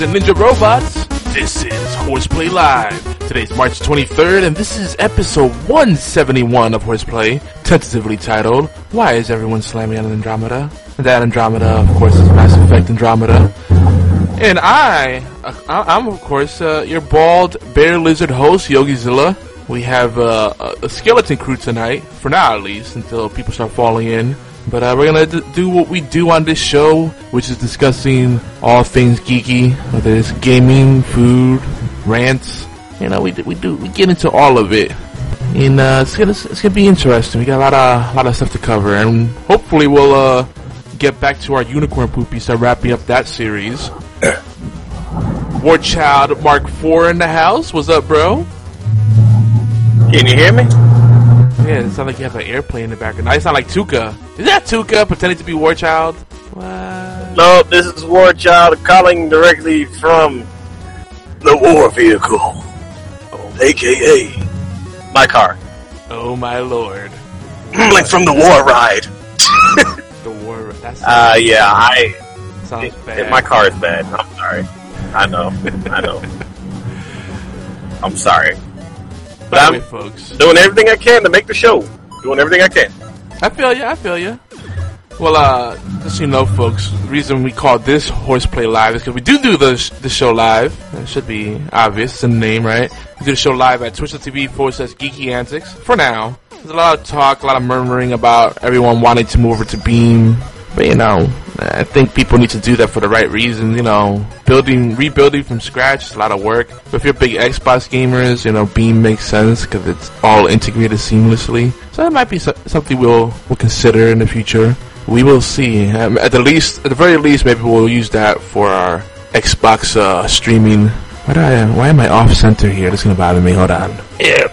and ninja robots. This is Horseplay Live. Today's March 23rd, and this is episode 171 of Horseplay, tentatively titled, Why is Everyone Slamming on Andromeda? And that Andromeda, of course, is Mass Effect Andromeda. And I, uh, I'm of course uh, your bald bear lizard host, Yogizilla. We have uh, a skeleton crew tonight, for now at least, until people start falling in. But uh, we're gonna d- do what we do on this show, which is discussing all things geeky, whether it's gaming, food, rants. You know, we we do we get into all of it, and uh, it's gonna it's gonna be interesting. We got a lot of a lot of stuff to cover, and hopefully we'll uh, get back to our unicorn poopy, start wrapping up that series. War Child Mark IV in the house. What's up, bro? Can you hear me? Yeah, it sounds like you have an airplane in the background. Now you sound like Tuka. Is that Tuka pretending to be War Child? What? No, this is War Child calling directly from the war vehicle, aka my car. Oh my lord. like from the war ride. The war. That's Uh, yeah, I. sounds it- bad. my car is bad. I'm sorry. I know. I know. I'm sorry. By I'm folks. doing everything I can to make the show. Doing everything I can. I feel you. I feel you. Well, uh, just so you know, folks, the reason we call this Horseplay Live is because we do do the, sh- the show live. It should be obvious. It's in the name, right? We do the show live at twitch.tv forward slash geeky antics. For now, there's a lot of talk, a lot of murmuring about everyone wanting to move over to Beam. But, you know, I think people need to do that for the right reasons. You know, building, rebuilding from scratch is a lot of work. But if you're big Xbox gamers, you know, Beam makes sense because it's all integrated seamlessly. So that might be so- something we'll, we'll consider in the future. We will see. Um, at the least, at the very least, maybe we'll use that for our Xbox uh, streaming. Why, do I, why am I off center here? That's gonna bother me. Hold on. Yeah.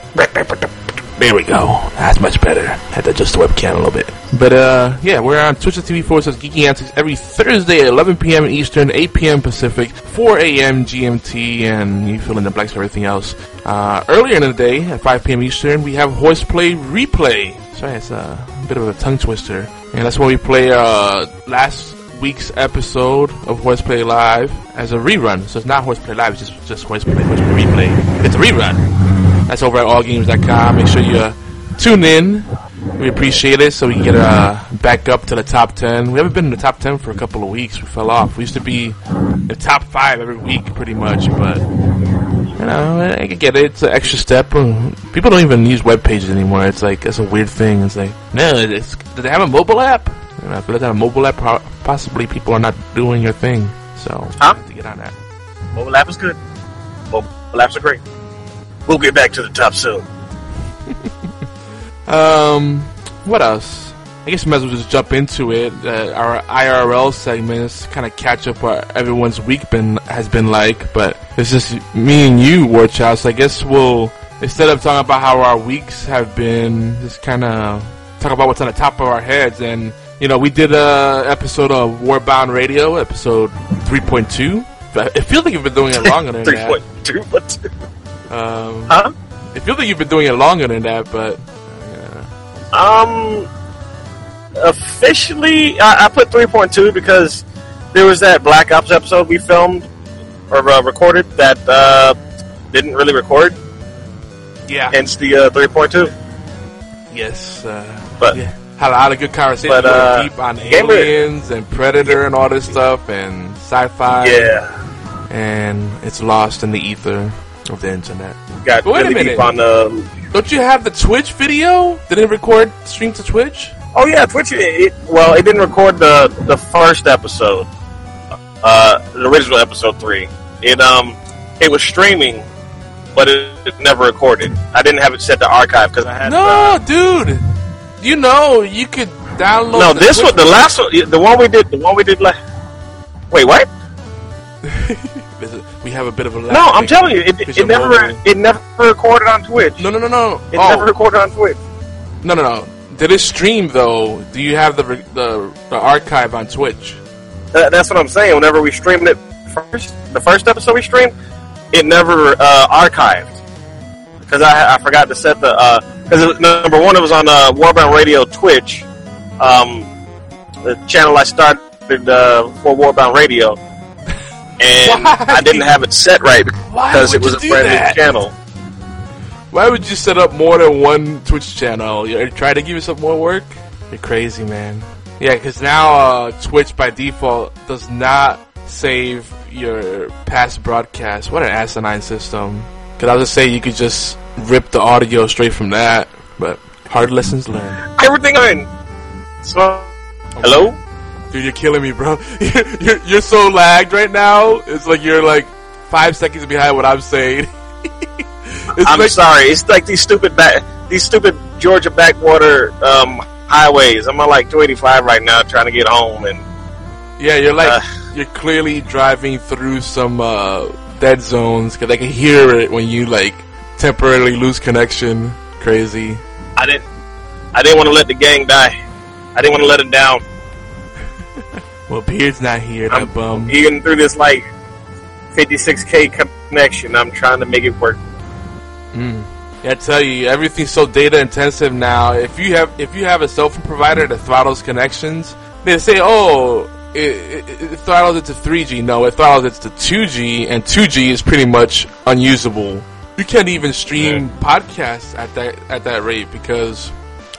There we go. That's much better. Had to adjust the webcam a little bit. But uh, yeah, we're on Twitch Twitch.tv forward slash Geeky Antics every Thursday at 11 p.m. Eastern, 8 p.m. Pacific, 4 a.m. GMT, and you fill in the blanks for everything else. Uh, earlier in the day at 5 p.m. Eastern, we have Horseplay Replay. Sorry, it's a bit of a tongue twister, and that's when we play uh, last week's episode of Horseplay Live as a rerun. So it's not Horseplay Live; it's just just Horseplay, Horseplay Replay. It's a rerun. That's over at allgames.com. Make sure you uh, tune in. We appreciate it so we can get uh, back up to the top 10. We haven't been in the top 10 for a couple of weeks. We fell off. We used to be in the top 5 every week pretty much, but you know, I can get it. It's an extra step. People don't even use web pages anymore. It's like, it's a weird thing. It's like, no, it's, do they have a mobile app? You know, if look at a mobile app, possibly people are not doing your thing. So, Huh? to get on that. Mobile app is good. Mobile apps are great. We'll get back to the top soon. Um, what else? I guess we might as well just jump into it. Uh, our IRL segments kind of catch up what everyone's week been has been like, but it's just me and you, War Child. So I guess we'll instead of talking about how our weeks have been, just kind of talk about what's on the top of our heads. And you know, we did a episode of Warbound Radio, episode three point two. It feels like we've been doing it longer than Three that. point two. What? Um, Huh? it feels like you've been doing it longer than that, but Um, officially, I, I put 3.2 because there was that Black Ops episode we filmed or uh, recorded that uh, didn't really record, yeah. hence the uh, 3.2. Yes, uh, But yeah. had a lot of good conversations But, uh, deep on Gamer- aliens and Predator and all this stuff and sci-fi. yeah, and it's lost in the ether of the internet. got But wait a minute. deep on the. Don't you have the Twitch video? Did it record stream to Twitch? Oh yeah, Twitch. It, it- well, it didn't record the the first episode, uh, the original episode three. It um, it was streaming, but it, it never recorded. I didn't have it set to archive because I had No, uh, dude. You know you could download. No, the this Twitch one, the last one, the one we did, the one we did last. Wait, what? We have a bit of a. No, I'm telling you, it, it never, it never recorded on Twitch. No, no, no, no. It oh, never recorded on Twitch. no, no, no. Did it stream though? Do you have the the, the archive on Twitch? That, that's what I'm saying. Whenever we streamed it first, the first episode we streamed, it never uh, archived because I, I forgot to set the because number one, it was on uh, Warbound Radio Twitch, um, the channel I started uh, for Warbound Radio. And Why? I didn't have it set right because it was a brand that? new channel. Why would you set up more than one Twitch channel? You try to give yourself more work? You're crazy, man. Yeah, because now uh, Twitch by default does not save your past broadcast. What an asinine system. Because I was just say you could just rip the audio straight from that, but hard lessons learned. Everything on. So, hello. Dude, you're killing me, bro. You're, you're, you're so lagged right now. It's like you're like five seconds behind what I'm saying. I'm like, sorry. It's like these stupid back, these stupid Georgia backwater um, highways. I'm on like 285 right now, trying to get home, and Yeah, you're like Uh. you're clearly driving through some uh, dead zones because I can hear it when you like temporarily lose connection. Crazy. I didn't. I didn't want to let the gang die. I didn't want to let it down. Well, Beard's not here. That I'm bum. even through this like 56k connection. I'm trying to make it work. Mm. Yeah, I tell you, everything's so data intensive now. If you have if you have a cell phone provider that throttles connections, they say, "Oh, it, it, it throttles it to 3G." No, it throttles it to 2G, and 2G is pretty much unusable. You can't even stream podcasts at that at that rate because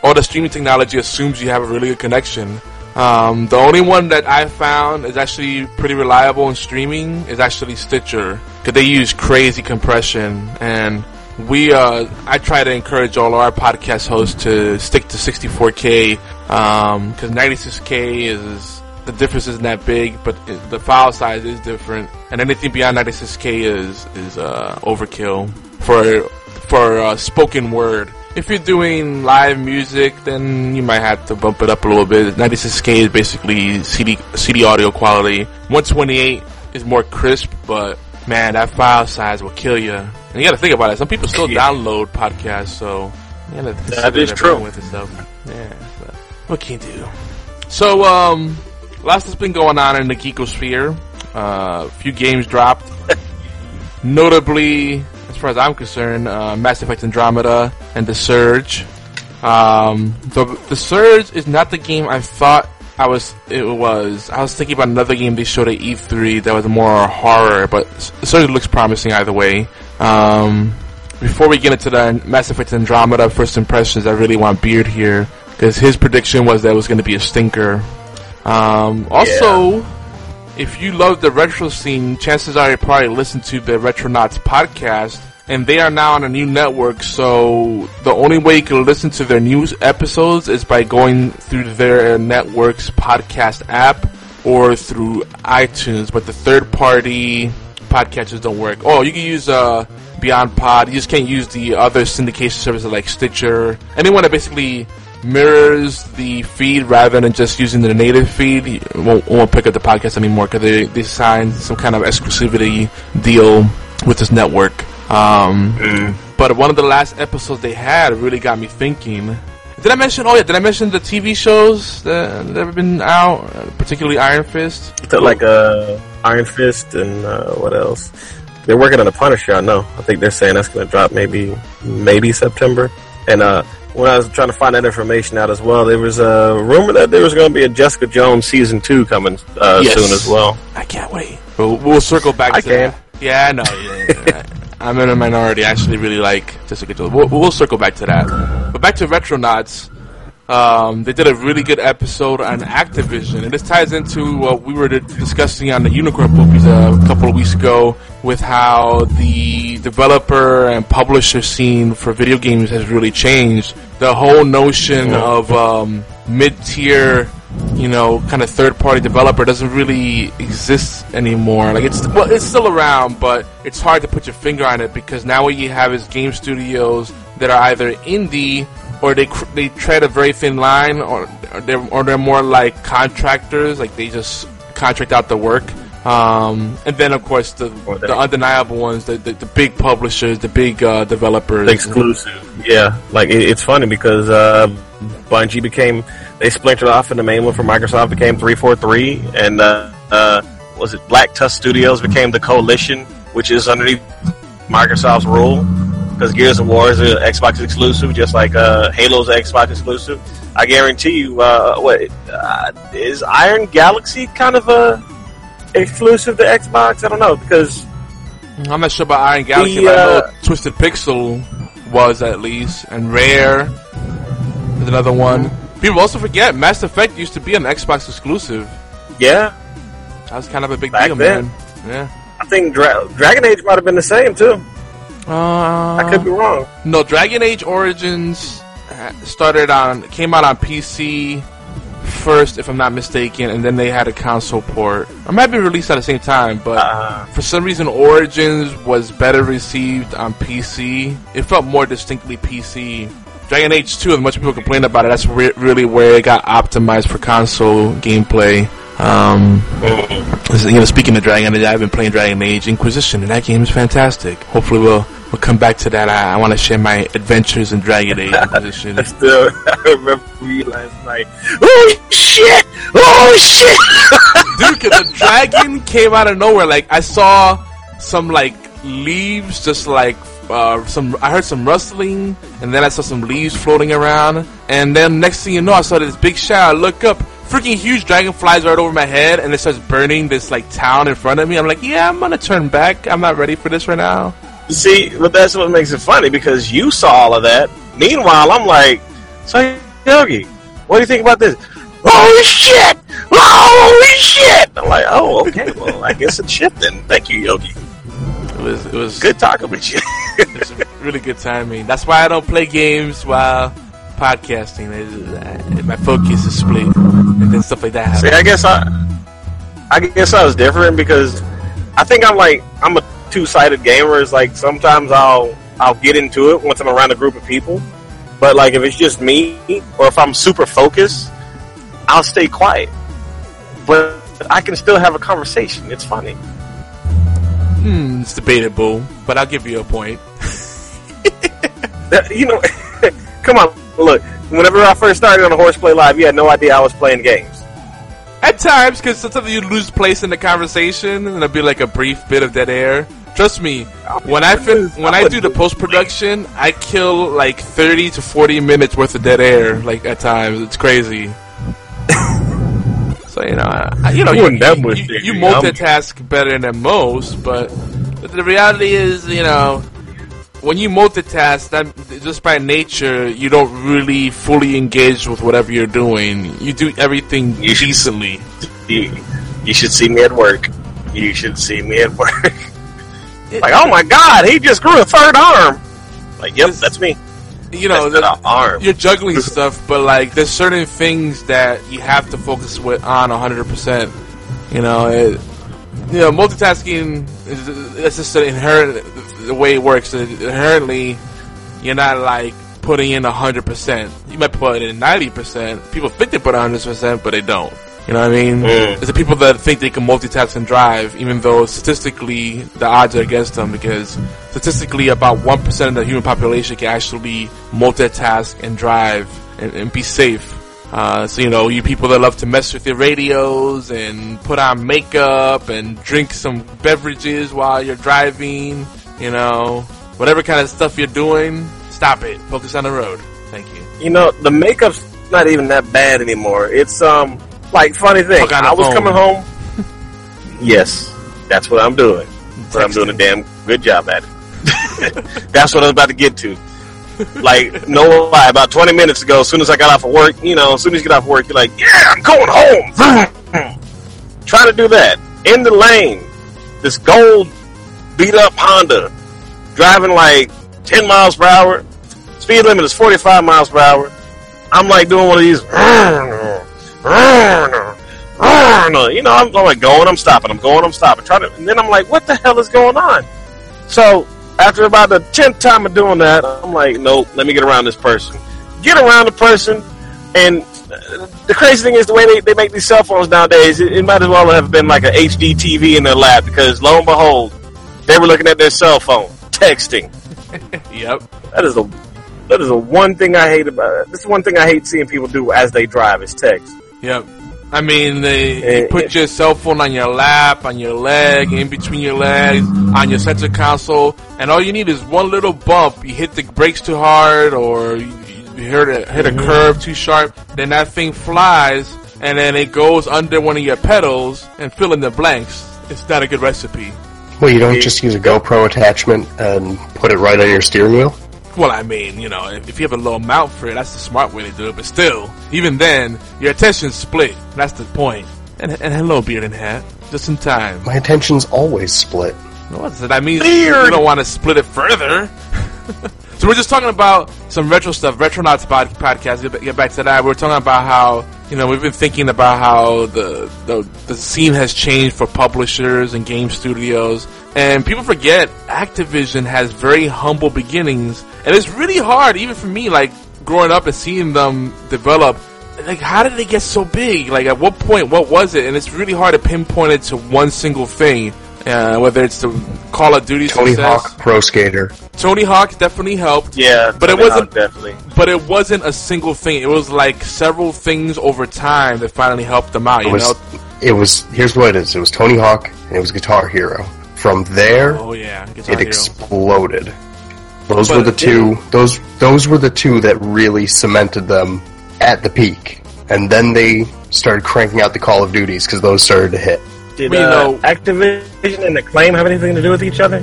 all the streaming technology assumes you have a really good connection. Um, the only one that I found is actually pretty reliable in streaming is actually Stitcher because they use crazy compression and we uh, I try to encourage all our podcast hosts to stick to 64k because 96k is the difference isn't that big, but the file size is different, and anything beyond 96k is is uh, overkill for for uh, spoken word. If you're doing live music, then you might have to bump it up a little bit. 96k is basically CD CD audio quality. 128 is more crisp, but man, that file size will kill you. And you got to think about it. Some people still Yeah. download podcasts, so you gotta That is true. With and stuff. Yeah, but what can you do? So, um, lots has been going on in the geekosphere. Uh, a few games dropped. Notably, as far as I'm concerned, uh, Mass Effect Andromeda and The Surge. Um, the The Surge is not the game I thought I was. It was. I was thinking about another game they showed at E3 that was more horror, but The Surge looks promising either way. Um, before we get into the Mass Effect Andromeda first impressions, I really want Beard here because his prediction was that it was going to be a stinker. Um, also, if you love the retro scene, chances are you probably listened to the Retronauts podcast, and they are now on a new network. So the only way you can listen to their new episodes is by going through their network's podcast app or through iTunes. But the third-party podcatchers don't work. Oh, you can use uh, Beyond Pod. You just can't use the other syndication services like Stitcher. Anyone that basically mirrors the feed rather than just using the native feed won't, won't pick up the podcast anymore because they, they signed some kind of exclusivity deal with this network. Um, But one of the last episodes they had really got me thinking. Did I mention? Oh yeah, did I mention the TV shows that, that have been out, uh, particularly Iron Fist? So, like uh, Iron Fist and uh, what else? They're working on the Punisher. I know. I think they're saying that's going to drop maybe maybe September. And uh, when I was trying to find that information out as well, there was a rumor that there was going to be a Jessica Jones season two coming uh, Yes. soon as well. I can't wait. We'll, we'll circle back I to can. that. Yeah, I know. Yeah, yeah. I'm in a minority. I actually really like Jessica Jones. We'll, we'll circle back to that. But back to Retronauts. Um, they did a really good episode on Activision, and this ties into what we were discussing on the Unicorn Poopies a couple of weeks ago with how the developer and publisher scene for video games has really changed. The whole notion of um, mid-tier you know, kind of third party developer doesn't really exist anymore. Like it's well, it's still around, but it's hard to put your finger on it because now what you have is game studios that are either indie or they cr- they tread a very thin line, or or they're or they're more like contractors, like they just contract out the work. Um, and then of course the the undeniable ones, the, the the big publishers, the big uh, developers, exclusive. Yeah, like it, it's funny because uh, Bungie became they splintered off, and the main one for Microsoft became three four three, and uh, uh, was it Black Tusk Studios became the Coalition, which is underneath Microsoft's rule. Because Gears of War is an Xbox exclusive, just like uh, Halo's an Xbox exclusive. I guarantee you, uh, what uh, is Iron Galaxy kind of a exclusive to Xbox? I don't know because I'm not sure about Iron Galaxy, The, but I know uh, Twisted Pixel was at least, and Rare is another one. People also forget Mass Effect used to be an Xbox exclusive. yeah, That was kind of a big Back deal, then. man. Yeah. I think Dra- Dragon Age might have been the same too. Uh, I could be wrong. No, Dragon Age Origins uh, started on came out on PC first, if I'm not mistaken, and then they had a console port. Or might be released at the same time, but Uh, for some reason Origins was better received on PC. It felt more distinctly PC. Dragon Age 2, as much people complain about it, that's re- really where it got optimized for console gameplay. Um, you know, speaking of Dragon Age, I've been playing Dragon Age Inquisition, and that game is fantastic. Hopefully, we'll we'll come back to that. I, I want to share my adventures in Dragon Age Inquisition. I still I remember you last night. Oh shit! Oh shit! Dude, the dragon came out of nowhere. Like I saw some like leaves, just like uh, some. I heard some rustling, and then I saw some leaves floating around. And then next thing you know, I saw this big shadow. I look up, freaking huge dragon flies right over my head, and it starts burning this like town in front of me. I'm like, yeah, I'm gonna turn back. I'm not ready for this right now. See, but that's what makes it funny because you saw all of that. Meanwhile, I'm like, so Yogi, what do you think about this? Holy shit! Holy shit! I'm like, oh, okay. Well, I guess it's shit then. Thank you, Yogi. It was it was Good talking with you. It's really good timing. That's why I don't play games while podcasting. Uh, my focus is split, and then stuff like that See. I guess I, I guess I was different because I think I'm like I'm a two-sided gamer. It's like sometimes I'll I'll get into it once I'm around a group of people, but like if it's just me or if I'm super focused, I'll stay quiet. But I can still have a conversation. It's funny. Hmm, it's debatable, but I'll give you a point. That- You know, come on, look. Whenever I first started on the Horseplay Live, you had no idea I was playing games. At times, because sometimes you lose place in the conversation, and it'll be like a brief bit of dead air. Trust me, when I fin- when I do the post production, I kill like thirty to forty minutes worth of dead air. Like at times, it's crazy. so you know, I, you know, you, you, you, you multitask better than most, but the reality is, you know, when you multitask, that just by nature, you don't really fully engage with whatever you're doing. You do everything You decently. You, you should see me at work. You should see me at work. like, oh my god, he just grew a third arm. Like, yep, that's me. You know, arm. you're juggling stuff, but like there's certain things that you have to focus with on 100%. You know, it, you know, multitasking is it's just an inherent the way it works. Inherently, you're not like putting in 100%. You might put in 90%. People think they put 100%, but they don't. You know what I mean? Mm. There's the people that think they can multitask and drive, even though statistically the odds are against them because statistically about 1% of the human population can actually multitask and drive and, and be safe. Uh, so, you know, you people that love to mess with your radios and put on makeup and drink some beverages while you're driving, you know, whatever kind of stuff you're doing, stop it. Focus on the road. Thank you. You know, the makeup's not even that bad anymore. It's, um, like, funny thing. Fuck on the I was phone. coming home. yes, that's what I'm doing. But I'm doing a damn good job at it. that's what I was about to get to. Like, no lie, about 20 minutes ago, as soon as I got off of work, you know, as soon as you get off of work, you're like, yeah, I'm going home. Trying to do that. In the lane, this gold beat up Honda, driving like 10 miles per hour. Speed limit is 45 miles per hour. I'm like doing one of these, you know, I'm, I'm like going, I'm stopping, I'm going, I'm stopping, trying to, and then I'm like, what the hell is going on? So after about the tenth time of doing that, I'm like, nope, let me get around this person. Get around the person, and uh, the crazy thing is the way they, they make these cell phones nowadays. It, it might as well have been like a HD TV in their lap because lo and behold, they were looking at their cell phone, texting. Yep. That is the that is the one thing I hate about it. This is one thing I hate seeing people do as they drive is text. Yep. I mean, they Eh, you put eh. your cell phone on your lap, on your leg, in between your legs, on your center console, and all you need is one little bump. You hit the brakes too hard, or you, you hit a, hit a Mm-hmm. curve too sharp, then that thing flies and then it goes under one of your pedals and fill in the blanks, it's not a good recipe. Well, you don't just use a GoPro attachment and put it right on your steering wheel? Well, I mean, you know, if, if you have a low mount for it, that's the smart way to do it. But still, even then, your attention's split. That's the point. And, and hello, beard and hat. Just in time. My attention's always split. What's that? That means you don't want to split it further. so we're just talking about some retro stuff, Retronauts pod- podcast. Get, get back to that. We're talking about how you know we've been thinking about how the, the the scene has changed for publishers and game studios, and people forget Activision has very humble beginnings, and it's really hard, even for me, like growing up and seeing them develop. Like, how did they get so big? Like, at what point? What was it? And it's really hard to pinpoint it to one single thing. Uh, whether it's the Call of Duty Tony success. Hawk Pro Skater. Tony Hawk definitely helped. Yeah, But it wasn't- Hawk, definitely. But it wasn't a single thing. It was like several things over time that finally helped them out. It You was, know? it was, here's what it is. It was Tony Hawk and it was Guitar Hero. From there, Oh yeah, Guitar it Hero. exploded. Those But were the it two, those, those were the two that really cemented them at the peak. And then they started cranking out the Call of Duties because those started to hit. Did Well, uh, know- Activision and Acclaim have anything to do with each other?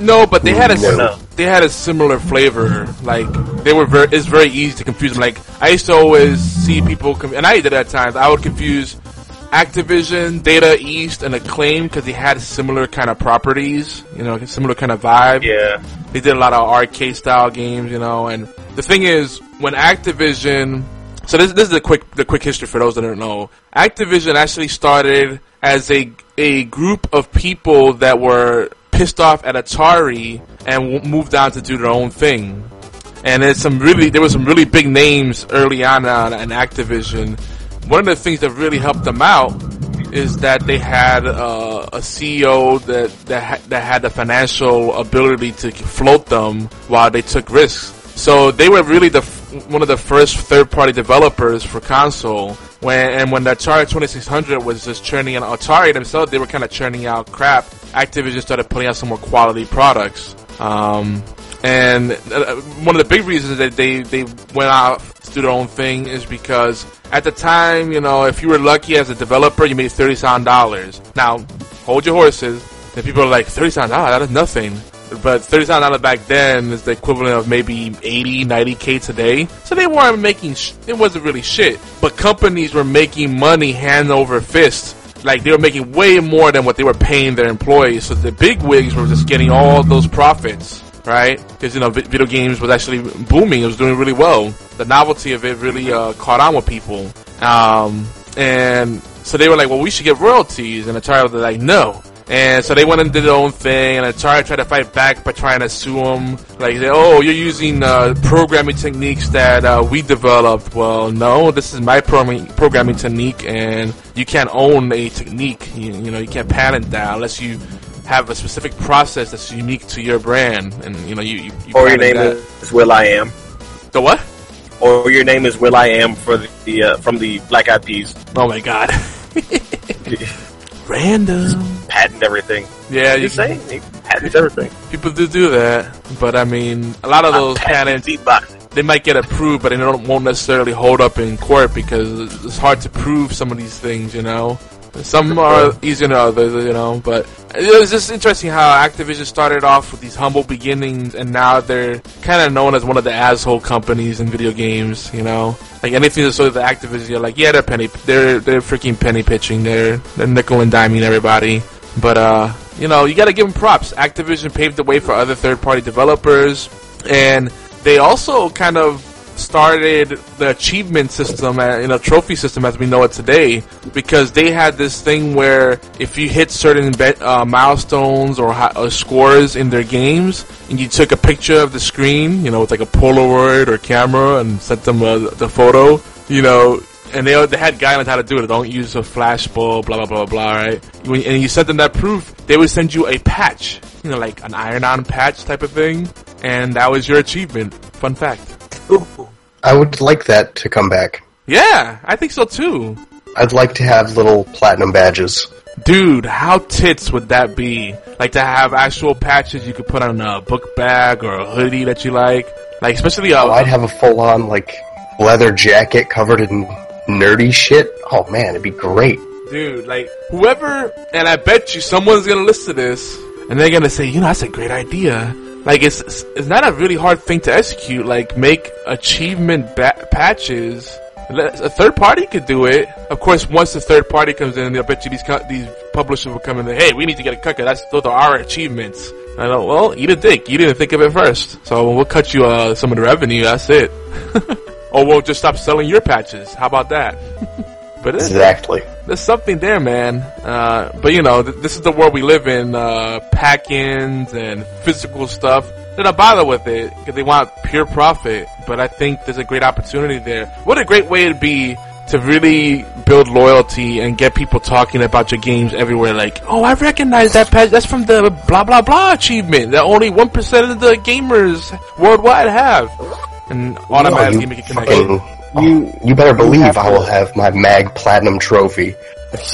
No, but they had a No. No. they had a similar flavor. Like they were very. It's very easy to confuse them. Like I used to always see people, com- and I did at times. I would confuse Activision, Data East, and Acclaim because they had similar kind of properties. You know, similar kind of vibe. Yeah. They did a lot of arcade style games, you know. And the thing is, when Activision, so this this is the quick the quick history for those that don't know. Activision actually started as a a group of people that were pissed off at Atari and w- moved on to do their own thing. And there's some really there were some really big names early on uh, in Activision. One of the things that really helped them out is that they had uh, a CEO that that, ha- that had the financial ability to float them while they took risks. So they were really the f- one of the first third-party developers for console. When and when the Atari 2600 was just churning out Atari themselves, they were kind of churning out crap. Activision started putting out some more quality products. Um, and uh, one of the big reasons that they, they went out to do their own thing is because at the time, you know, if you were lucky as a developer, you made thirty thousand dollars. Now, hold your horses. And people are like, thirty thousand dollars, that is nothing. But thirty thousand dollars back then is the equivalent of maybe 80, 90 k today. So they weren't making. Sh- it wasn't really shit. But companies were making money hand over fist. Like they were making way more than what they were paying their employees. So the big wigs were just getting all those profits right? Because you know, video games was actually booming. It was doing really well. The novelty of it really uh, caught on with people, um, and so they were like, "Well, we should get royalties." And Atari was like, "No." And so they went and did their own thing, and Atari tried to fight back by trying to sue them. Like, "Oh, you're using uh, programming techniques that uh, we developed." Well, no, this is my programming programming technique, and you can't own a technique. You, you know, you can't patent that unless you have a specific process that's unique to your brand, and you know you. you, you Or your name that. is will.i.am. the what? Or your name is will.i.am for the, uh, from the Black Eyed Peas. Oh my god! Random. Patent everything. Yeah, you say patents everything. people do do that, but I mean, a lot of those patents they might get approved, but they don't won't necessarily hold up in court because it's hard to prove some of these things. You know, some are easier than others. You know, but it was just interesting how Activision started off with these humble beginnings, and now they're kind of known as one of the asshole companies in video games. You know, like anything that's sort of the Activision, you're like, yeah, they're penny, they're they're freaking penny pitching, they're they're nickel and diming everybody. But uh, you know, you got to give them props. Activision paved the way for other third-party developers, and they also kind of started the achievement system, you know, trophy system as we know it today, because they had this thing where if you hit certain uh, milestones or, or scores in their games, and you took a picture of the screen, you know, with like a Polaroid or camera, and sent them uh, the photo, you know, and they, they had guidelines how to do it. Don't use a flash bulb, blah blah blah blah. Right? When, and you sent them that proof, they would send you a patch, you know, like an iron-on patch type of thing, and that was your achievement. Fun fact. I would like that to come back. Yeah, I think so too. I'd like to have little platinum badges. Dude, how tits would that be? Like to have actual patches you could put on a book bag or a hoodie that you like. Like especially uh, Oh, I'd have a full on like leather jacket covered in nerdy shit, oh man, it'd be great. Dude, like, whoever, and I bet you someone's gonna listen to this, and they're gonna say, you know, that's a great idea. Like, it's, it's not a really hard thing to execute. Like, make achievement ba- patches. A third party could do it. Of course, once the third party comes in, they'll bet you these co- these publishers will come in and hey, we need to get a cut. That's those are our achievements. I know. Well, eat a dick. You didn't think of it first, so we'll cut you uh, some of the revenue. That's it. or we'll just stop selling your patches. How about that? but Exactly. there's something there, man. Uh, but you know, th- this is the world we live in. Uh, pack-ins and physical stuff. They don't bother with it because they want pure profit. But I think there's a great opportunity there. What a great way to be to really build loyalty and get people talking about your games everywhere. Like, oh, I recognize that patch. That's from the blah blah blah achievement that only one percent of the gamers worldwide have, and automatically No, make a connection. You, you better believe have I will have my Mag Platinum trophy,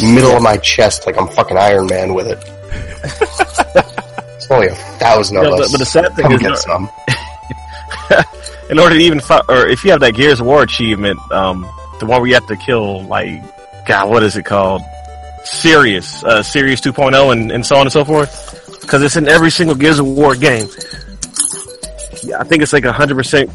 middle of my chest, like I'm fucking Iron Man with it. it's only a thousand of but- us. but the sad thing Come is- get some. in order to even fi- or if you have that Gears of War achievement, um, the one where you have to kill like God, what is it called? Serious, uh, Sirius 2.0, and, and so on and so forth, because it's in every single Gears of War game. Yeah, I think it's like a hundred percent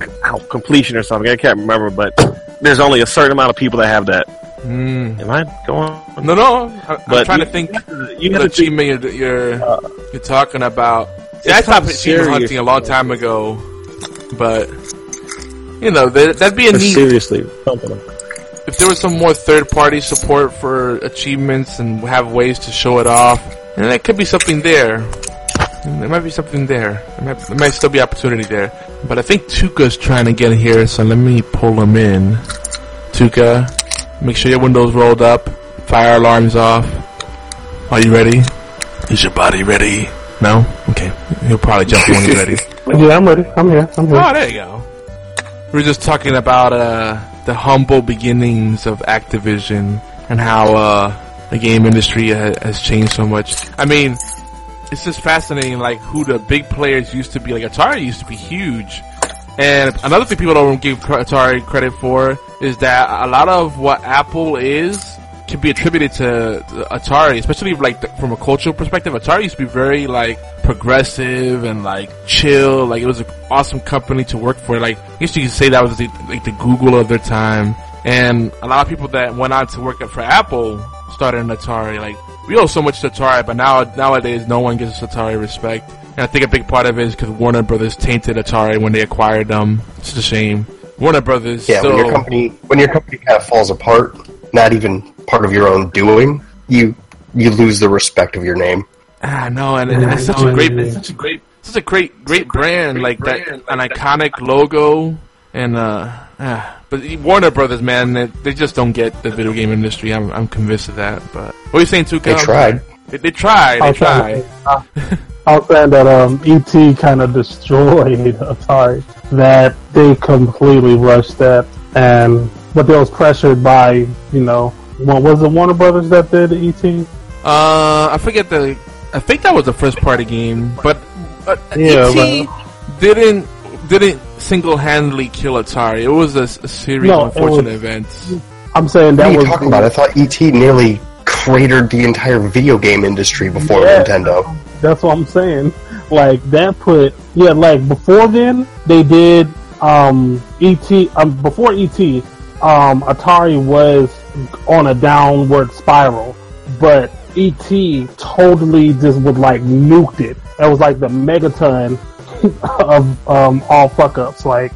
completion or something. I can't remember, but there's only a certain amount of people that have that. Mm. Am I going? No, no. I, I'm trying to think. You the have to think, achievement you're you're, you're talking about. Yeah, I stopped achievement hunting a long time ago, but you know that, that'd be a neat seriously. if there was some more third party support for achievements and have ways to show it off. And there could be something there. There might be something there. There might, there might still be opportunity there. But I think Tuka's trying to get here, so let me pull him in. Tuka, make sure your windows rolled up, fire alarms off. Are you ready? Is your body ready? No? Okay. He'll probably jump in when he's ready. Yeah, I'm ready. I'm here. I'm here. Oh, there you go. We were just talking about uh, the humble beginnings of Activision and how uh, the game industry ha- has changed so much. I mean, it's just fascinating, like who the big players used to be. Like Atari used to be huge, and another thing people don't give Atari credit for is that a lot of what Apple is can be attributed to Atari, especially like the, from a cultural perspective. Atari used to be very like progressive and like chill. Like it was an awesome company to work for. Like I guess you could say that was the, like the Google of their time. And a lot of people that went on to work for Apple started in Atari. Like we owe so much to Atari, but now nowadays no one gives Atari respect. And I think a big part of it is because Warner Brothers tainted Atari when they acquired them. It's a shame. Warner Brothers Yeah, still when your company when your company kind of falls apart, not even part of your own doing, you you lose the respect of your name. Ah, no, and, and it's such a great, it's such a great, such a great, great brand, like that, an iconic logo, and uh, ah, but Warner Brothers, man, they, they just don't get the video game industry. I'm, I'm convinced of that. But what are you saying, Tuka? They tried. They, they tried. They tried. I was saying that um, ET kind of destroyed Atari. That they completely rushed that, and but they was pressured by you know, what was it Warner Brothers that did E ET? Uh, I forget the. I think that was the first party game, but uh, Yeah, ET didn't didn't single handedly kill Atari. It was a series No, of unfortunate was- events. I'm saying that. What that are you was talking about? I thought ET nearly cratered the entire video game industry before Yeah. Nintendo. That's what I'm saying. Like that put yeah, like before then they did um ET um before ET um Atari was on a downward spiral, but ET totally just would like nuked it. It was like the megaton of um all fuck ups. Like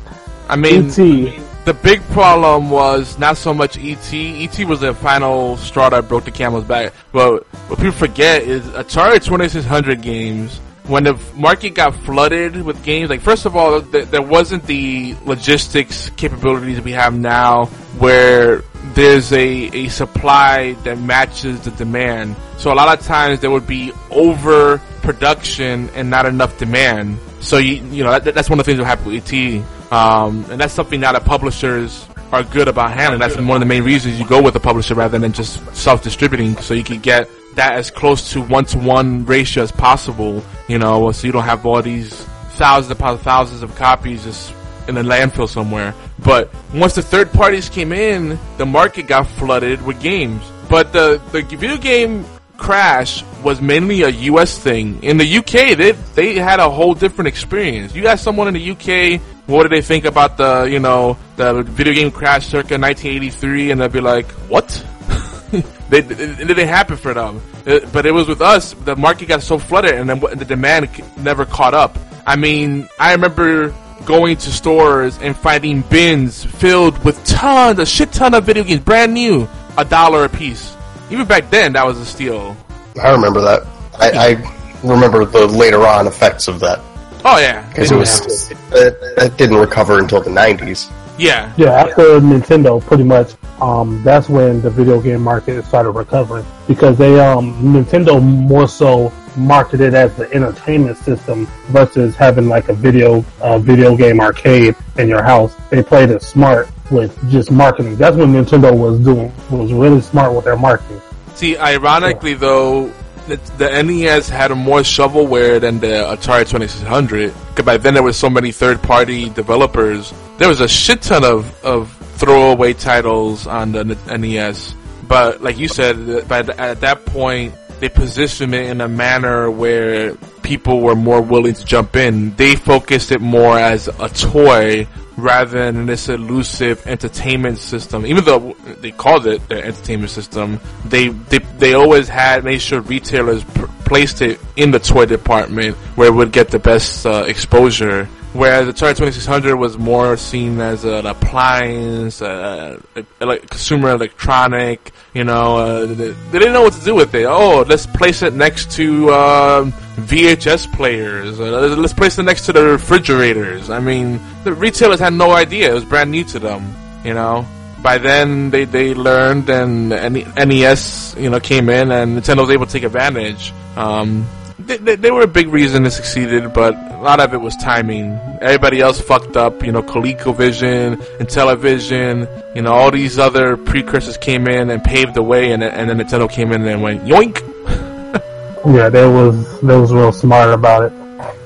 I mean, ET The big problem was not so much ET. ET was the final straw that broke the camel's back. But what people forget is Atari 2600 games. When the market got flooded with games, like first of all, th- there wasn't the logistics capabilities we have now, where there's a, a supply that matches the demand. So a lot of times there would be overproduction and not enough demand. So you you know that, that's one of the things that happened with ET, um, and that's something now that publishers are good about handling. That's one of the main reasons you go with a publisher rather than just self-distributing, so you can get that as close to one-to-one ratio as possible. You know, so you don't have all these thousands upon thousands of copies just in a landfill somewhere. But once the third parties came in, the market got flooded with games. But the the video game crash was mainly a U.S. thing. In the UK, they they had a whole different experience. You got someone in the UK. What do they think about the you know the video game crash circa 1983? And they'll be like, what? they, it, it didn't happen for them. It- but it was with us. The market got so flooded, and then the demand never caught up. I mean, I remember going to stores and finding bins filled with tons, a shit ton of video games, brand new, a dollar a piece. Even back then, that was a steal. I remember that. I, I remember the later on effects of that Oh yeah, because it was that, that didn't recover until the '90s. yeah. Yeah, after Nintendo, pretty much, um, that's when the video game market started recovering because they, um, Nintendo more so marketed as the entertainment system versus having like a video, uh, video game arcade in your house. They played it smart with just marketing. That's what Nintendo was doing was really smart with their marketing. See, ironically though, the, the NES had a more shovelware than the Atari 2600. Because by then there was so many third-party developers. There was a shit ton of, of throwaway titles on the NES. But like you said, by the, at that point, they positioned it in a manner where people were more willing to jump in. They focused it more as a toy rather than this elusive entertainment system. Even though they called it their entertainment system, they they, they always had made sure retailers placed it in the toy department where it would get the best uh, exposure. Whereas the Atari 2600 was more seen as an appliance, uh, like consumer electronic. You know, uh, they, they didn't know what to do with it. Oh, let's place it next to um VHS players. Uh, let's place it next to the refrigerators. I mean, the retailers had no idea. It was brand new to them. You know. By then, they, they learned, and NES, you know, came in, and Nintendo was able to take advantage. Um, they, they, were a big reason it succeeded, but a lot of it was timing. Everybody else fucked up, you know, ColecoVision, Intellivision, you know, all these other precursors came in and paved the way, and, and then Nintendo came in and went yoink. Yeah, they was they was real smart about it,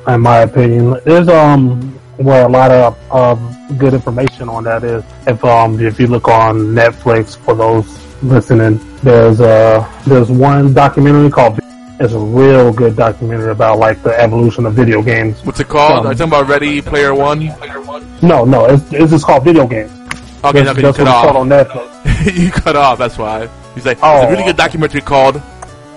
in my opinion. There's um where a lot of um, good information on that is if um if you look on Netflix for those listening, there's uh there's one documentary called it's a real good documentary about like the evolution of video games. What's it called? Um, Are you talking about Ready Player One? No, no, it's it's just called video games. Okay, That's, you that's cut what it's off. on Netflix. you cut off. That's why. He's like, Oh. "There's a really good documentary called."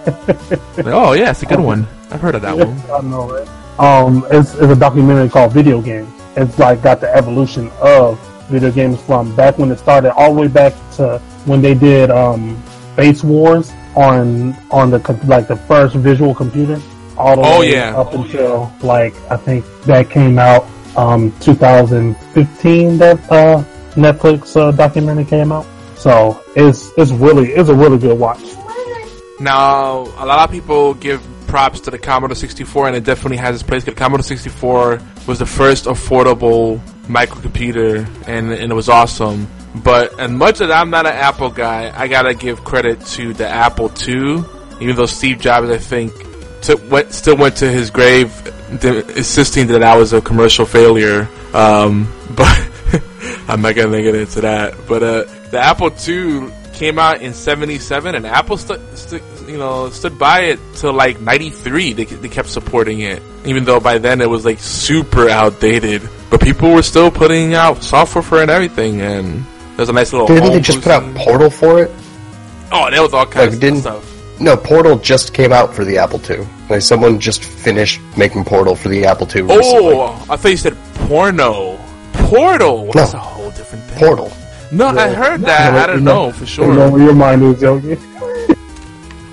Like, oh yeah, it's a good one. I've heard of that one. I know, right? Um, it's, it's a documentary called Video Games. It's like got the evolution of video games from back when it started, all the way back to when they did um, Space Wars on on the like the first visual computer. All the Oh, way yeah. up until like I think that came out um 2015. That uh, Netflix uh, documentary came out. So it's it's really it's a really good watch. Now, a lot of people give props to the Commodore 64, and it definitely has its place. The Commodore 64 was the first affordable microcomputer, and, and it was awesome. But as much as I'm not an Apple guy, I gotta give credit to the Apple II. Even though Steve Jobs, I think, took, went, still went to his grave, insisting that that was a commercial failure. Um, but I'm not gonna get into that. But uh, the Apple II came out in '77, and Apple stu- stu- you know stood by it till like '93. They they kept supporting it, even though by then it was like super outdated. But people were still putting out software for it and everything, and there's a nice little. Didn't home they just put out boosting- Portal for it? Oh, that was all kinds Like, of didn't- stuff. No, Portal just came out for the Apple II. Like someone just finished making Portal for the Apple II. recently. Oh, I thought you said porno. Portal. That's a whole different thing. Portal. No, I heard that. I don't know for You know sure. where your mind is, Yogi.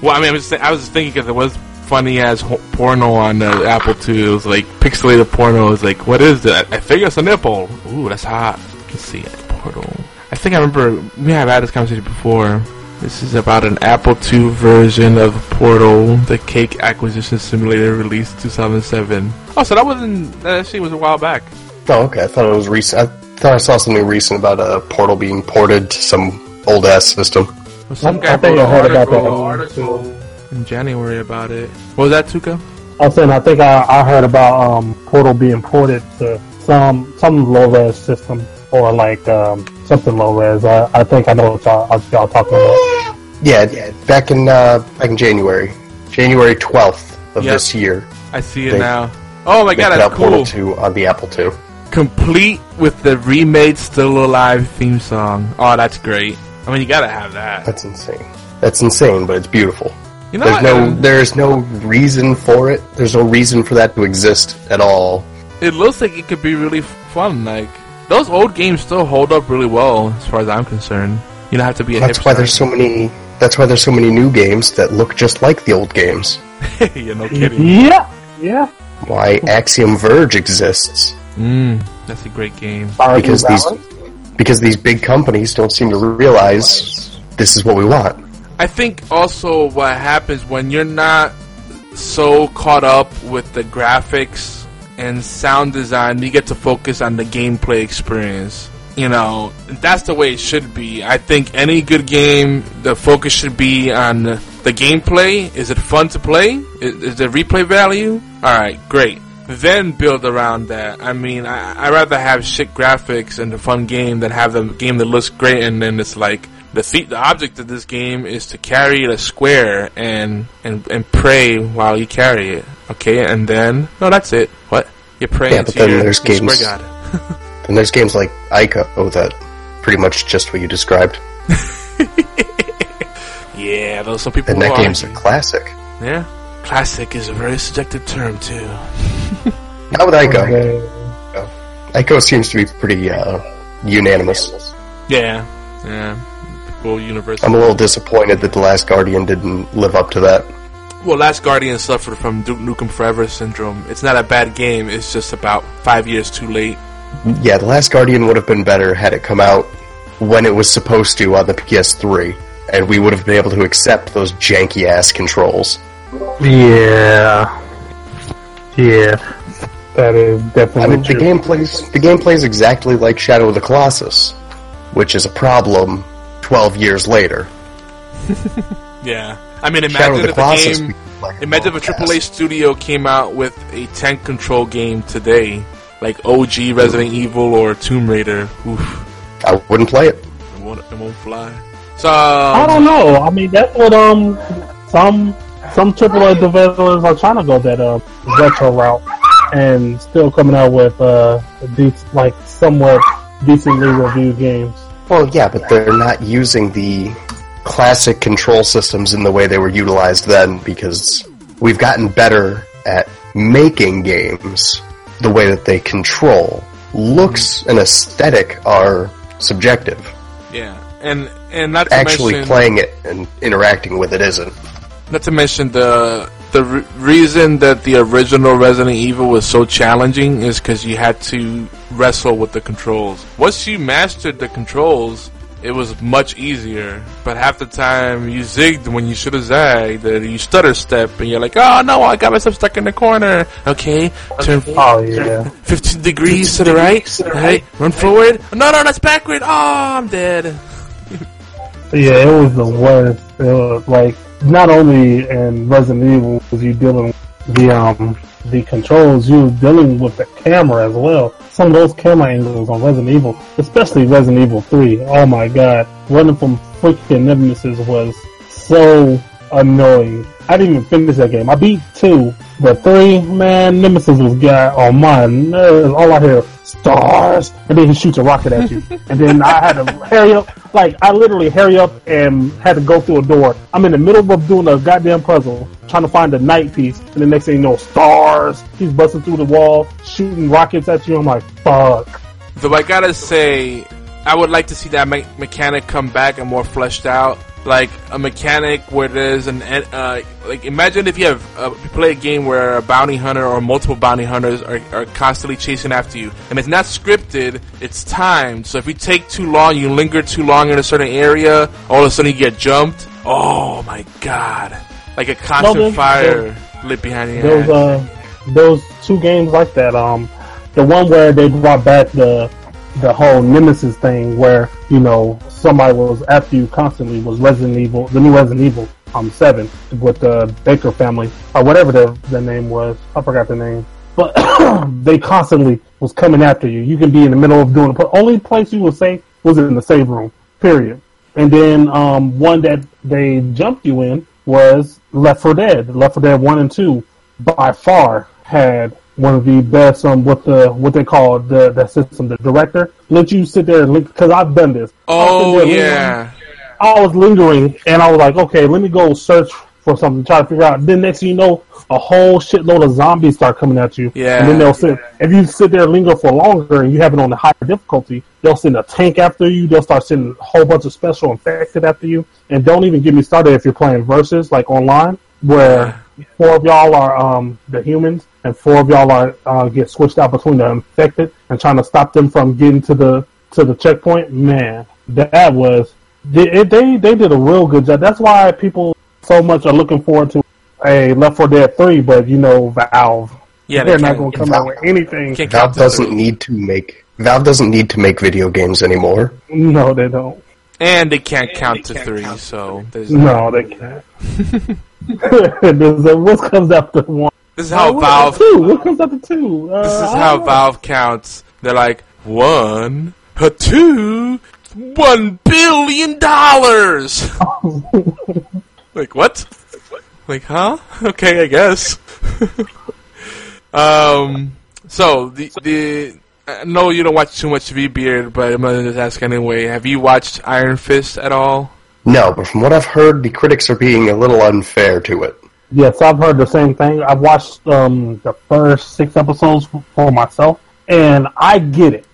Well, I mean, I was, just, I was just thinking because it was funny as ho- porno on the Apple II. It was like pixelated porno. It was like, what is that? I think it's a nipple. Ooh, that's hot. Let's see, Portal. I think I remember we have had this conversation before. This is about an Apple II version of Portal, the Cake Acquisition Simulator, released 2007. Oh, so that wasn't that actually was a while back. Oh, okay. I thought it was recent. I thought I saw something recent about a Portal being ported to some old ass system. Well, some I- guy I think I heard an about that article, article in January about it. What was that, Tuka? I was saying I think I, I heard about um, Portal being ported to some some low res system. or like um, something low res. I, I think I know what y'all, what y'all talking about. Yeah, yeah, back in uh, back in January, January twelfth of Yep. this year, I see it They- now. Oh my they god, put that's out Portal cool. Two on the Apple II. Complete with the remade Still Alive theme song. Oh, that's great. I mean, you gotta have that. That's insane. That's insane, but it's beautiful. You know There's what? no there's no reason for it. There's no reason for that to exist at all. it looks like it could be really fun. Like those old games still hold up really well, as far as I'm concerned. You don't have to be a That's hipster. why there's so many. That's why there's so many new games that look just like the old games. yeah, no kidding. Yeah, yeah. Why Axiom Verge exists Mm, that's a great game. Because these because these big companies don't seem to realize this is what we want. I think also what happens when you're not so caught up with the graphics and sound design, you get to focus on the gameplay experience. You know, that's the way it should be. I think any good game, the focus should be on the gameplay. Is it fun to play? Is, is there replay value? Alright, great. Then build around that. I mean, I, I'd rather have shit graphics and a fun game than have a game that looks great and then it's like, the the, the object of this game is to carry a square and, and and pray while you carry it. Okay, and then no, that's it. What you pray Yeah, but then your, there's your games- square god. And there's games like Ico oh that pretty much just what you described. Yeah, those some people. And that will game's a classic. yeah. Classic is a very subjective term too. Not with Ico. Okay. Ico seems to be pretty uh, unanimous. Yeah, yeah. People universal. I'm a little disappointed that The Last Guardian didn't live up to that. Well, Last Guardian suffered from Duke Nukem Forever syndrome. It's not a bad game. It's just about five years too late. Yeah, The Last Guardian would have been better had it come out when it was supposed to on the PS3, and we would have been able to accept those janky ass controls. Yeah. Yeah. That is definitely. I definitely mean, the true. game plays the game plays exactly like Shadow of the Colossus, which is a problem 12 years later. Yeah. I mean, imagine the if a Colossus. game. like a Imagine if a broadcast. AAA studio came out with a tank control game today, like OG Resident Evil or Tomb Raider. Oof, I wouldn't play it. it won't, it won't fly. So I don't know. I mean, that's what um some some AAA developers are trying to go that uh retro route and still coming out with uh dec- like somewhat decently reviewed games. Well, yeah, but they're not using the classic control systems in the way they were utilized then because we've gotten better at making games the way that they control. Looks and aesthetic are subjective. yeah, and and not to Actually mention, playing it and interacting with it isn't. Not to mention the the re- reason that the original Resident Evil was so challenging is because you had to wrestle with the controls. Once you mastered the controls, it was much easier. But half the time you zigged when you should have zagged, or you stutter step, and you're like, "Oh no, I got myself stuck in the corner." Okay, turn Oh yeah. 15 degrees to the right. Right, run forward. No, no, that's backward. Oh, I'm dead. Yeah, it was the worst. It was like not only in Resident Evil was you dealing with the um the controls, you was dealing with the camera as well. Some of those camera angles on Resident Evil, especially Resident Evil Three. Oh my god, running from freaking Nemesis was so annoying. I didn't even finish that game. I beat two, but three, man, Nemesis was got on oh, my nerves. All I hear stars, and then he shoots a rocket at you, and then I had to hurry up. Like I literally hurry up and had to go through a door. I'm in the middle of doing a goddamn puzzle, trying to find the night piece, and the next thing you know, stars. He's busting through the wall, shooting rockets at you. I'm like, fuck. Though I gotta say, I would like to see that me- mechanic come back and more fleshed out. Like a mechanic where there's an uh, like imagine if you have uh, you play a game where a bounty hunter or multiple bounty hunters are, are constantly chasing after you, and it's not scripted, it's timed. So if you take too long, you linger too long in a certain area, all of a sudden you get jumped. Oh my god! Like a constant there's- fire lit behind your Those uh, those two games like that. Um, the one where they brought back the the whole Nemesis thing, where you know somebody was after you constantly, was Resident Evil, the new Resident Evil, um, seven with the Baker family or whatever the the name was. I forgot the name. but they constantly was coming after you. You can be in the middle of doing the only place you were safe was in the save room. Period. And then um, one that they jumped you in was Left 4 Dead. Left 4 Dead one and two by far had one of the best um what the what they call the the system the director let you sit there and link because I've done this. Oh I was sitting there yeah. lingering- I was lingering and I was like, okay, let me go search for something, try to figure out. Then next thing you know, a whole shitload of zombies start coming at you. Yeah. And then they'll sit if you sit there and linger for longer and you have it on the higher difficulty, they'll send a tank after you, they'll start sending a whole bunch of special infected after you. And don't even get me started if you're playing versus like online where four of y'all are um, the humans and four of y'all are uh, get switched out between the infected and trying to stop them from getting to the to the checkpoint. Man, that was they they, they did a real good job. That's why people so much are looking forward to a Left 4 Dead 3, but you know Valve. Yeah, they're they not going to come out with anything. Valve doesn't need to make Valve doesn't need to make video games anymore. No, they don't. And they can't count to three. So there's No, they can't. There's a- what comes after one? this is how Oh, Valve. Two. What comes after two? Uh, This is how. Valve counts. They're like one, a two, one billion dollars. like what? Like huh? Okay, I guess. um. So the the. I know you don't watch too much V Beard, but I'm gonna just ask anyway. Have you watched Iron Fist at all? No, but from what I've heard, the critics are being a little unfair to it. Yes, I've heard the same thing. I've watched um, the first six episodes for myself, and I get it.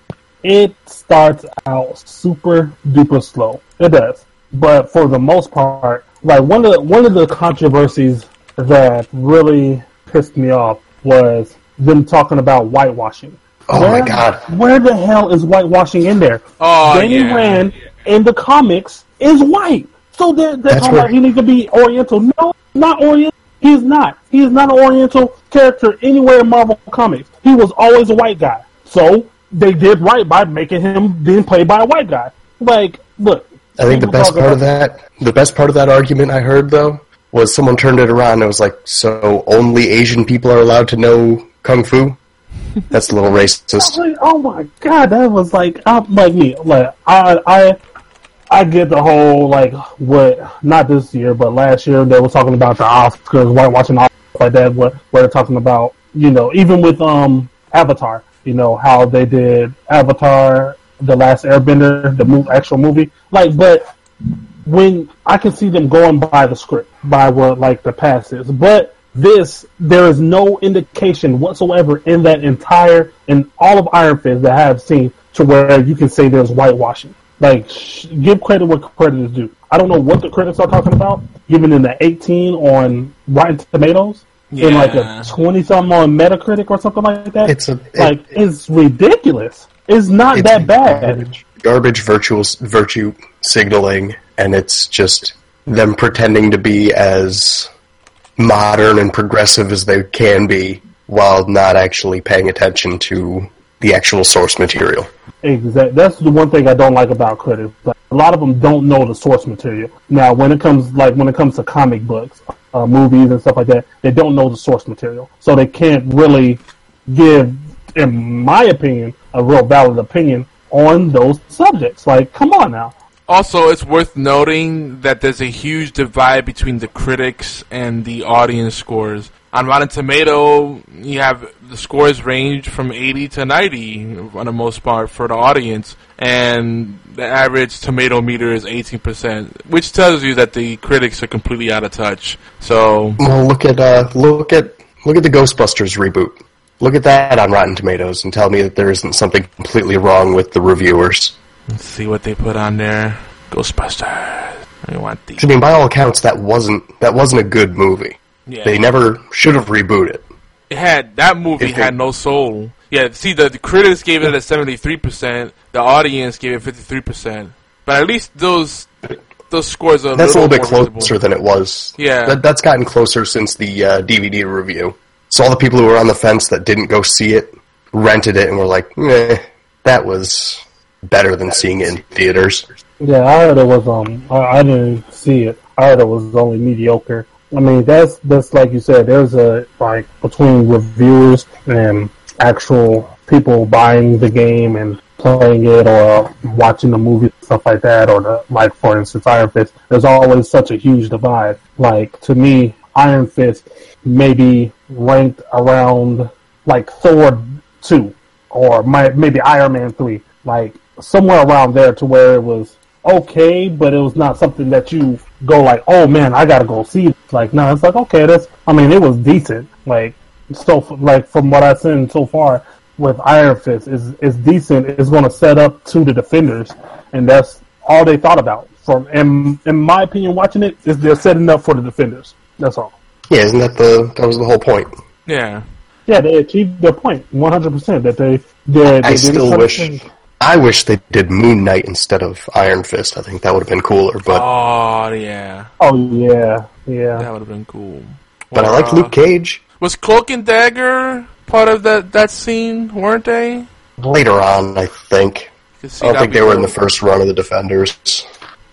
It starts out super duper slow. It does, but for the most part, like one of the, one of the controversies that really pissed me off was them talking about whitewashing. Oh Where- my god. Where the hell is whitewashing in there? Oh, Danny yeah. Rand in the comics is white. So they're, they're talking where- about he needs to be Oriental. No, not Oriental. He's not. He is not an Oriental character anywhere in Marvel Comics. He was always a white guy. So they did right by making him being played by a white guy. Like, look. I think the best talk part of that, the best part of that argument I heard though, was someone turned it around and it was like, so only Asian people are allowed to know kung fu? That's a little racist. Like, oh my god, that was like, I'm like me. Like, I, I, I get the whole like what not this year, but last year they were talking about the Oscars, whitewashing Oscars like that. What where they're talking about, you know, even with um Avatar, you know how they did Avatar, the Last Airbender, the mo- actual movie. Like, but when I can see them going by the script, by what like the past is, but this there is no indication whatsoever in that entire in all of Iron Fist that I have seen to where you can say there's whitewashing. Like, sh- give credit what credit is due. I don't know what the critics are talking about, given in the 18 on Rotten Tomatoes, in like a 20 something on Metacritic or something like that. It's a it- like it's ridiculous. It's not it's that bad. Garbage, garbage virtual virtue signaling, and it's just them pretending to be as modern and progressive as they can be, while not actually paying attention to the actual source material. Exactly. That's the one thing I don't like about critics. Like, a lot of them don't know the source material. Now, when it comes like when it comes to comic books, uh, movies, and stuff like that, they don't know the source material, so they can't really give, in my opinion, a real valid opinion on those subjects. Like, come on now. Also, it's worth noting that there's a huge divide between the critics and the audience scores. On Rotten Tomato, you have the scores range from 80 to 90 on the most part for the audience, and the average tomato meter is 18%, which tells you that the critics are completely out of touch. So, Well, look at uh, look at look at the Ghostbusters reboot. Look at that on Rotten Tomatoes and tell me that there isn't something completely wrong with the reviewers. Let's see what they put on there. Ghostbusters. I want the. I mean, by all accounts, that wasn't that wasn't a good movie. Yeah. They never should have rebooted. It had that movie they- had no soul. Yeah, see the, the critics gave it a seventy three percent, the audience gave it fifty three percent. But at least those those scores are That's a little bit visible. closer than it was. Yeah. that, that's gotten closer since the uh, DVD review. So all the people who were on the fence that didn't go see it rented it and were like, "Meh, that was better than seeing it in theaters." Yeah, I heard it was um I, I didn't see it. I heard it was only mediocre. I mean, that's that's like you said. There's a like between reviewers and actual people buying the game and playing it or watching the movie stuff like that or the like for instance Iron Fist there's always such a huge divide like to me Iron Fist maybe ranked around like Thor 2 or my, maybe Iron Man 3 like somewhere around there to where it was okay but it was not something that you go like oh man I gotta go see like no it's like okay that's I mean it was decent like so like from what I've seen so far with Iron Fist is is decent. It's going to set up to the defenders, and that's all they thought about. From in in my opinion, watching it is they're setting up for the defenders. That's all. Yeah, isn't that the that was the whole point? Yeah. Yeah, they achieved their point one hundred percent. That they they, they I still didn't wish thing. I wish they did Moon Knight instead of Iron Fist. I think that would have been cooler. But Oh yeah, Oh yeah, yeah. that would have been cool. but I like uh, Luke Cage. Was Cloak and Dagger part of that that scene? Weren't they? Later on, I think. See I don't think they were in the first run of the Defenders.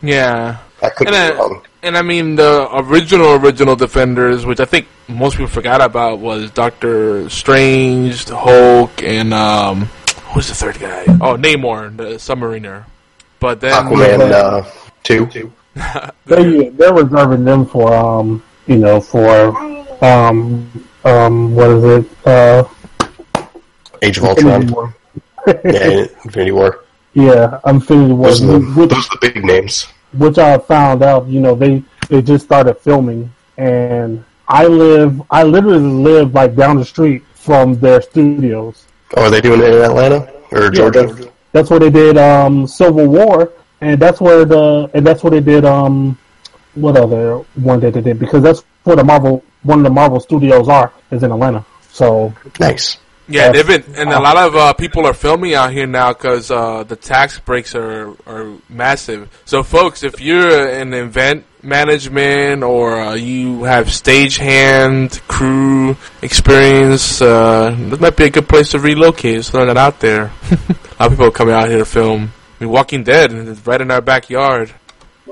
Yeah. I could And be then- wrong. And I mean, the original, original Defenders, which I think most people forgot about, was Doctor Strange, the Hulk, and um, who's the third guy? Oh, Namor, the submariner. But then, Aquaman uh, two. They they're reserving them for um you know for um um what is it uh Age of Infinity Ultron. War. yeah, Infinity War. Yeah, Infinity War. Those are, the, which, those are the big names. which I found out, you know, they they just started filming, and I live, I literally live like down the street from their studios. Oh, are they doing it in Atlanta or Georgia? that's, that's where they did um, Civil War, and that's where the and that's where they did um, what other one that they did because that's where the Marvel one of the Marvel studios are is in Atlanta. So Nice. Yeah, they've been, and a lot of uh, people are filming out here now because uh, the tax breaks are are massive. So, folks, if you're in event management or uh, you have stagehand crew experience, uh, this might be a good place to relocate. Just throwing that out there. a lot of people are coming out here to film. I mean, Walking Dead is right in our backyard.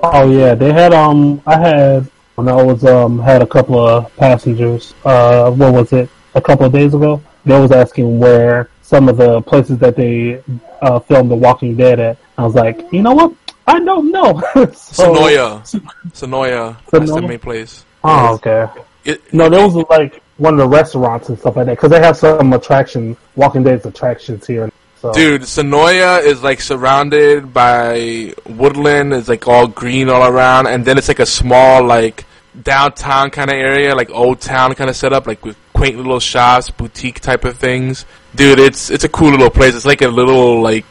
Oh yeah, they had um I had when I was um had a couple of passengers, uh what was it, a couple of days ago? They was asking where some of the places that they uh filmed The Walking Dead at. I was like, you know what? I don't know. so, Senoia. Senoia. That's the Senoia? main place. Oh, okay. It, No, there was like one of the restaurants and stuff like that because they have some attraction Walking Dead's attractions here. So Dude, Senoia is like surrounded by woodland. It's like all green all around, and then it's like a small like downtown kind of area, like old town kind of setup, like with quaint little shops, boutique type of things. Dude, it's it's a cool little place. It's like a little like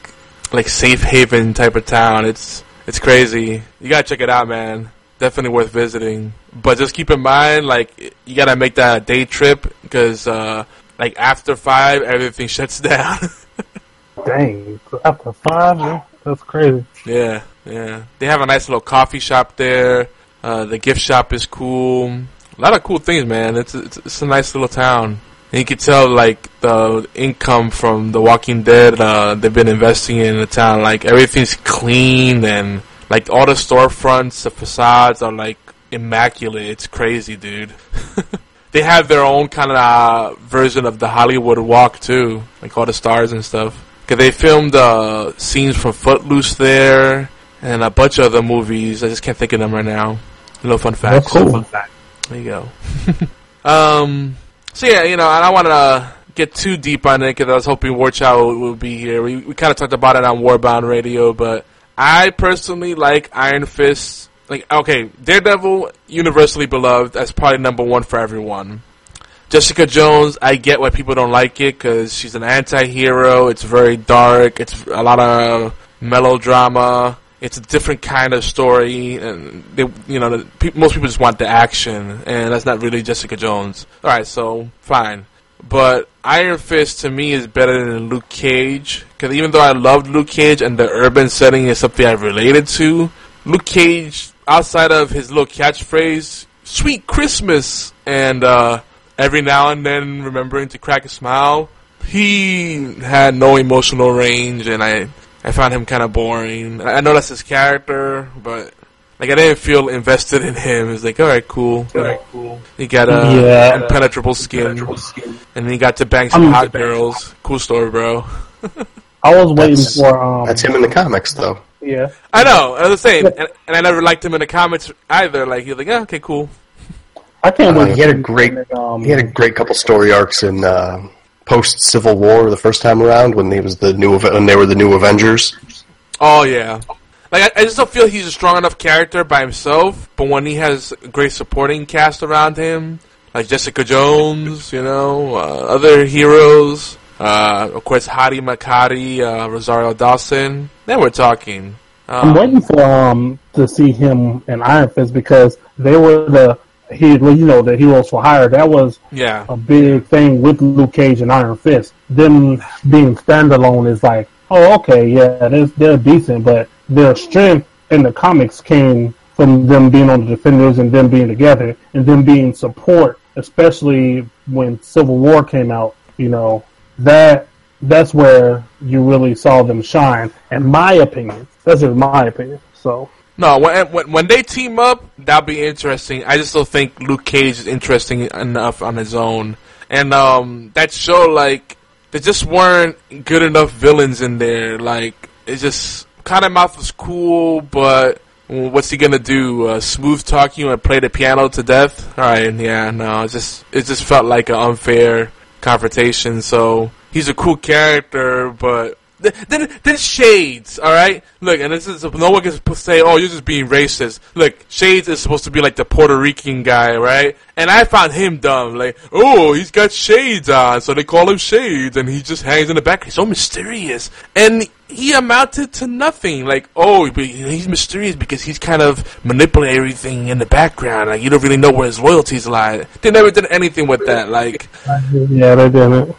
like safe haven type of town. It's it's crazy. You gotta check it out, man. Definitely worth visiting. But just keep in mind, like you gotta make that a day trip because uh, like after five, everything shuts down. dang, after five, that's crazy. Yeah, yeah. They have a nice little coffee shop there. Uh, the gift shop is cool. A lot of cool things, man. It's it's, it's a nice little town. And you can tell like the income from The Walking Dead. Uh, they've been investing in the town. Like everything's clean and like all the storefronts, the facades are like immaculate. It's crazy, dude. they have their own kind of uh, version of the Hollywood Walk too, like all the stars and stuff. Cause they filmed uh, scenes from Footloose there and a bunch of other movies. I just can't think of them right now. little fun fact. That's cool. There you go. um. So yeah, you know, I don't want to get too deep on it because I was hoping War Child would, would be here. We we kind of talked about it on Warbound Radio, but I personally like Iron Fist. Like, okay, Daredevil, universally beloved. That's probably number one for everyone. Jessica Jones, I get why people don't like it because she's an anti-hero. It's very dark. It's a lot of melodrama. It's a different kind of story, and they, you know, the, pe- most people just want the action, and that's not really Jessica Jones. All right, so fine, but Iron Fist to me is better than Luke Cage because even though I loved Luke Cage and the urban setting is something I related to, Luke Cage outside of his little catchphrase "Sweet Christmas" and uh, every now and then remembering to crack a smile, he had no emotional range, and I I found him kind of boring. I know that's his character, but Like I didn't feel invested in him. It was like, all right, cool. All right, cool. He got a Yeah. impenetrable skin, and then he got to bang some I'm- hot girls. Cool story, bro. I was waiting That's- for um. That's him in the comics, though. Yeah. I know. I was saying, and, and I never liked him in the comics either. Like he was like, yeah, okay, cool. I can't Uh, wait. he had a to- great Um, he had a great couple story arcs in uh, post Civil War the first time around when they was the new when they were the new Avengers. Oh yeah. Like I, I just don't feel he's a strong enough character by himself. But when he has a great supporting cast around him, like Jessica Jones, you know, uh, other heroes, uh, of course Hadi Makari, uh, Rosario Dawson, then we're talking. I'm Um, waiting for um to see him in Iron Fist because they were the he you know the heroes for hire. That was yeah, a big thing with Luke Cage and Iron Fist. Them being standalone is like, oh okay, yeah, they're, they're decent, but their strength in the comics came from them being on the Defenders and them being together and them being support, especially when Civil War came out. You know that that's where you really saw them shine. In my opinion, that's just my opinion. So No, when, when when they team up, that'll be interesting. I just don't think Luke Cage is interesting enough on his own. And um, that show, like, there just weren't good enough villains in there. Like, it just Cottonmouth was cool, but what's he gonna do? Uh, smooth talk you and play the piano to death? All right, yeah, no, it just it just felt like an unfair confrontation. So he's a cool character, but then then Shades, all right. Look, and this is no one can say, "Oh, you're just being racist." Look, Shades is supposed to be like the Puerto Rican guy, right? And I found him dumb. Like, oh, he's got shades on, so they call him Shades, and he just hangs in the back. He's so mysterious, and he amounted to nothing. Like, oh, he's mysterious because he's kind of manipulating everything in the background. Like, you don't really know where his loyalties lie. They never did anything with that. Like, yeah, they didn't.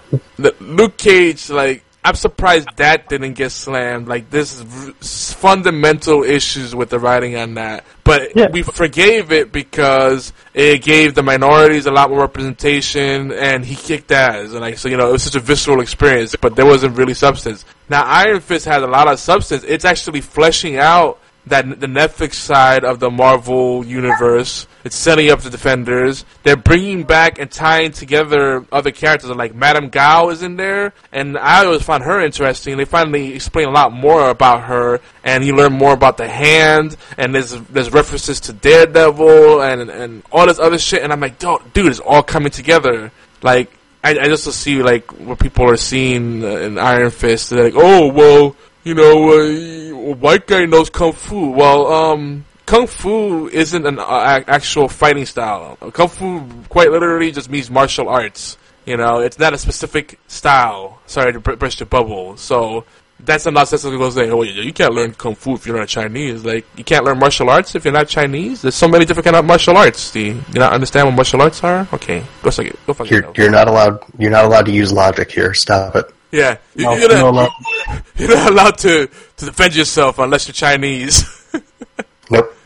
Luke Cage, like, I'm surprised that didn't get slammed. Like, there's r- s- fundamental issues with the writing on that. But Yeah. we forgave it because it gave the minorities a lot more representation, and he kicked ass. And like, so you know, it was such a visceral experience, but there wasn't really substance. Now, Iron Fist has a lot of substance. It's actually fleshing out that the Netflix side of the Marvel universe. It's setting up the Defenders. They're bringing back and tying together other characters. Like Madame Gao is in there, and I always found her interesting. They finally explain a lot more about her, and you learn more about the Hand, and there's there's references to Daredevil and and all this other shit. And I'm like, dude, it's all coming together. Like I, I just see like what people are seeing in Iron Fist. They're like, oh well, you know, uh, white guy knows kung fu. Well, um, kung fu isn't an uh, ac- actual fighting style. Kung fu quite literally just means martial arts. You know, it's not a specific style. Sorry to burst your bubble. So that's a nonsensical thing. Oh, you you can't learn kung fu if you're not Chinese. Like you can't learn martial arts if you're not Chinese. There's so many different kind of martial arts. Do you, you not understand what martial arts are? Okay, go suck it. Go fuck You're yourself. you're not allowed you're not allowed to use logic here. Stop it. Yeah, you, No, you're, not, no, no. you're not allowed to, to defend yourself unless you're Chinese. Nope.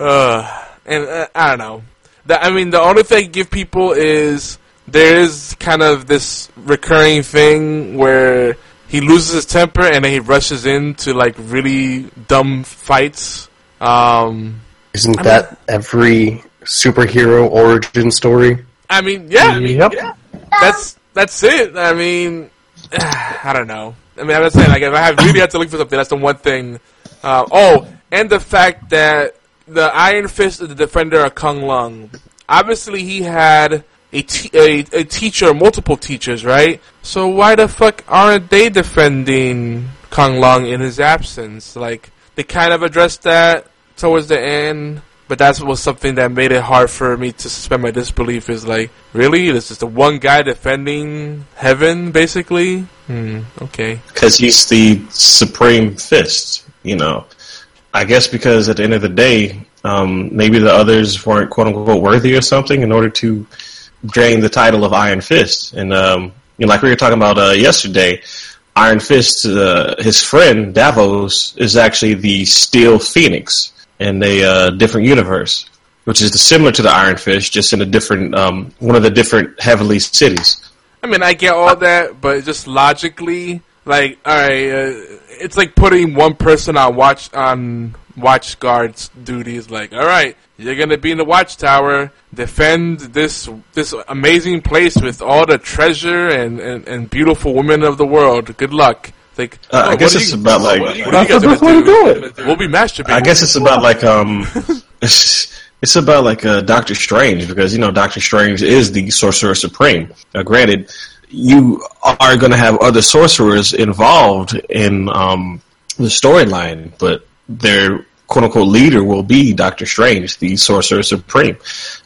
uh, and uh, I don't know. The, I mean, the only thing I give people is there is kind of this recurring thing where he loses his temper and then he rushes into like really dumb fights. Um, Isn't that every superhero origin story? I mean, yeah, Yep. that's that's it. I mean, I don't know. I mean, I'm just saying, like, if I have really had to look for something, that's the one thing. Uh, oh, and the fact that the Iron Fist the Defender of K'un-Lun, obviously he had a, a, a teacher, multiple teachers, right? So why the fuck aren't they defending K'un-Lun in his absence? Like, they kind of addressed that towards the end, but that was something that made it hard for me to suspend my disbelief. Is like, really? This is the one guy defending heaven, basically? Hmm. Okay. because he's the supreme fist. You know, I guess because at the end of the day, um, maybe the others weren't quote unquote worthy or something in order to gain the title of Iron Fist. And um, you know, like we were talking about uh, yesterday, Iron Fist, uh, his friend Davos is actually the Steel Phoenix in a uh, different universe, which is similar to the Iron Fist, just in a different um, one of the different heavenly cities. I mean, I get all that, but just logically, like, all right, uh, it's like putting one person on watch on watch guard's duties. Like, all right, you're gonna be in the watchtower, defend this this amazing place with all the treasure and, and, and beautiful women of the world. Good luck. It's Like, Uh, I guess it's you- about like what are you That's guys the best gonna way to do We'll be masturbating. I guess it's about like um, it's, it's about like uh, Doctor Strange because you know Doctor Strange is the Sorcerer Supreme. Now, granted, you are going to have other sorcerers involved in um, the storyline, but their quote unquote leader will be Doctor Strange, the Sorcerer Supreme.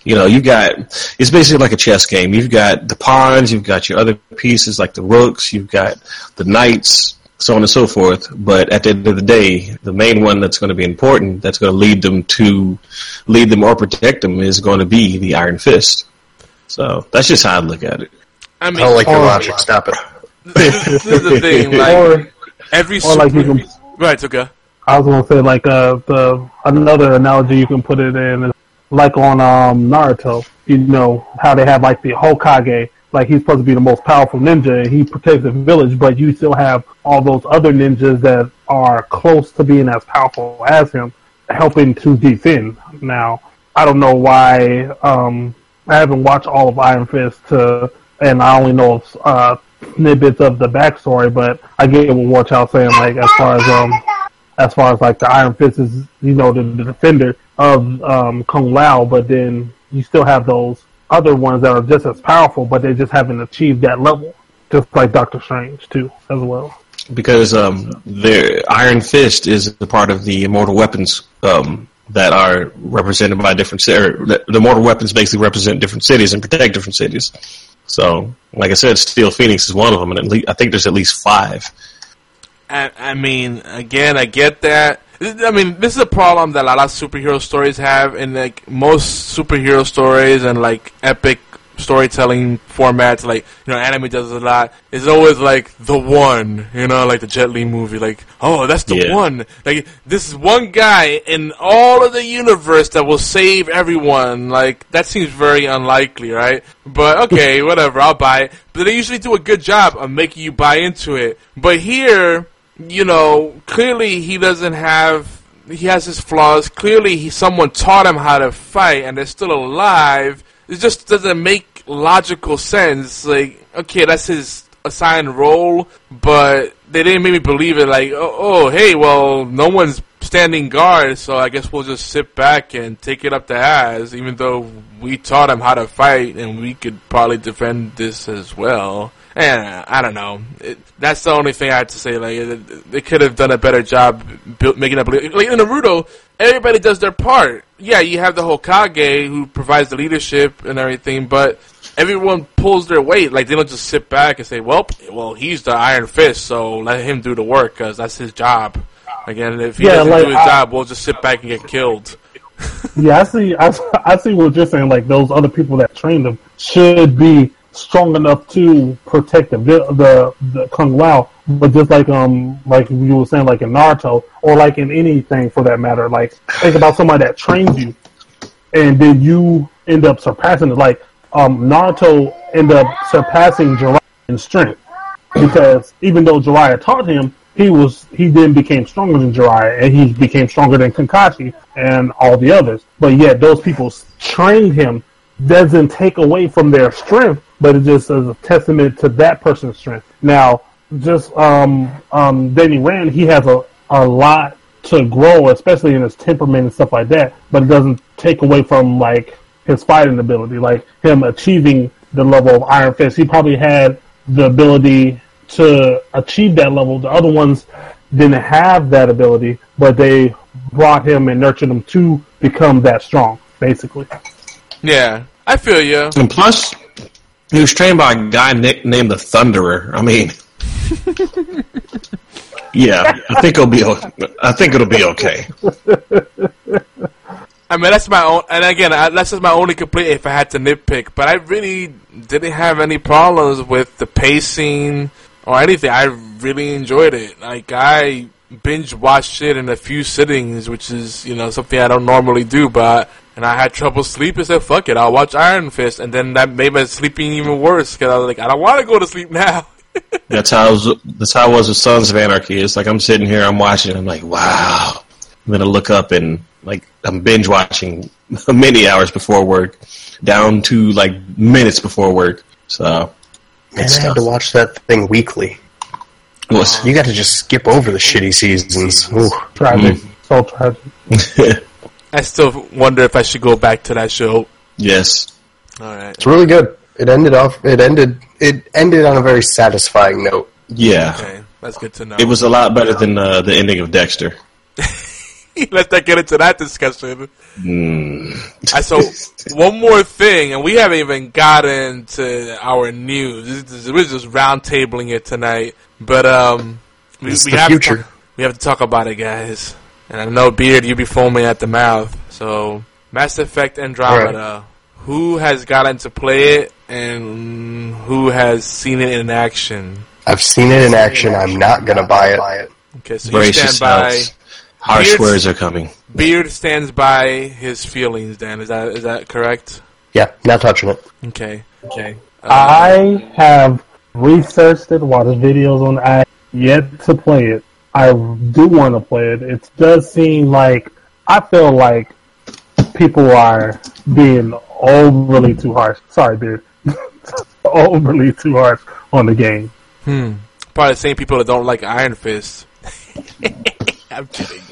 You know, you got it's basically like a chess game. You've got the pawns, you've got your other pieces like the rooks, you've got the knights, so on and so forth. But at the end of the day, the main one that's going to be important, that's going to lead them to lead them or protect them, is going to be the Iron Fist. So that's just how I look at it. I I mean, don't like your logic. Stop it. this, this is the thing. Like or every or like you can- Right, okay. I was gonna say like uh the another analogy you can put it in like on um Naruto. You know how they have like the Hokage, like he's supposed to be the most powerful ninja, and he protects the village, but you still have all those other ninjas that are close to being as powerful as him, helping to defend. Now I don't know why um I haven't watched all of Iron Fist to, and I only know uh snippets of the backstory, but I get what y'all saying like as far as um as far as like the Iron Fist is, you know, the, the defender of um, Kung Lao, but then you still have those other ones that are just as powerful, but they just haven't achieved that level. Just like Doctor Strange too, as well. because um, their Iron Fist is a part of the immortal weapons um, that are represented by different ci- or the the immortal weapons basically represent different cities and protect different cities. So, like I said, Steel Phoenix is one of them, and at least, I think there's at least five. I, I mean, again, I get that. I mean, this is a problem that a lot of superhero stories have, and like most superhero stories and like epic storytelling formats, like you know, anime does a lot. Is always like the one, you know, like the Jet Li movie, like oh, that's the Yeah. one. Like this is one guy in all of the universe that will save everyone. Like that seems very unlikely, right? But okay, whatever, I'll buy it. But they usually do a good job of making you buy into it. But here you know, clearly he doesn't have. He has his flaws. Clearly, he someone taught him how to fight, and they're still alive. It just doesn't make logical sense. Like, okay, that's his assigned role, but they didn't make me believe it. Like, oh, oh hey, well, no one's standing guard, so I guess we'll just sit back and take it up the ass, even though we taught him how to fight, and we could probably defend this as well. I don't know. It, that's the only thing I had to say. Like they could have done a better job built, making believe. Like in Naruto, everybody does their part. Yeah, you have the Hokage who provides the leadership and everything, but everyone pulls their weight. Like they don't just sit back and say, "Well, well, he's the Iron Fist, so let him do the work because that's his job." Again, if he Yeah, doesn't like, do his I- job, we'll just sit back and get killed. Yeah, I see. I, I see what you're saying. Like those other people that trained them should be strong enough to protect the the the Kung Lao. But just like um like you were saying, like in Naruto or like in anything for that matter, like think about somebody that trains you, and then you end up surpassing it. Like um Naruto end up surpassing Jiraiya in strength because even though Jiraiya taught him, he was he then became stronger than Jiraiya, and he became stronger than Kakashi and all the others. But yet, those people trained him doesn't take away from their strength, but it just is a testament to that person's strength. Now, just um um Danny Rand, he has a a lot to grow, especially in his temperament and stuff like that. But it doesn't take away from like his fighting ability, like him achieving the level of Iron Fist. He probably had the ability to achieve that level. The other ones didn't have that ability, but they brought him and nurtured him to become that strong, basically. Yeah, I feel you. And plus, he was trained by a guy nick- named the Thunderer. I mean, yeah, I think it'll be. o- I think it'll be okay. I mean, that's my own, and again, I, that's just my only complaint if I had to nitpick. But I really didn't have any problems with the pacing or anything. I really enjoyed it. Like I binge watched it in a few sittings, which is you know something I don't normally do. But and I had trouble sleeping, so fuck it, I'll watch Iron Fist, and then that made my sleeping even worse because I was like, I don't want to go to sleep now. That's how. I was, that's how I was with Sons of Anarchy. It's like I'm sitting here, I'm watching, I'm like, wow, I'm gonna look up and like I'm binge watching many hours before work, down to like minutes before work. So Man, good I had to watch that thing weekly. Was- You got to just skip over the shitty seasons. Ooh. Tragic. Mm. So tragic. I still wonder if I should go back to that show. yes. All right. It's really good. It ended off. It ended. It ended on a very satisfying note. Yeah. Okay, that's good to know. It was a lot better than uh, the ending of Dexter. Let's not get into that discussion. Mm. I, so one more thing, and we haven't even gotten to our news. This is- We're just roundtabling it tonight, but um, we, It's we the have future. To we have to talk about it, guys. And I know Beard, you be foaming at the mouth. So Mass Effect Andromeda. Who has gotten to play it, and who has seen it in action? I've seen it in action. I'm not gonna buy it. Okay, so Brace you stand by. Harsh Beard's- words are coming. Beard stands by his feelings. Dan, is that is that correct? Yeah, not touching it. Okay. Okay. I uh, have researched it, watched videos on it, yet to play it. I do want to play it. It does seem like I feel like people are being overly too harsh. Sorry, dude. overly too harsh on the game. Hmm. Probably the same people that don't like Iron Fist. I'm kidding.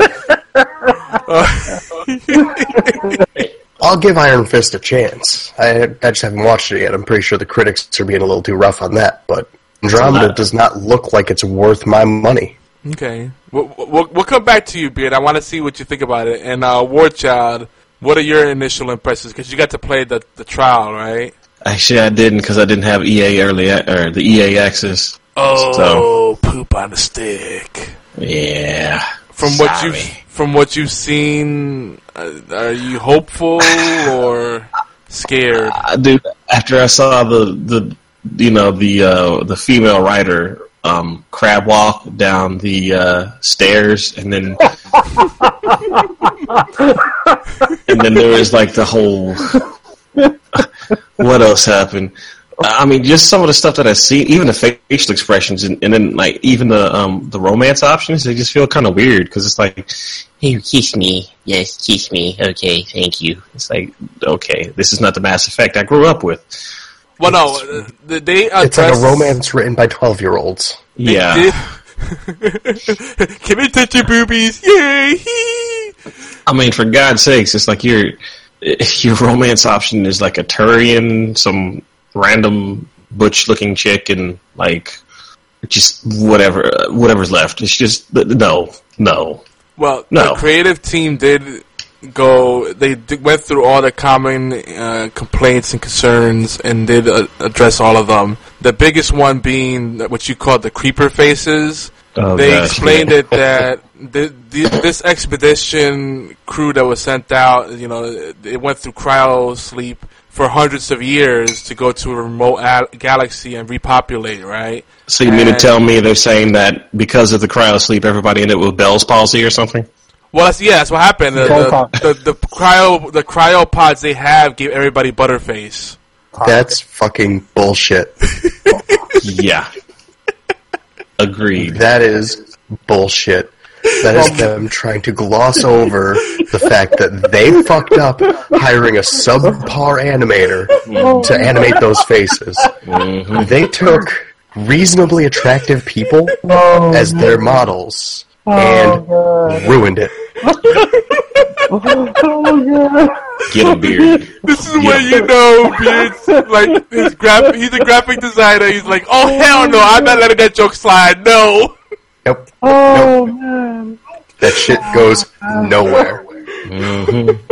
I'll give Iron Fist a chance. I, I just haven't watched it yet. I'm pretty sure the critics are being a little too rough on that. But Andromeda does not look like it's worth my money. Okay. We'll, we'll, we'll come back to you, Beard. I want to see what you think about it. And uh, War Child, what are your initial impressions? Because you got to play the the trial, right? Actually, I didn't because I didn't have EA early or the EA access. Oh, poop on the stick. Yeah. From what you Sorry. from what you've seen, uh, are you hopeful or scared? I do. After I saw the the you know the uh, the female writer um, crab walk down the uh, stairs, and then and then there was like the whole. what else happened? I mean, just some of the stuff that I see, even the facial expressions, and, and then like even the um, the romance options, they just feel kind of weird because it's like, "Hey, kiss me, yes, kiss me, okay, thank you." It's like, okay, this is not the Mass Effect I grew up with. Well, no, uh, the, they It's like a romance written by 12 year olds. Yeah, did- Can we touch your boobies? Yay! I mean, for God's sakes, it's like your your romance option is like a Turian, some random butch-looking chick, and like just whatever whatever's left. It's just no, no. Well, No. the creative team did go. They went through all the common uh, complaints and concerns and did uh, address all of them. The biggest one being what you call the creeper faces. Oh, they gosh, explained yeah. it that the, the, this expedition crew that was sent out, you know, it went through cryo sleep for hundreds of years to go to a remote a- galaxy and repopulate, right? So you mean to tell me they're saying that because of the cryo sleep, everybody ended up with Bell's palsy or something? Well, that's, yeah, that's what happened. The, the, the, the cryo the cryopods they have gave everybody butterface. That's fucking bullshit. yeah. Agreed. That is bullshit. That is them trying to gloss over the fact that they fucked up hiring a subpar animator mm-hmm. to animate those faces. Mm-hmm. They took reasonably attractive people Oh, as their models and oh, ruined it. oh my god. Get a beard. This is where you know Beard's like his graph. He's a graphic designer. He's like, oh hell no, I'm not letting that joke slide. No. Nope. Oh man. That shit goes nowhere.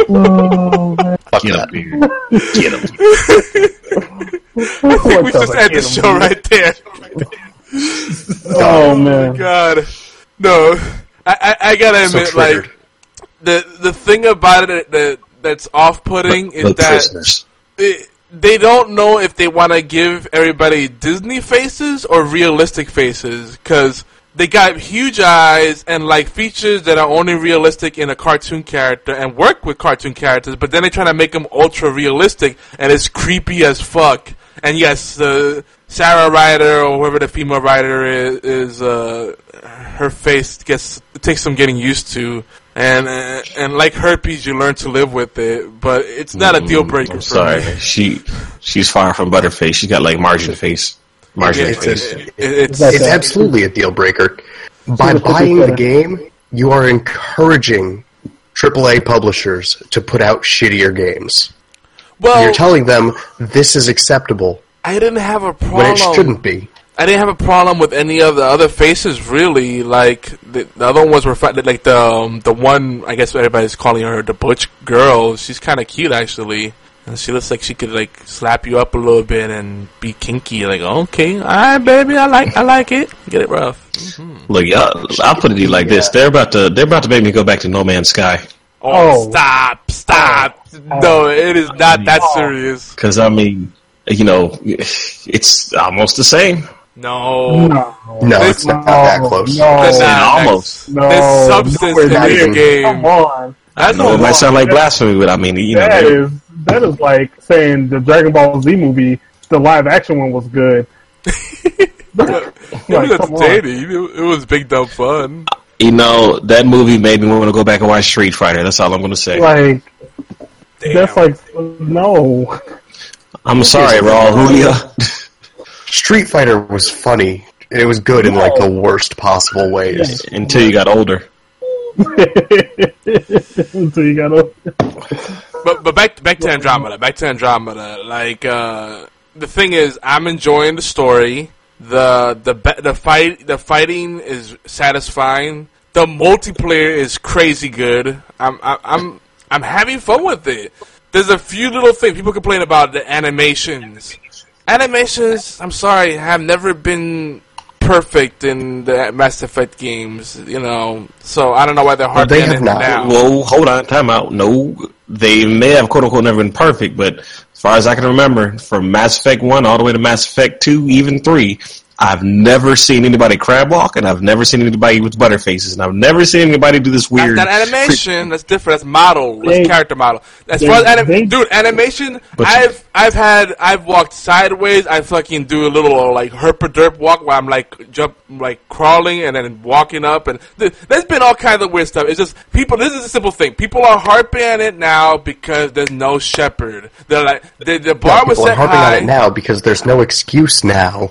Oh man. Fuck Get that. beard. Get him. I think we just end the show right there. Oh man. Oh, god, no. I I, I gotta So admit, triggered. like the the thing about it that that's off putting is that it, they don't know if they want to give everybody Disney faces or realistic faces because they got huge eyes and like features that are only realistic in a cartoon character and work with cartoon characters, but then they try to make them ultra realistic and it's creepy as fuck. And yes, the Sara Ryder or whoever the female Ryder is, is uh, her face gets it takes some getting used to. and uh, and like herpes, you learn to live with it. But it's not a deal breaker I'm for sorry, me. she she's far from butterface. She's got like margin face. Margin It's, face. it- it's That's- It's absolutely a deal breaker. By buying the game, you are encouraging AAA publishers to put out shittier games. well. You're telling them this is acceptable I didn't have a problem. when it shouldn't be. I didn't have a problem with any of the other faces really. Like the, the other ones were fi- like the um, the one I guess everybody's calling her the butch girl. She's kind of cute actually, and she looks like she could like slap you up a little bit and be kinky. Like okay, all right, baby, I like I like it. Get it rough. Look, y'all, I'll put it to you like this: they're about to they're about to make me go back to No Man's Sky. Oh, Oh. stop, stop! No, it is not that serious. Because I mean, you know, it's almost the same. No, No, No, This- it's not that close. No, There's Yeah, not- almost. no, There's substance we're in not your even- game. Come on. I know it might sound like blasphemy, but I mean, you know, That they- is that is like saying the Dragon Ball Z movie, the live action one was good. It was Like, come on. entertaining. It, it was big dumb fun. you know, that movie made me want to go back and watch Street Fighter. That's all I'm going to say. Like that's like no. I'm sorry, Raul Julia. Street Fighter was funny. It was good in like the worst possible ways. Until you got older. Until you got older. But but back back to Andromeda. Back to Andromeda. Like uh, the thing is, I'm enjoying the story. The the ba- the fight the fighting is satisfying. The multiplayer is crazy good. I'm I'm I'm, I'm having fun with it. There's a few little things people complain about the animations. Animations, I'm sorry, have never been perfect in the Mass Effect games. You know, so I don't know why they're hard they to have not. now. Whoa, hold on, time out. No, they may have quote unquote never been perfect, but as far as I can remember, from Mass Effect 1 all the way to Mass Effect 2, even 3, I've never seen anybody crab walk, and I've never seen anybody with butterfaces, and I've never seen anybody do this That's weird. not animation. That's different. That's model. That's They- character model. As they- far as anim- they- dude, animation. But- I've I've had I've walked sideways. I fucking do a little uh, like herpa derp walk where I'm like jump like crawling and then walking up and th- there's been all kinds of weird stuff. It's just people. This is a simple thing. People are harping on it now because there's no Shepard. They're like the the bar was People are set harping high. on it now because there's no excuse now.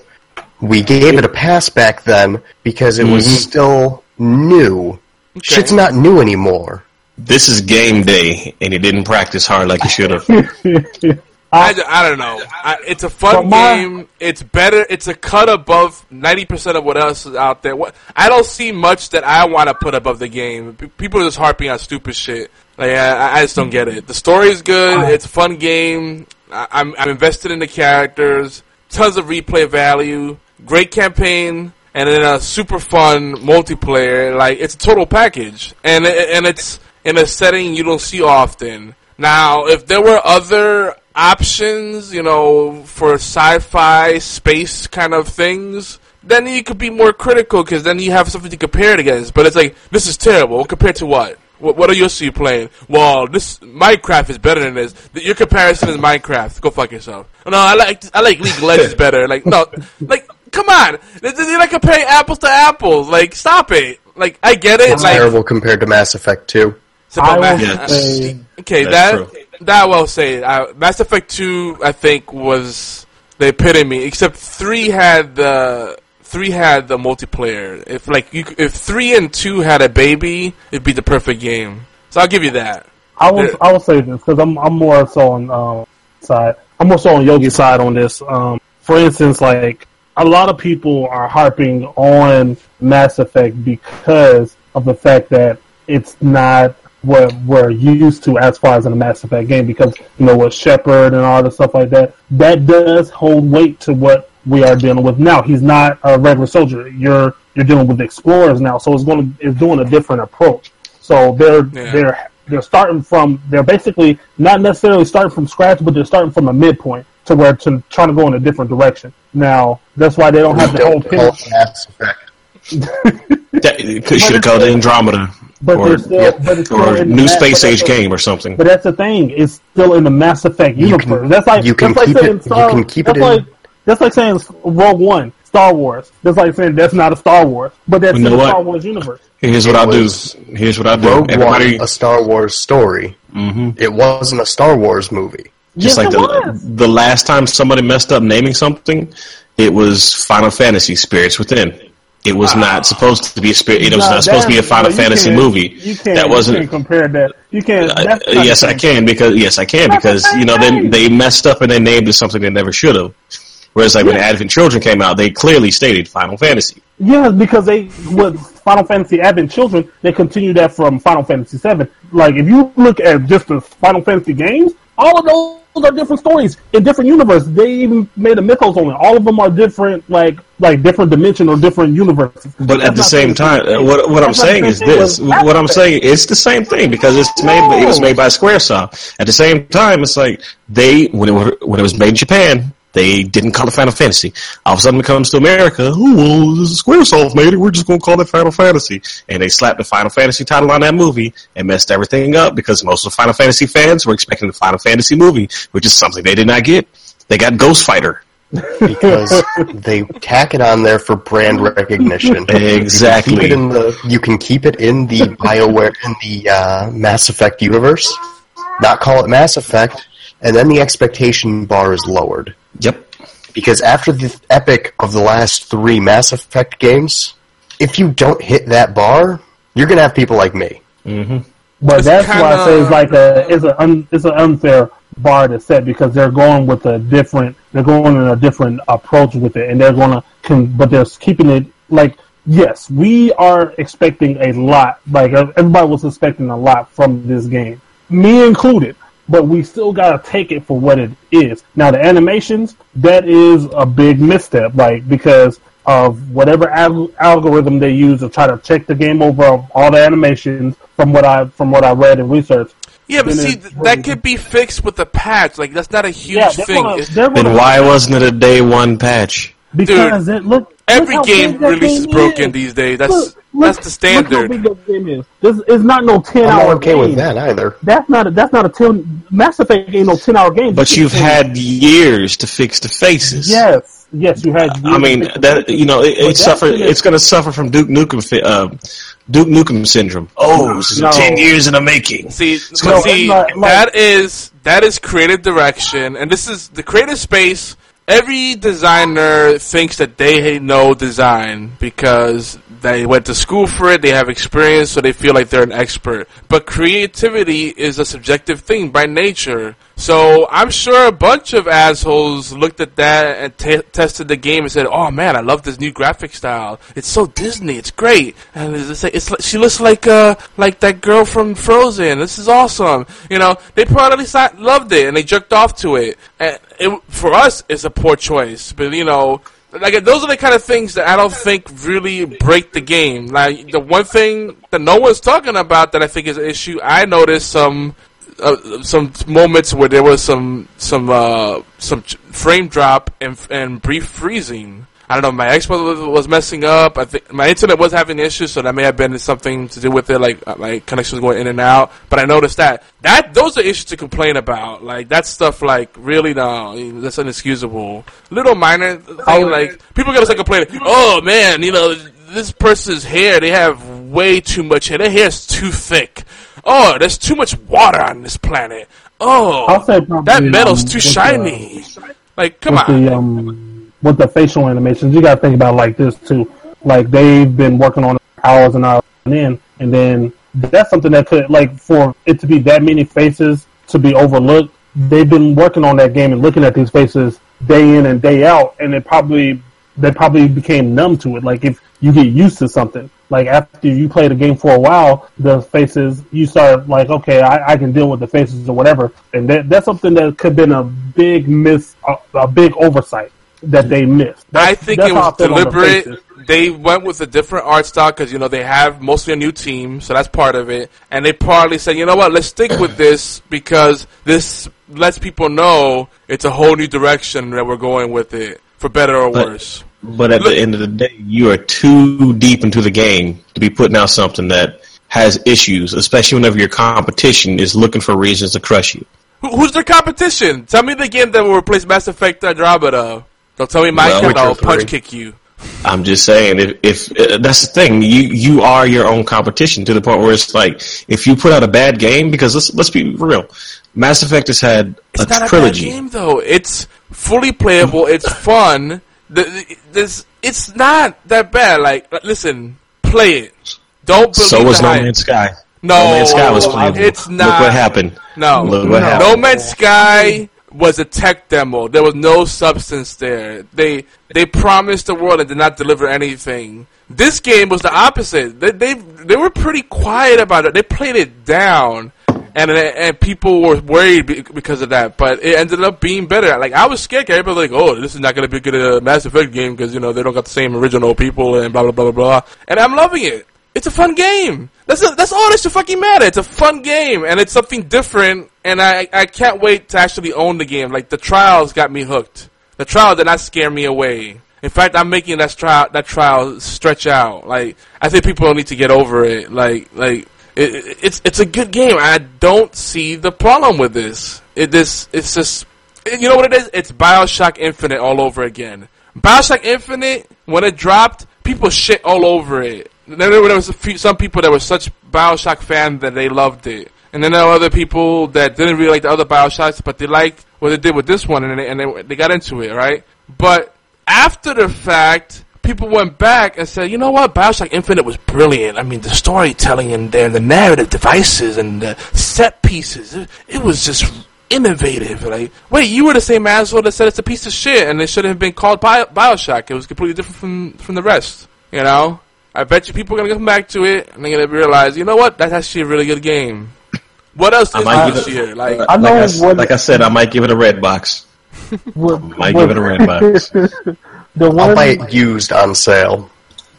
We gave it a pass back then because it was mm-hmm. still new. Shit's not new anymore. This is game day, and he didn't practice hard like he should have. I, I don't know. I, it's a fun my- game. It's better. It's a cut above ninety percent of what else is out there. What I don't see much that I want to put above the game. People are just harping on stupid shit. Like I, I just don't get it. The story is good. It's a fun game. I, I'm I'm invested in the characters. Tons of replay value. Great campaign. And then a super fun multiplayer. Like it's a total package. And it- and it's in a setting you don't see often. Now, if there were other options, you know, for sci-fi space kind of things, then you could be more critical because then you have something to compare it against. But it's like this is terrible. Compared to what? What, what are you see playing? Well, this Minecraft is better than this. Your comparison is Minecraft. Go fuck yourself. No, I like I like League of Legends better. Like no, like come on. Th- th- You're not comparing apples to apples. Like stop it. Like I get it. It's like terrible compared to Mass Effect 2. I Mass- will Yes. say Okay, That's that true. that I will say. Uh, Mass Effect Two, I think, was the epitome. Except three had the three had the multiplayer. If like you, if three and two had a baby, it'd be the perfect game. So I'll give you that. I will Yeah. I will say this because I'm I'm more so on um, side. I'm more so on Yogi's side on this. Um, for instance, like a lot of people are harping on Mass Effect because of the fact that it's not what we're used to as far as in a Mass Effect game. Because you know with Shepard and all the stuff like that, that does hold weight to what we are dealing with now. He's not a regular soldier. You're you're dealing with explorers now, so it's going to it's doing a different approach. So they're Yeah. they're they're starting from they're basically not necessarily starting from scratch, but they're starting from a midpoint to where to trying to go in a different direction. Now that's why they don't have the whole Don't call pin. Mass Effect. That should have called it Andromeda But or, they're but or in New Mass- Space but Age game or something. But that's the thing; it's still in the Mass Effect You universe. can- that's like you can that's like keep saying it- you can keep that's it in- like that's like saying Rogue One Star Wars. That's like saying that's not a Star Wars, but that's You in know the? Star Wars universe. Here's what It I'll do. Here's what I'll do. Rogue Everybody, One, a Star Wars story. hmm It wasn't a Star Wars movie. Just Yes, like the the last time somebody messed up naming something, it was Final Fantasy Spirits Within. It was not supposed to be a spirit. It was not supposed to be a Final you Fantasy movie. You can't. that You wasn't. can't compare that. You can't. Uh, yes, I can because yes, I can because you know they they messed up and they named it something they never should have. Whereas like when Advent Children came out, they clearly stated Final Fantasy. Yes, because they with Final Fantasy Advent Children, they continued that from Final Fantasy VII. Like if you look at just the Final Fantasy games, all of those are different stories in different universes. They even made a mythos on it. All of them are different, like like different dimension or different universes. But at the same the time, thing. what what I'm That's the saying is this. What I'm saying, it's the same thing because it's made. It was made by SquareSoft. At the same time, it's like they when it when it was made in Japan, they didn't call it Final Fantasy. All of a sudden, it comes to America. Oh, well, this is SquareSoft made it. We're just going to call it Final Fantasy, and they slapped the Final Fantasy title on that movie and messed everything up because most of the Final Fantasy fans were expecting the Final Fantasy movie, which is something they did not get. They got Ghost Fighter. because they tack it on there for brand recognition. Exactly. Keep it in the. You can keep it in the Bioware in the uh, Mass Effect universe. Not call it Mass Effect, and then the expectation bar is lowered Yep. because after the epic of the last three Mass Effect games, if you don't hit that bar, you're gonna have people like me. Mm-hmm. But It's that's why I say it's like a it's an un, it's an unfair bar to set because they're going with a different they're going in a different approach with it and they're gonna con, but they're keeping it like yes we are expecting a lot like everybody was expecting a lot from this game me included but we still gotta take it for what it is now the animations that is a big misstep like because of whatever al- algorithm they use to try to check the game over all the animations from what I from what I read and researched. Yeah, but see, th- that could be fixed with a patch. Like that's not a huge Yeah, thing. gonna, It's- they're Then why wasn't it a day one patch? Because it look every look game big that release is broken is. these days. That's Look, that's the standard. Look how big that game is. This is not no ten I'm hour not okay game. with that either. That's not a, that's not a ten. Mass Effect ain't no ten hour game. But you've had years to fix the faces. yes, yes, you had. I mean that you know it, it suffer. gonna- It's going to suffer from Duke Nukem uh, Duke Nukem syndrome. Oh, this is No. ten years in the making. See, gonna- see, not- like- that is that is creative direction, and this is the creative space. Every designer thinks that they know design because they went to school for it, they have experience, so they feel like they're an expert. But creativity is a subjective thing by nature. So I'm sure a bunch of assholes looked at that and t- tested the game and said, "Oh man, I love this new graphic style. It's so Disney. It's great." And it's like, it's she looks like uh like that girl from Frozen. This is awesome. You know, they probably loved it and they jerked off to it. And it, for us, it's a poor choice. But you know, like those are the kind of things that I don't think really break the game. Like the one thing that no one's talking about that I think is an issue. I noticed some uh, some moments where there was some some uh, some frame drop and and brief freezing. I don't know. My Xbox was, was messing up. I think my internet was having issues, so that may have been something to do with it. Like uh, my connection was going in and out. But I noticed that that those are issues to complain about. Like that stuff. Like really, no, that's inexcusable. Little minor thing. Like people gotta start complaining. Oh man, you know this person's hair. They have way too much hair. Their hair's too thick. Oh, there's too much water on this planet. Oh, I'll say probably, that metal's um, too with the- shiny. like, come with on. the um with the facial animations, you got to think about it like this too. Like they've been working on it hours and hours and end, and then that's something that could like for it to be that many faces to be overlooked. They've been working on that game and looking at these faces day in and day out, and it probably they probably became numb to it. Like if you get used to something, like after you play the game for a while, the faces you start like, okay, I, I can deal with the faces or whatever, and that, that's something that could have been a big miss, a, a big oversight that they missed. That's, I think it was I feel on the deliberate. They went with a different art style because you know they have mostly a new team, so that's part of it. And they probably said, you know what, let's stick with this because this lets people know it's a whole new direction that we're going with it, for better or But- worse. But at Look- the end of the day, you are too deep into the game to be putting out something that has issues, especially whenever your competition is looking for reasons to crush you. Who, who's their competition? Tell me the game that will replace Mass Effect Andromeda. Don't tell me Well, Minecraft. Witcher I'll punch kick you. I'm just saying, if, if uh, that's the thing, you you are your own competition to the point where it's like, if you put out a bad game, because let's let's be real, Mass Effect has had It's a not trilogy. a bad game though. It's fully playable. It's fun. The, this it's not that bad. Like, listen, play it. Don't believe so was No hype. Man's Sky. No, No Man's Sky was playable. It's not. Look what happened. No, Look what no. happened. Man's Sky was a tech demo. There was no substance there. They they promised the world and did not deliver anything. This game was the opposite. They they they were pretty quiet about it. They played it down, and and people were worried because of that. But it ended up being better. Like I was scared. Everybody was like, oh, this is not going to be a good uh, Mass Effect game because you know they don't got the same original people and blah blah blah blah blah. And I'm loving it. It's a fun game. That's a, that's all that should fucking matter. It's a fun game, and it's something different. And I I can't wait to actually own the game. Like the trials got me hooked. The trial did not scare me away. In fact, I'm making that trial that trial stretch out. Like I think people need to get over it. Like like it, it, it's it's a good game. I don't see the problem with this. It this it's just you know what it is? It's Bioshock Infinite all over again. Bioshock Infinite, when it dropped, people shit all over it. There was few, some people that were such Bioshock fans that they loved it. And then there were other people that didn't really like the other Bioshocks, but they liked what they did with this one, and they, and they, they got into it, right? But after the fact, people went back and said, you know what, Bioshock Infinite was brilliant. I mean, the storytelling in there, and the narrative devices, and the set pieces, it, it was just innovative. Like, wait, you were the same asshole that said it's a piece of shit, and it shouldn't have been called Bio- Bioshock. It was completely different from from the rest. You know, I bet you people are gonna come back to it, and they're gonna realize, you know what, that's actually a really good game. What else I is might out give it- Like, I know like, I, s- what- like I said, I might give it a red box. What- Might what- give it a red box. the I'll one, buy it used on sale.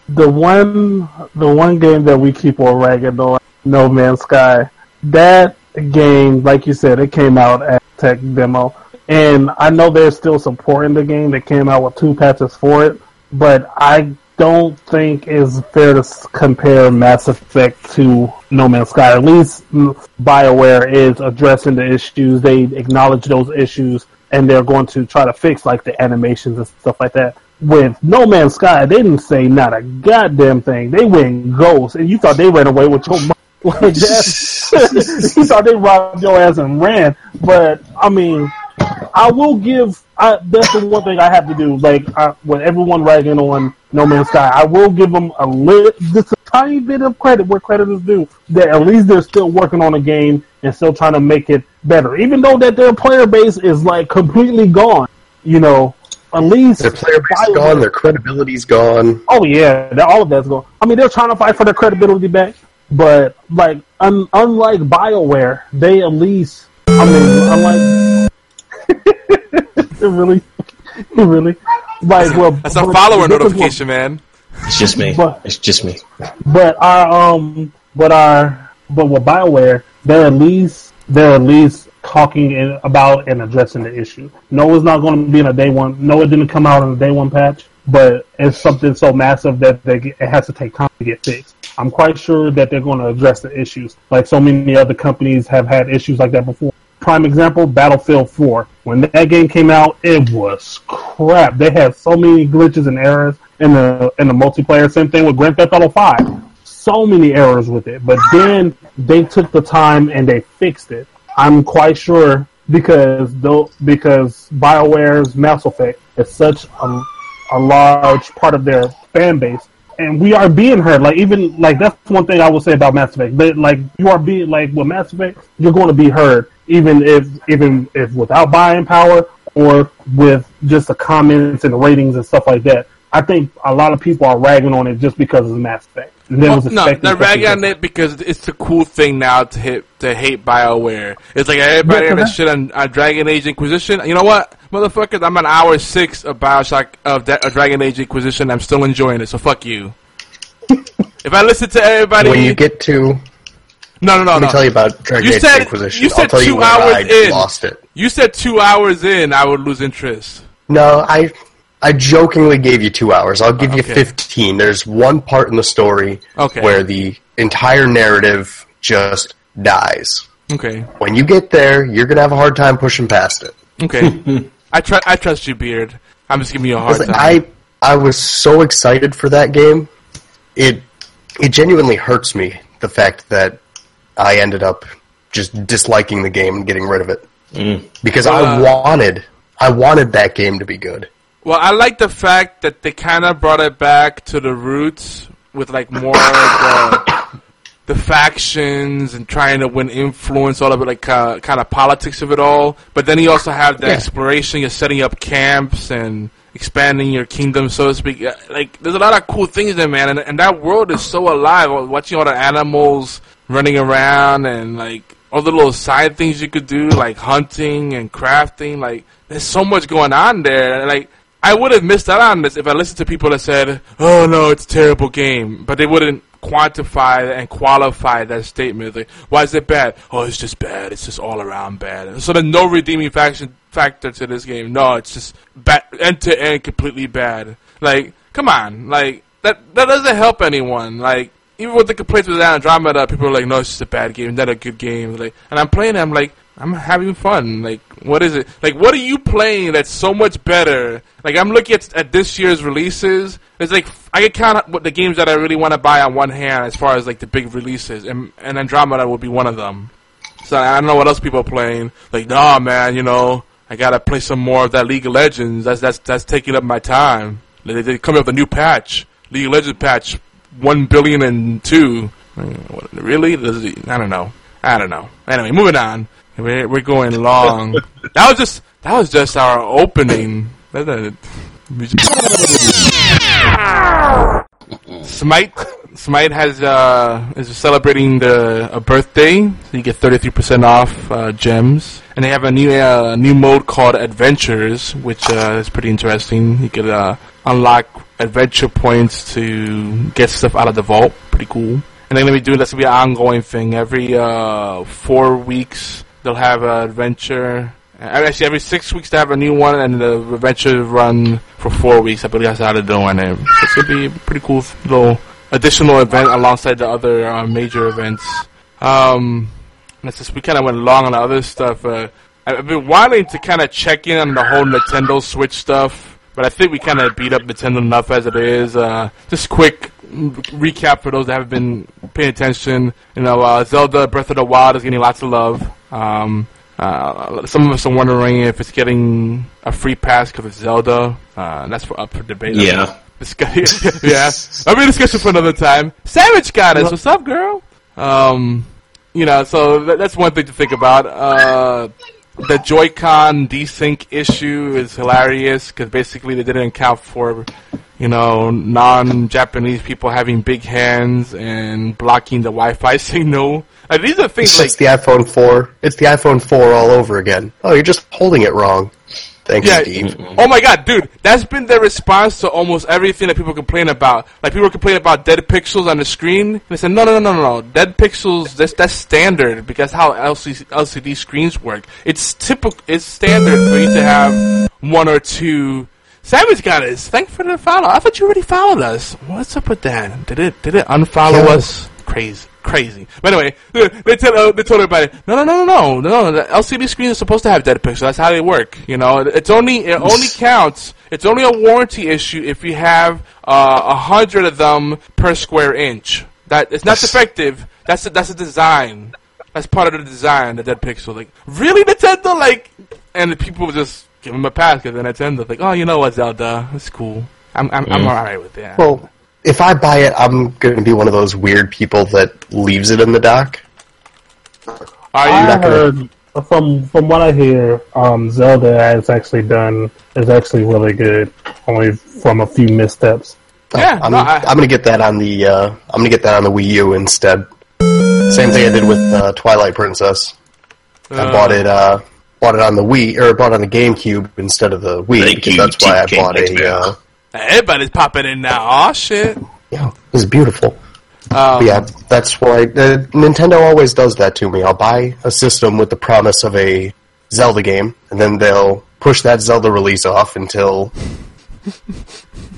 the one, the one game that we keep on ragging on, No Man's Sky. That game, like you said, it came out at tech demo, and I know they're still supporting the game. They came out with two patches for it, but I don't think it's fair to compare Mass Effect to No Man's Sky. At least BioWare is addressing the issues. They acknowledge those issues, and they're going to try to fix like the animations and stuff like that. With No Man's Sky, they didn't say not a goddamn thing. They went ghost, and you thought they ran away with your money. Like that, you thought they robbed your ass and ran. But I mean, I will give. I, that's the one thing I have to do. Like I, with everyone ragging on No Man's Sky, I will give them a little, just a tiny bit of credit where credit is due. That at least they're still working on a game and still trying to make it better, even though that their player base is like completely gone. You know, at least Their player base is gone, their credibility's gone. Oh yeah, all of that's gone. I mean, they're trying to fight for their credibility back, but like un, unlike Bioware, they at least. I mean, unlike. really, it really, like well, that's a follower this is what- notification, man. It's just me. But- It's just me. but our um, but our but with Bioware, they're at least they're at least talking in, about and addressing the issue. No, it's not going to be in a day one. No, it didn't come out in a day one patch, but it's something so massive that they, it has to take time to get fixed. I'm quite sure that they're going to address the issues, like so many other companies have had issues like that before. Prime example, Battlefield 4. When that game came out, it was crap. They had so many glitches and errors in the in the multiplayer. Same thing with Grand Theft Auto 5 so many errors with it, but then they took the time and they fixed it. I'm quite sure because though because BioWare's Mass Effect is such a, a large part of their fan base, and we are being heard. Like even like that's one thing I will say about Mass Effect. But like you are being like with Mass Effect, you're going to be heard even if even if without buying power or with just the comments and the ratings and stuff like that. I think a lot of people are ragging on it just because of Mass Effect. And Well, was no, they're ragging on it because it's the cool thing now to hit to hate Bioware. It's like everybody Yeah, on but shit on, on Dragon Age Inquisition. You know what, motherfuckers? I'm on hour six of Bioshock of da- of Dragon Age Inquisition. I'm still enjoying it. So fuck you. if I listen to everybody, When you get to, no, no, no, let me no. tell you about Dragon You Age said- Inquisition. you said I'll tell two when hours I in. lost it. You said two hours in, I would lose interest. No, I I jokingly gave you two hours. I'll give you Okay. fifteen. There's one part in the story Okay. where the entire narrative just dies. Okay, When you get there, you're gonna have a hard time pushing past it. okay. I tr- I trust you, Beard. I'm just giving you a hard Listen, time. I I was so excited for that game. It it genuinely hurts me the fact that I ended up just disliking the game and getting rid of it because I Uh. wanted I wanted that game to be good. Well, I like the fact that they kind of brought it back to the roots with like more of the, the factions and trying to win influence, all of it, like uh, kind of politics of it all. But then you also have the Yeah. exploration, you're setting up camps and expanding your kingdom, so to speak. Like, there's a lot of cool things there, man, and, and that world is so alive. Watching all the animals running around and like all the little side things you could do, like hunting and crafting. Like, there's so much going on there. Like, I would have missed out on this if I listened to people that said, "Oh no, it's a terrible game," but they wouldn't quantify and qualify that statement. Like, why is it bad? Oh, it's just bad. It's just all around bad. So there's no redeeming faction factor to this game. No, it's just bad, end to end, completely bad. Like, come on, like that that doesn't help anyone. Like. Even with the complaints with Andromeda, people are like, "No, it's just a bad game, not a good game." Like, and I'm playing. it, I'm like, I'm having fun. Like, what is it? Like, what are you playing that's so much better? Like, I'm looking at, at this year's releases. It's like I can count what the games that I really want to buy on one hand, as far as like the big releases, and, and Andromeda would be one of them. So I don't know what else people are playing. Like, nah, man, you know, I gotta play some more of that League of Legends. That's that's that's taking up my time. They, they come up with a new patch, League of Legends patch, one billion and two. Really? I don't know. I don't know. Anyway, moving on. We're we're going long. that was just that was just our opening. Smite Smite has uh is celebrating the a birthday, so you get thirty three percent off uh, gems, and they have a new uh, new mode called Adventures, which uh, is pretty interesting. You can uh, unlock adventure points to get stuff out of the vault. Pretty cool. And they're gonna be doing that's gonna be an ongoing thing. Every uh, four weeks they'll have an adventure. Actually, every six weeks they have a new one, and the adventure run for four weeks. I believe that's how they're doing it. It's gonna be a pretty cool little additional event alongside the other uh, major events. Um, let's we kind of went long on the other stuff. Uh, I've been wanting to kind of check in on the whole Nintendo Switch stuff, but I think we kind of beat up Nintendo enough as it is. Uh, just quick recap for those that haven't been paying attention. You know, uh, Zelda Breath of the Wild is getting lots of love. Um, uh, some of us are wondering if it's getting a free pass because it's Zelda. Uh, that's for, up for debate. Yeah. Yeah, I'll be a discussion for another time. Savage Goddess. What's up, girl? Um, you know, so th- that's one thing to think about. Uh, the Joy-Con desync issue is hilarious because basically they didn't account for, you know, non-Japanese people having big hands and blocking the Wi-Fi signal. Like, these are things It's, like the iPhone 4. It's the iPhone 4 all over again. Oh, you're just holding it wrong. Thanks, Yeah. Steve. Mm-hmm. Oh my god, dude, that's been their response to almost everything that people complain about. Like people complain about dead pixels on the screen. They said, no, no, no, no, no, dead pixels. That's that's standard because how LCD, LCD screens work. It's typical. It's standard for you to have one or two. Savage Goddess. Thank for the follow. I thought you already followed us. What's up with that? Did it did it unfollow Yeah. us? Crazy. Crazy. But anyway, they they tell uh, they told everybody, no, no, no, no, no, no. The LCD screen is supposed to have dead pixels. That's how they work. You know, it's only it only counts. It's only a warranty issue if you have uh, a hundred of them per square inch. That it's not defective. That's a, that's a design. That's part of the design. The dead pixel. Like really, Nintendo. Like, and the people just give them a pass because Nintendo. Like, oh, you know what, Zelda? It's cool. I'm I'm, I'm alright with that. Well, if I buy it, I'm going to be one of those weird people that leaves it in the dock. Are I you? not gonna- heard from from what I hear, um, Zelda has actually done is actually really good, only from a few missteps. Yeah, I'm, no, I- I'm going to get that on the uh, I'm going to get that on the Wii U instead. Same thing I did with uh, Twilight Princess. I Uh, bought it uh, bought it on the Wii or bought it on the GameCube instead of the Wii Thank because you, that's why I bought King a. Everybody's popping in now. Aw, shit. yeah, it's beautiful. Um, yeah, that's why uh, Nintendo always does that to me. I'll buy a system with the promise of a Zelda game, and then they'll push that Zelda release off until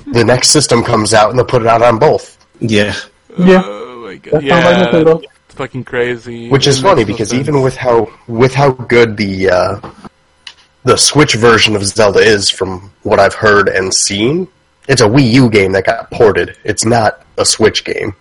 the next system comes out, and they'll put it out on both. Yeah. Yeah, Oh my god. that Yeah. Nintendo. It's fucking crazy. Which is funny because sense. even with how with how good the uh, the Switch version of Zelda is, from what I've heard and seen, it's a Wii U game that got ported. It's not a Switch game.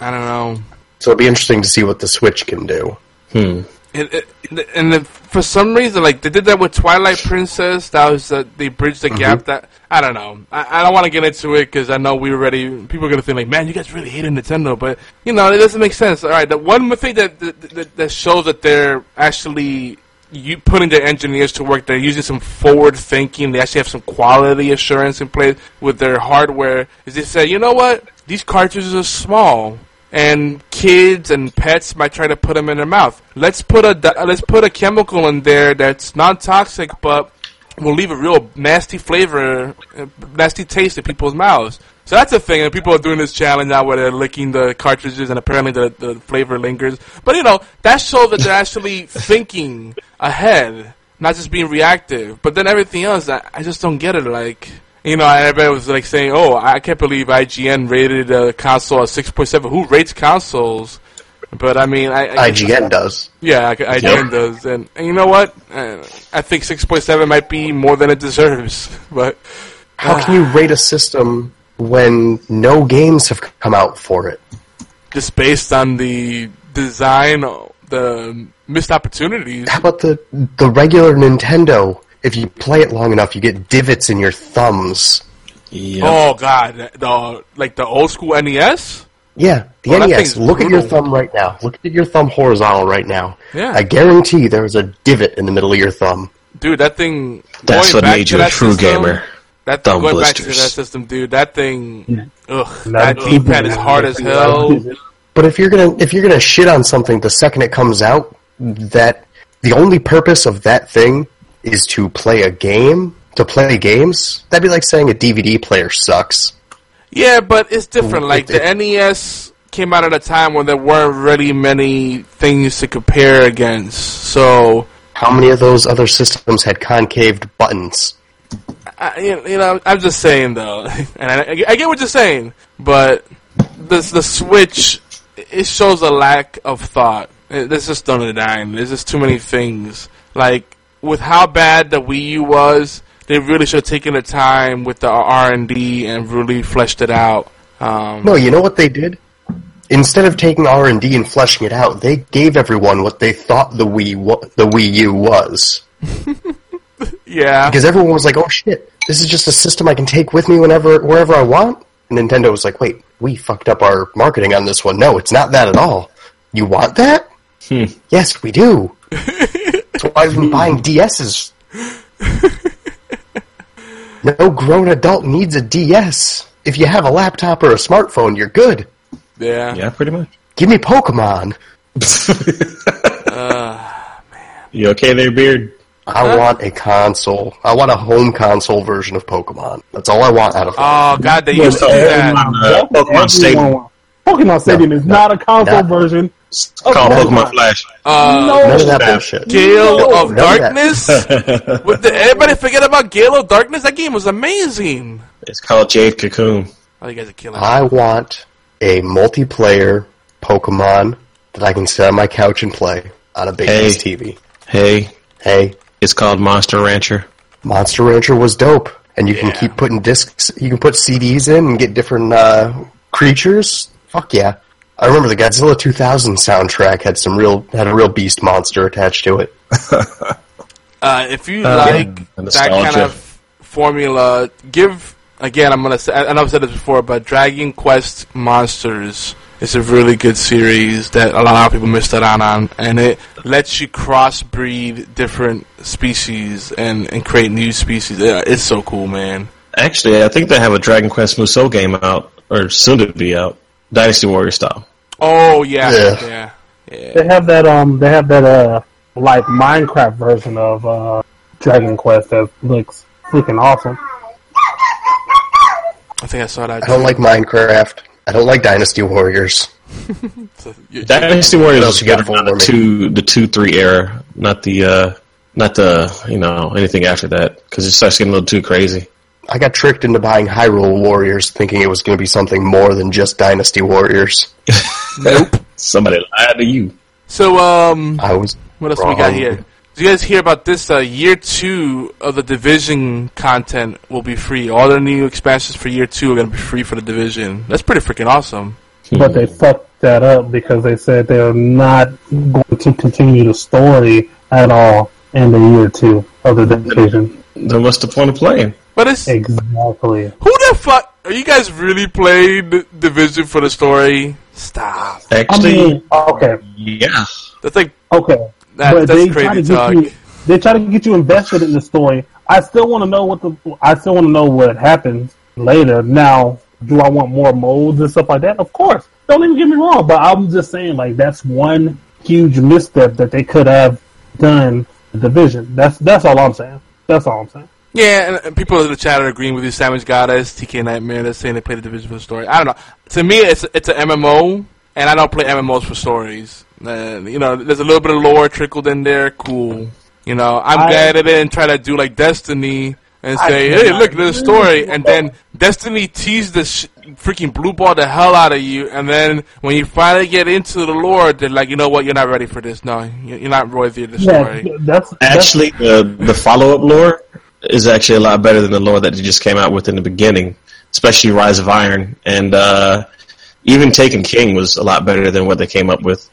I don't know. So it'll be interesting to see what the Switch can do. Hmm. It, it, and then for some reason, like they did that with Twilight Princess. That was uh, they bridged the gap. That I don't know. I, I don't want to get into it because I know we already people are gonna think like, man, you guys really hated Nintendo, but you know it doesn't make sense. All right, the one more thing that that, that, that shows that they're actually you putting their engineers to work. They're using some forward thinking. They actually have some quality assurance in place with their hardware. Is they say, you know what, these cartridges are small and kids and pets might try to put them in their mouth. Let's put a let's put a chemical in there that's non toxic, but will leave a real nasty flavor, uh, nasty taste in people's mouths. So that's a thing, and people are doing this challenge now where they're licking the cartridges, and apparently the, the flavor lingers. But you know, that shows that they're actually thinking ahead, not just being reactive. But then everything else, I, I just don't get it. Like, you know, everybody was like saying, "Oh, I can't believe IGN rated a console a 6.7." Who rates consoles? But I mean, I, I IGN does. yeah, I- IGN does, and, and you know what? Uh, I think 6.7 might be more than it deserves. But How can you rate a system when no games have come out for it? just based on the design, the missed opportunities. How about the the regular Nintendo? If you play it long enough, you get divots in your thumbs. Yep. Oh God, the like the old school NES. Yeah, the Well, NES. thing's Look at your thumb right now. Look at your thumb horizontal right now. Yeah. I guarantee there is a divot in the middle of your thumb. Dude, that thing. That's going what made you a true system- gamer. That Thumb going back to that system, dude. That thing. Ugh. That That D-pad is hard as hell. But if you're gonna if you're gonna shit on something the second it comes out, that the only purpose of that thing is to play a game, to play games. That'd be like saying a DVD player sucks. Yeah, but it's different. Like the It- NES came out at a time when there weren't really many things to compare against. So How many of those other systems had concaved buttons? I, you know, I'm just saying though, and I, I get what you're saying, but this the Switch it shows a lack of thought. There's just no denying. There's just too many things. Like with how bad the Wii U was, they really should have taken the time with the R and D and really fleshed it out. Um, No, you know what they did? Instead of taking R and D and fleshing it out, they gave everyone what they thought the Wii the Wii U was. yeah, Because everyone was like, "Oh shit, this is just a system I can take with me whenever wherever I want." And Nintendo was like, "Wait, we fucked up our marketing on this one. No, it's not that at all. You want that? Hmm. Yes, we do. That's why I've been buying DSs. no grown adult needs a DS. If you have a laptop or a smartphone, you're good. yeah, Yeah, pretty much. Give me Pokemon. You okay there, Beard? I want a console. I want a home console version of Pokemon. That's all I want out of Oh god, they used to do that. Uh, Pokemon Stadium. Pokemon Stadium is not a console not- version. Called Pokemon Flash. Uh, None of that No. bullshit. Gale of None of that. Darkness. What, did everybody forget about Gale of Darkness? That game was amazing. It's called Jade Cocoon. Oh, you guys are killing. me. I want a multiplayer Pokemon that I can sit on my couch and play on a big Hey. ass TV. Hey, Hey, it's called Monster Rancher. Monster Rancher was dope, and you Yeah. can keep putting discs. You can put CDs in and get different uh, creatures. Fuck yeah! I remember the Godzilla 2000 soundtrack had some real had a real beast monster attached to it. Uh, if you Uh, like yeah, that kind of formula, give again. I'm gonna say. I I know I've said this before, but Dragon Quest Monsters is a really good series that a lot of people missed out on, and it lets you crossbreed different species and and create new species. Yeah, It's so cool, man. Actually, I think they have a Dragon Quest Musou game out, or soon to be out. Dynasty Warrior style. Oh yeah, Yeah. yeah, yeah. They have that um they have that uh like Minecraft version of uh Dragon Quest that looks freaking awesome. I think I saw that. I don't like Minecraft. I don't like Dynasty Warriors. Dynasty Warriors is you got better for than the two, the two, three era, not the, uh, not the, you know, anything after that, because it starts getting a little too crazy. I got tricked into buying Hyrule Warriors, thinking it was going to be something more than just Dynasty Warriors. Nope. Somebody lied to you. So um, I was What else we got here? Did you guys hear about this? Uh, year two of the Division content will be free. All the new expansions for year two are going to be free for the Division. That's pretty freaking awesome. but they fucked that up because they said they're not going to continue the story at all in the year two of the division. Then what's the point of playing? But it's Exactly. who the fuck are you guys really playing the Division for the story? Stop. I Actually, mean, okay, yeah. That's like okay. That, but that's they try to crazy get you. They try to get you invested in the story. I still want to know what the. I still want to know what happens later. Now, do I want more modes and stuff like that? Of course. Don't even get me wrong, but I'm just saying, like that's one huge misstep that they could have done. The division. That's that's all I'm saying. That's all I'm saying. Yeah, and, and people in the chat are agreeing with you. Savage Goddess, TK Nightmare, they're saying they play the Division for the story. I don't know. To me, it's it's an MMO, and I don't play MMOs for stories. Uh, you know, there's a little bit of lore trickled in there. Cool. You know, I'm I- glad they didn't try to do like Destiny and say, cannot "Hey, look, there's a story," and then Destiny teased the freaking blue ball the hell out of you, and then when you finally get into the lore, they're like, "You know what? You're not ready for this. No, you- you're not worthy of the story." Yeah, that's, that's Actually, the the follow up lore is actually a lot better than the lore that they just came out with in the beginning, especially Rise of Iron, and uh, even Taken King was a lot better than what they came up with.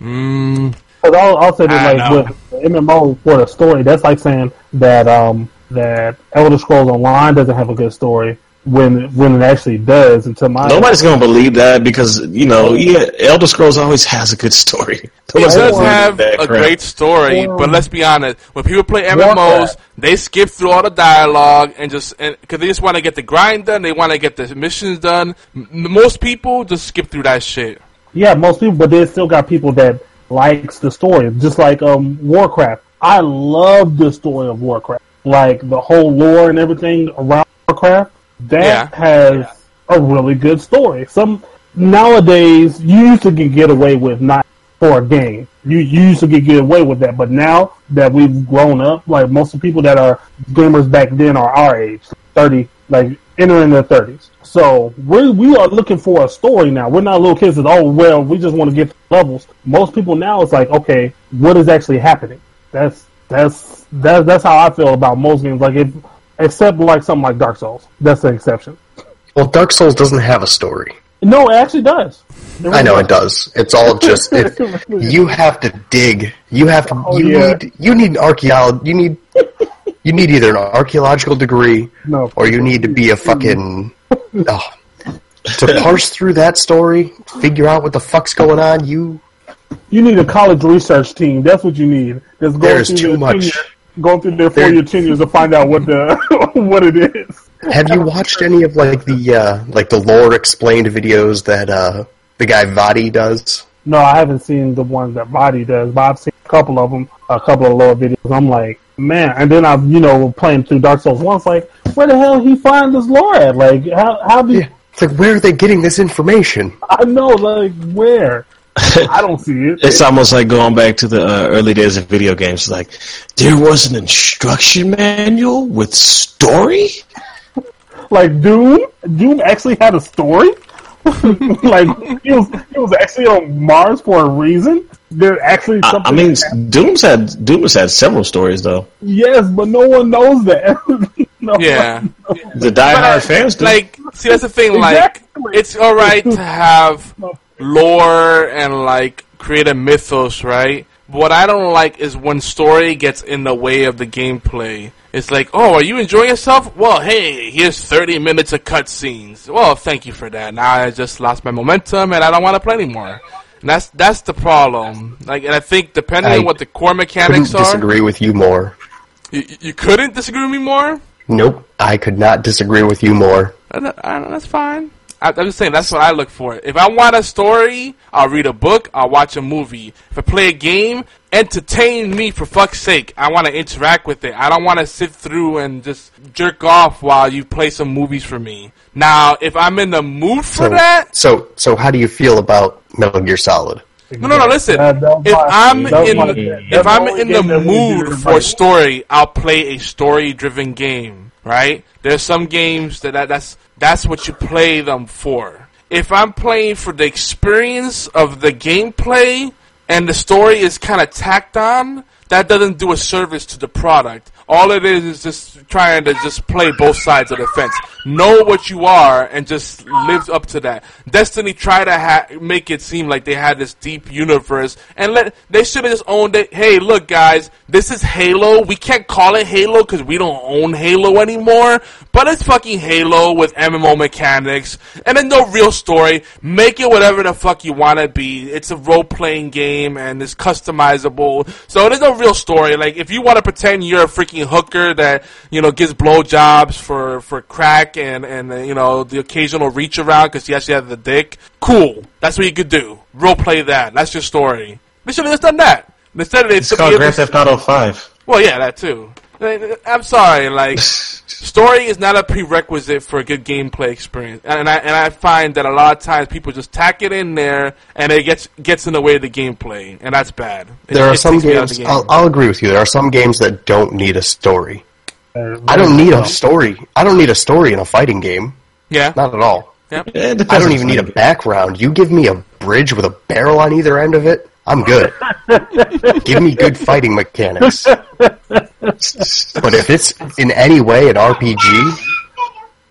Mm, But I'll, I'll say that know. like with MMO for the story, that's like saying that um that Elder Scrolls Online doesn't have a good story when when it actually does. Until my Nobody's gonna believe that because you know, yeah, Elder Scrolls always has a good story. It Nobody's does have a crap. great story, Or- but let's be honest. When people play MMOs, they skip through all the dialogue and just because they just want to get the grind done. They want to get the missions done. M- most people just skip through that shit. Yeah, most people, but they still got people that likes the story, just like um Warcraft. I love the story of Warcraft, like the whole lore and everything around Warcraft. That Yeah. has a really good story. Some nowadays you used to get get away with not for a game. You, you used to get get away with that, but now that we've grown up, like most of the people that are gamers back then are our age, thirty, like entering their thirties. So we we are looking for a story now. We're not little kids that oh well we just want to get levels. Most people now it's like okay what is actually happening. That's that's that's that's how I feel about most games. Like if except like something like Dark Souls, that's the exception. Well, Dark Souls doesn't have a story. No, it actually does. It I know really it does. It's all just it, you have to dig. You have to. Oh, you yeah. need. You need archaeology. You need. You need either an archaeological degree No. or you need to be a fucking. Oh, to parse through that story, figure out what the fuck's going on. You You need a college research team. That's what you need. That's going There's through too much. tenure- going through their There- four year tenures to find out what the what it is. have you watched any of like the uh, like the lore explained videos that uh, the guy Vaati does? No, I haven't seen the ones that Vaati does, but I've seen a couple of them, a couple of lore videos. I'm like, man, and then I'm, you know, playing through Dark Souls one. It's like, where the hell he find this lore at? Like, how how do Yeah. It's like where are they getting this information? I know? Like, where? I don't see it. It's almost like going back to the uh, early days of video games. Like there was an instruction manual with story. Like Doom, Doom actually had a story. like he was he was actually on Mars for a reason. There actually I, something. I mean, Doom's had Doom's had several stories though. yes, but no one knows that. no Yeah. one- The diehard fans do. Like, see, that's the thing. Like, Exactly. it's all right to have lore and like create a mythos, right? What I don't like is when story gets in the way of the gameplay. It's like, oh, are you enjoying yourself? Well, hey, here's 30 minutes of cutscenes. Well, thank you for that. Now I just lost my momentum and I don't want to play anymore. And that's that's the problem. Like, and I think depending I on what the core mechanics are, disagree with you more. you, you couldn't disagree with me more. Nope, I could not disagree with you more. Uh, that- uh, That's fine. I, I'm just saying that's what I look for. If I want a story, I'll read a book. I'll watch a movie. If I play a game, entertain me for fuck's sake. I want to interact with it. I don't want to sit through and just jerk off while you play some movies for me. Now, if I'm in the mood for So, that, so, so how do you feel about Metal Gear Solid? no, no, no. Listen, That- that if I'm that in my- the, if I'm in the mood for right. story, I'll play a story-driven game. Right? There's some games that, that that's that's what you play them for. If I'm playing for the experience of the gameplay and the story is kind of tacked on, that doesn't do a service to the product. All it is is just trying to just play both sides of the fence. Know what you are and just live up to that. Destiny tried to ha- make it seem like they had this deep universe and let they should have just owned it. Hey, look guys, this is Halo. We can't call it Halo because we don't own Halo anymore, but it's fucking Halo with MMO mechanics and then no real story. Make it whatever the fuck you want to be. It's a role playing game and it's customizable. So there's no real story. Like if you want to pretend you're a freaking hooker that you know gives blowjobs for for crack and and uh, you know the occasional reach around because she actually has the dick. Cool, that's what you could do. Role play that. That's your story. They should done that. Instead of It's called Grand Theft Auto 5. well, yeah, that too. I- I'm sorry, like story is not a prerequisite for a good gameplay experience, and I and I find that a lot of times people just tack it in there, and it gets gets in the way of the gameplay, and that's bad. It- There are some takes me out of games. game. I'll, I'll agree with you. There are some games that don't need a story. I don't need a story. I don't need a story in a fighting game. yeah, Not at all. Yep. It depends I don't even need a background. You give me a bridge with a barrel on either end of it, I'm good. give me good fighting mechanics. But if it's in any way an RPG,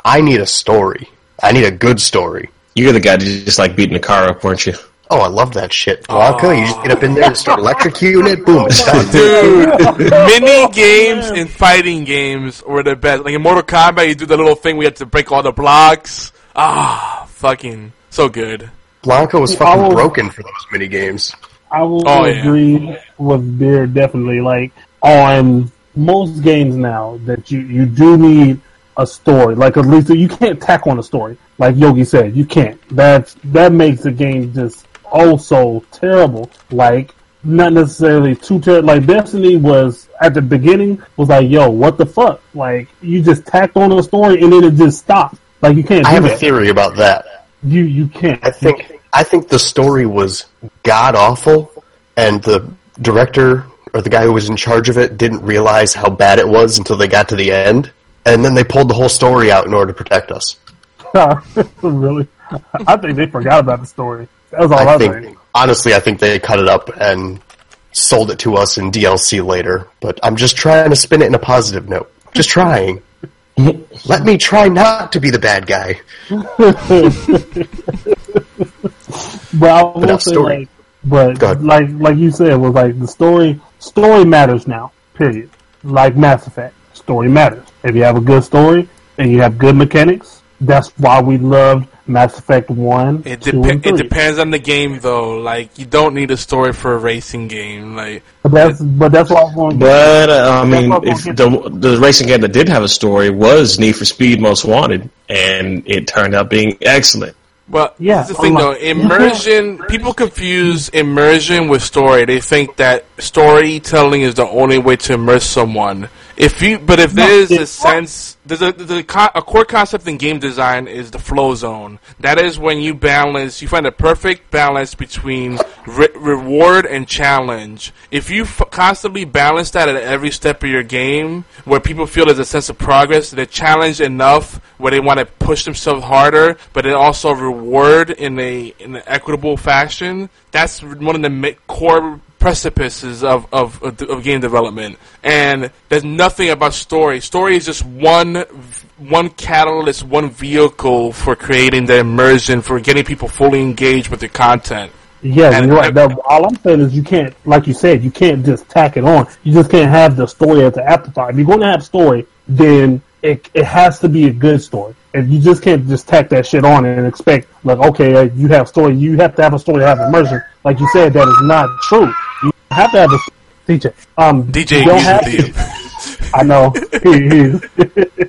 I need a story. I need a good story. You're the guy that just like beating the car up, weren't you? Oh, I love that shit. Blanka, you just get up in there and start electrocuting it, boom, it's done. Dude, mini games and fighting games were the best. Like in Mortal Kombat, you do the little thing we had to break all the blocks. Ah, fucking so good. Blanka was fucking broken for those mini games. I will Oh, yeah. agree with Beer definitely. Like on most games now, that you you do need a story. Like at least you can't tack on a story. Like Yogi said, you can't. That that makes the game just oh so terrible. Like not necessarily too terrible. Like Destiny was at the beginning was like, yo, what the fuck? Like you just tacked on a story and then it just stopped. Like you can't I do have a theory about that. You you can't. I think I think the story was god awful, and the director or the guy who was in charge of it didn't realize how bad it was until they got to the end, and then they pulled the whole story out in order to protect us. really? I think they forgot about the story. That was all I, I was think saying. honestly, I think they cut it up and sold it to us in DLC later. But I'm just trying to spin it in a positive note. Just trying. Let me try not to be the bad guy. But I will now say, story. like, but like like you said, was like the story. Story matters now. Period. Like Mass Effect, story matters. If you have a good story and you have good mechanics, that's why we loved Mass Effect One, It, two, depe- and it depends on the game though. Like you don't need a story for a racing game. Like But that's but that's why I want. But uh, I mean, if the the racing game that did have a story was Need for Speed Most Wanted, and it turned out being excellent. Well, Yeah, the thing oh though. Immersion. People confuse immersion with story. They think that storytelling is the only way to immerse someone. If you, but if there's a it's- sense, there's a, there's a, a core concept in game design is the flow zone. That is when you balance, you find a perfect balance between re- reward and challenge. If you f- constantly balance that at every step of your game, where people feel there's a sense of progress, they're challenged enough where they want to push themselves harder, but then also reward in a in an equitable fashion. That's one of the core precipices of, of, of, game development. And there's nothing about story. Story is just one one catalyst, one vehicle for creating the immersion, for getting people fully engaged with the content. Yeah, And- you're right. That, all I'm saying is you can't, like you said, you can't just tack it on. You just can't have the story as an afterthought. If you're going to have story, then it it has to be a good story. And you just can't just tack that shit on and expect, like, okay, uh, you have story. You have to have a story to have immersion. Like you said, that is not true. You have to have a DJ. Um, DJ you don't agrees with I know. He- he-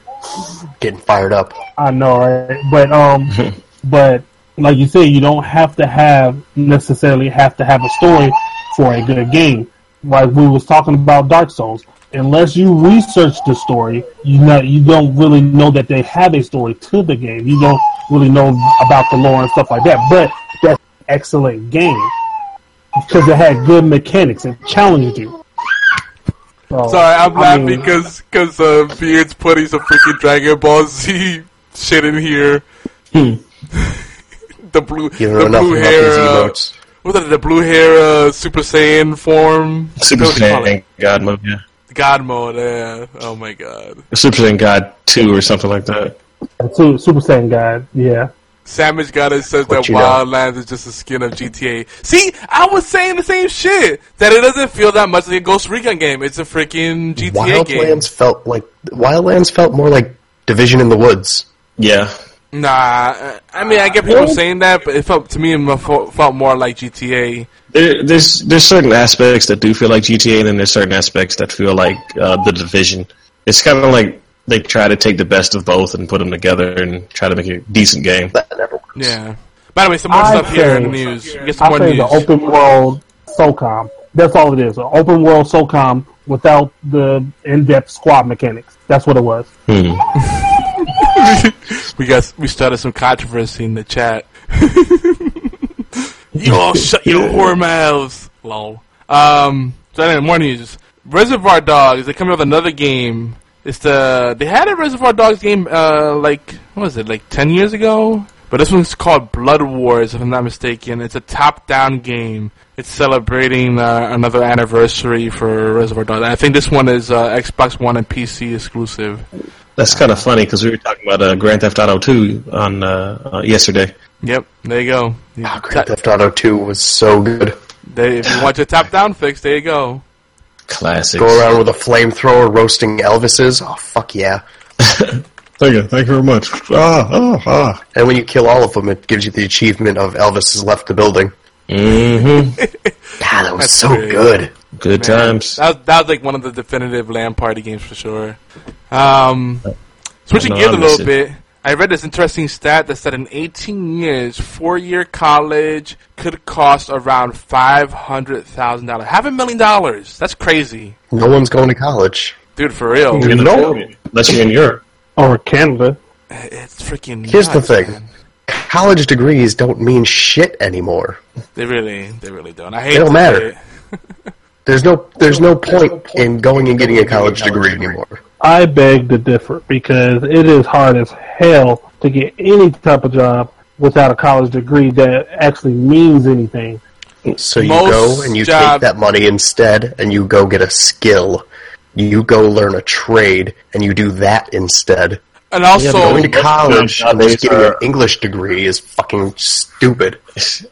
Getting fired up. I know, right? But um, but like you said, you don't have to have necessarily have to have a story for a good game. Like we was talking about Dark Souls. Unless you research the story, you know you don't really know that they have a story to the game. You don't really know about the lore and stuff like that. But that's an excellent game because it had good mechanics and challenged you. So, Sorry, I'm I laughing mean- because because uh, Beard's putting some freaking Dragon Ball Z shit in here. the blue, You the enough blue about hair. Uh, what was it, the blue hair uh, Super Saiyan form? Super What do they call Saiyan? God mode, yeah. God mode. Yeah. Oh my god. Super Saiyan God 2 or something like that. Super, Super Saiyan God. Yeah. Savage Goddess says What that you know. Wildlands is just a skin of GTA. See, I was saying the same shit. That it doesn't feel that much like a Ghost Recon game. It's a freaking GTA game. Wildlands felt like Wildlands felt more like Division in the Woods. Yeah. Nah, uh, I mean, I get people saying that, but it felt to me it felt felt more like GTA. There, there's there's certain aspects that do feel like GTA, and then there's certain aspects that feel like uh, the Division. It's kind of like they try to take the best of both and put them together and try to make a decent game. That never works. Yeah. By the way, some more I stuff here in the news. We get some I more say news. the open world SOCOM. That's all it is. An open world SOCOM without the in-depth squad mechanics. That's what it was. Hmm. we got we started some controversy in the chat. you all shut your whore mouths. Lol. Um. So anyway, more news. Reservoir Dogs. They coming up with another game. It's the they had a Reservoir Dogs game. Uh, like what was it? Like ten years ago. But this one's called Blood Wars, if I'm not mistaken. It's a top-down game. It's celebrating uh, another anniversary for Reservoir Dogs. I think this one is uh, Xbox One and PC exclusive. That's kind of funny because we were talking about uh, Grand Theft Auto 2 on uh, uh, yesterday. Yep, there you go. You Oh, ta- Grand Theft Auto 2 was so good. They, if you want your top down fix, there you go. Classics. Go around with a flamethrower roasting Elvises. Oh, fuck yeah. Thank you. Thank you very much. Ah, ah, ah. And when you kill all of them, it gives you the achievement of Elvis has left the building. Mm-hmm. God, that was That's so great. good. Good Man, times. That was, that was like one of the definitive LAN party games for sure. Um, switching No, gears a little it. bit, I read this interesting stat that said in 18 years, four-year college could cost around five hundred thousand dollars, half a million dollars. That's crazy, No one's going to college. dude. For real, You can No. afford Unless you're in Europe. Or Canada. it's freaking. Here's the thing. man. College degrees don't mean shit anymore. They really, they really don't. I hate. They don't matter. There's no there's no point in going and getting a college degree anymore. I beg to differ because it is hard as hell to get any type of job without a college degree that actually means anything. So you Most go and you job- take that money instead and you go get a skill. You go learn a trade and you do that instead. And also, Going to college and just getting an English degree is fucking stupid.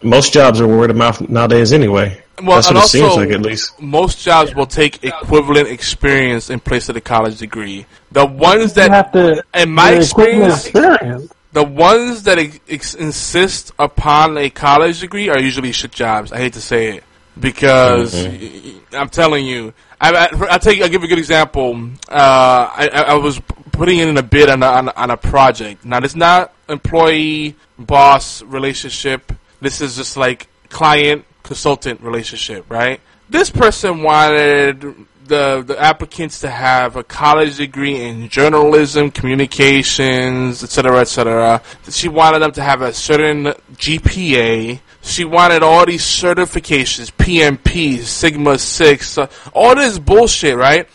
Most jobs are word of mouth nowadays anyway. Well, That's what and it seems also- like at least. most jobs will take equivalent experience in place of the college degree. The ones You that, have to, in my experience, experience. the ones that ex- ex- insist upon a college degree are usually shit jobs. I hate to say it because Mm-hmm. y- y- I'm telling you. I, I, I'll take. I'll give you a good example. Uh, I, I I was putting in a bid on a, on, a, on a project. Now, it's not employee boss relationship. This is just like client consultant relationship, right? This person wanted the the applicants to have a college degree in journalism, communications, etc., etc. She wanted them to have a certain GPA. She wanted all these certifications, PMP, Sigma Six, uh, all this bullshit, right?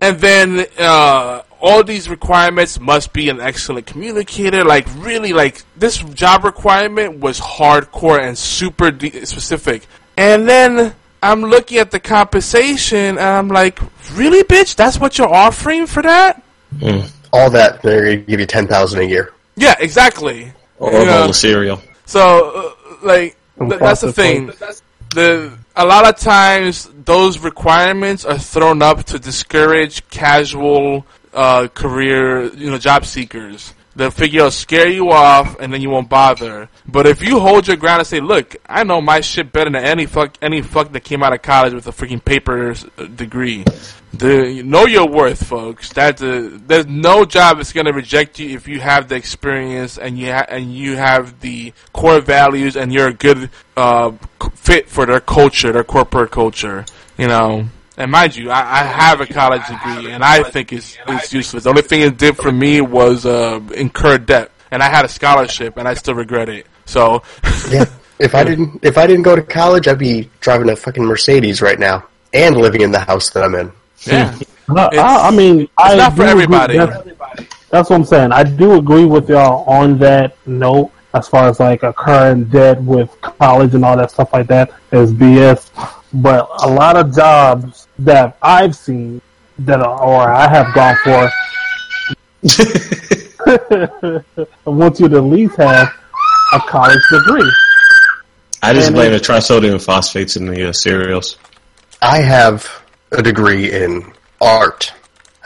And then uh, all these requirements must be an excellent communicator. Like really, like this job requirement was hardcore and super specific. And then I'm looking at the compensation, and I'm like, really, bitch? That's what you're offering for that? All that they're gonna give you ten thousand a year. Yeah, exactly. Or You a bowl of cereal. So, uh, like, th- that's the thing. The a lot of times those requirements are thrown up to discourage casual uh, career, you know, job seekers. They'll figure it'll scare you off, and then you won't bother. But if you hold your ground and say, "Look, I know my shit better than any fuck any fuck that came out of college with a freaking paper uh, degree," the know your worth, folks. That's a, there's no job that's gonna reject you if you have the experience and you ha- and you have the core values and you're a good uh, fit for their culture, their corporate culture. You know. And mind you, I, I have a college degree, and I think it's it's useless. The only thing it did for me was uh, incur debt, and I had a scholarship, and I still regret it. So, Yeah. if I didn't if I didn't go to college, I'd be driving a fucking Mercedes right now and living in the house that I'm in. yeah, I, I, I mean, I not for everybody. That's, that's what I'm saying. I do agree with y'all on that note. as far as like a current debt with college and all that stuff like that is BS. But a lot of jobs that I've seen that are, or I have gone for I want you to at least have a college degree. I just And blame the trisodium phosphates in the uh, cereals. I have a degree in art.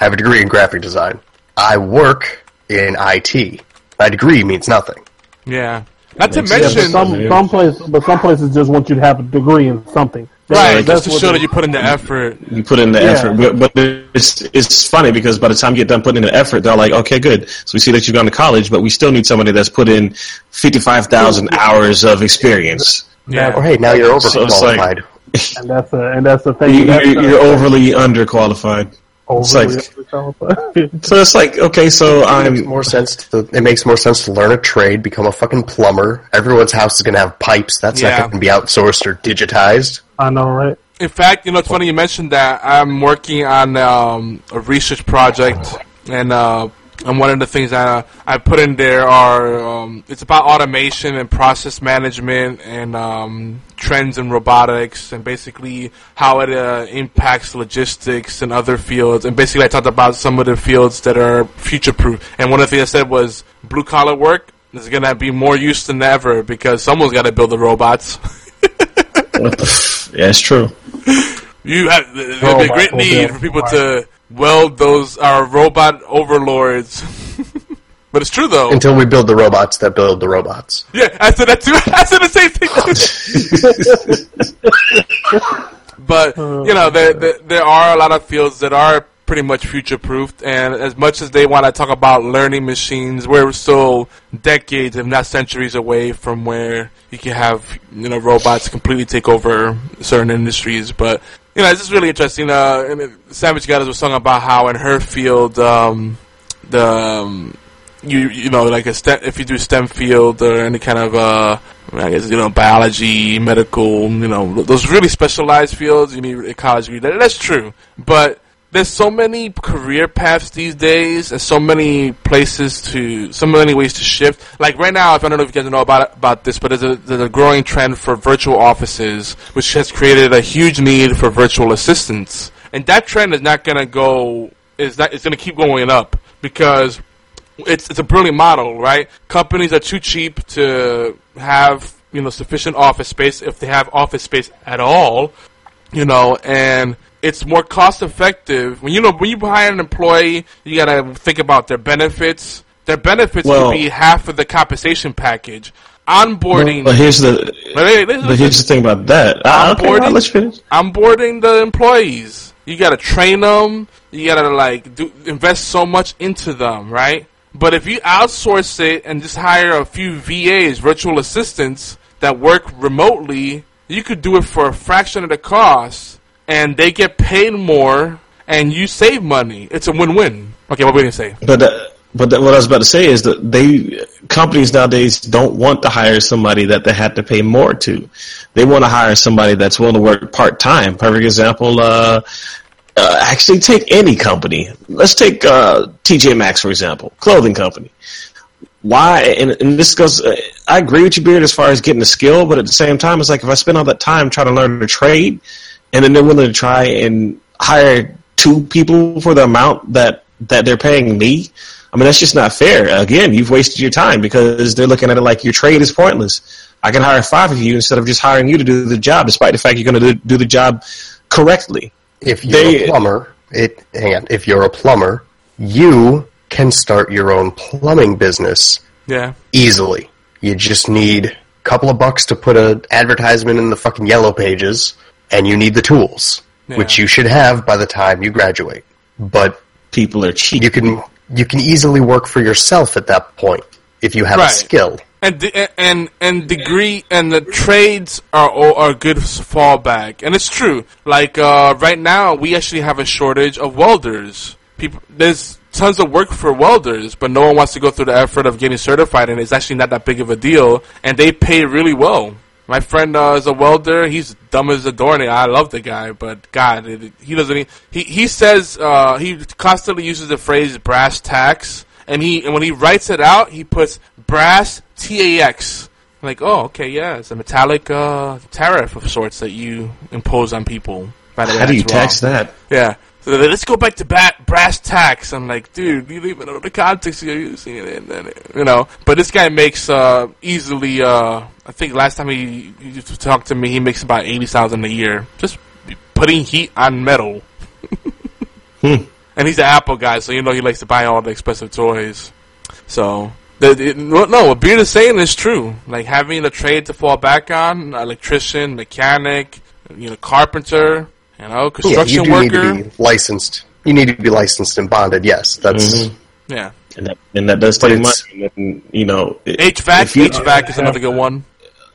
I have a degree in graphic design. I work in IT. My degree means nothing. Yeah. Not to Makes Yeah, mention, but some some place, but some places just want you to have a degree in something. right, That's just to show that you put in the effort. You put in the Yeah. effort, but, but it's it's funny because by the time you get done putting in the effort, they're like, okay, good. So we see that you've gone to college, but we still need somebody that's put in fifty five thousand hours of experience. Or Yeah. Oh, hey, now you're So like- overqualified. and that's a, and that's the thing. You, you're, you're overly underqualified. It's like- So it's like, okay, so it makes I'm more sense. To, it makes more sense to learn a trade, become a fucking plumber. Everyone's house is gonna have pipes. That's Yeah. not going to be outsourced or digitized. I know, right? In fact, you know, it's funny you mentioned that. I'm working on um, a research project, and uh, and one of the things that I put in there are um, it's about automation and process management and um, trends in robotics and basically how it uh, impacts logistics and other fields. And basically, I talked about some of the fields that are future proof. And one of the things I said was blue collar work is going to be more used than ever because someone's got to build the robots. what the f- yeah, it's true. You have there's gonna be a great need for people to weld those our robot overlords. but it's true though. Until we build the robots that build the robots. yeah, I said that too. I said the same thing. but you know, there, there there are a lot of fields that are pretty much future proofed, and as much as they want to talk about learning machines, we're still decades, if not centuries, away from where you can have you know robots completely take over certain industries. But you know, it's just really interesting. Uh, Savage Goddess was talking about how in her field, um, the um, you you know like a STEM, if you do STEM field or any kind of uh I guess you know biology, medical, you know those really specialized fields you need a college degree. That's true, but there's so many career paths these days, and so many places to, so many ways to shift. Like right now, I don't know if you guys know about about this, but there's a, there's a growing trend for virtual offices, which has created a huge need for virtual assistants, and that trend is not going to go. Is not. It's going to keep going up because it's it's a brilliant model, right? Companies are too cheap to have you know sufficient office space if they have office space at all, you know, and it's more cost effective when you know when you hire an employee, you gotta think about their benefits. Their benefits Well- could be half of the compensation package. Onboarding, But here's the Wait, wait, listen, but here's the thing about that. Ah, okay, Onboarding? well, let's finish. onboarding the employees. You gotta train them. You gotta like do invest so much into them, right? But if you outsource it and just hire a few VAs, virtual assistants that work remotely, you could do it for a fraction of the cost, and they get paid more, and you save money. It's a win-win. Okay, what were you gonna say? But uh, but what I was about to say is that they companies nowadays don't want to hire somebody that they have to pay more to. They want to hire somebody that's willing to work part time. Perfect example. Uh, uh, actually, take any company. Let's take uh, TJ Maxx for example, clothing company. Why? And, and this goes. Uh, I agree with you, Beard, as far as getting the skill, but at the same time, it's like if I spend all that time trying to learn a trade, and then they're willing to try and hire two people for the amount that that they're paying me. I mean, that's just not fair. Again, you've wasted your time because they're looking at it like your trade is pointless. I can hire five of you instead of just hiring you to do the job, despite the fact you're going to do, do the job correctly. If you're They- a plumber, it hang on. If you're a plumber, you can start your own plumbing business Yeah, easily. You just need a couple of bucks to put an advertisement in the fucking yellow pages, and you need the tools, Yeah. which you should have by the time you graduate. But People are cheap. you can you can easily work for yourself at that point if you have Right. a skill. and de- and and degree and the trades are all- are good fallback, and it's true. Like uh, right now, we actually have a shortage of welders. People, there's tons of work for welders, but no one wants to go through the effort of getting certified, and it's actually not that big of a deal, and they pay really well. My friend uh, is a welder. He's dumb as a doornail. I love the guy, but God, it, he doesn't. He he says uh, he constantly uses the phrase "brass tacks," and he and when he writes it out, he puts brass TAX. Like, oh, okay, yeah, it's a metallic uh, tariff of sorts that you impose on people. By the way, How do you wrong. tax that? Yeah. So they're like, let's go back to bat, brass tacks. I'm like, dude, you leave it out of the context you're using it in, then, you know. But this guy makes uh, easily. Uh, I think last time he, he talked to me, he makes about eighty thousand a year just putting heat on metal. And he's an Apple guy, so you know he likes to buy all the expensive toys. So. The, no, what Beard is saying is true. Like having a trade to fall back on, electrician, mechanic, you know, carpenter, you know, Yeah, you do worker. need to be licensed. You need to be licensed and bonded. Yes, that's Mhm. Yeah. And that, and that does But take it's- money. And, you know, i- HVAC, if you- HVAC is another good one.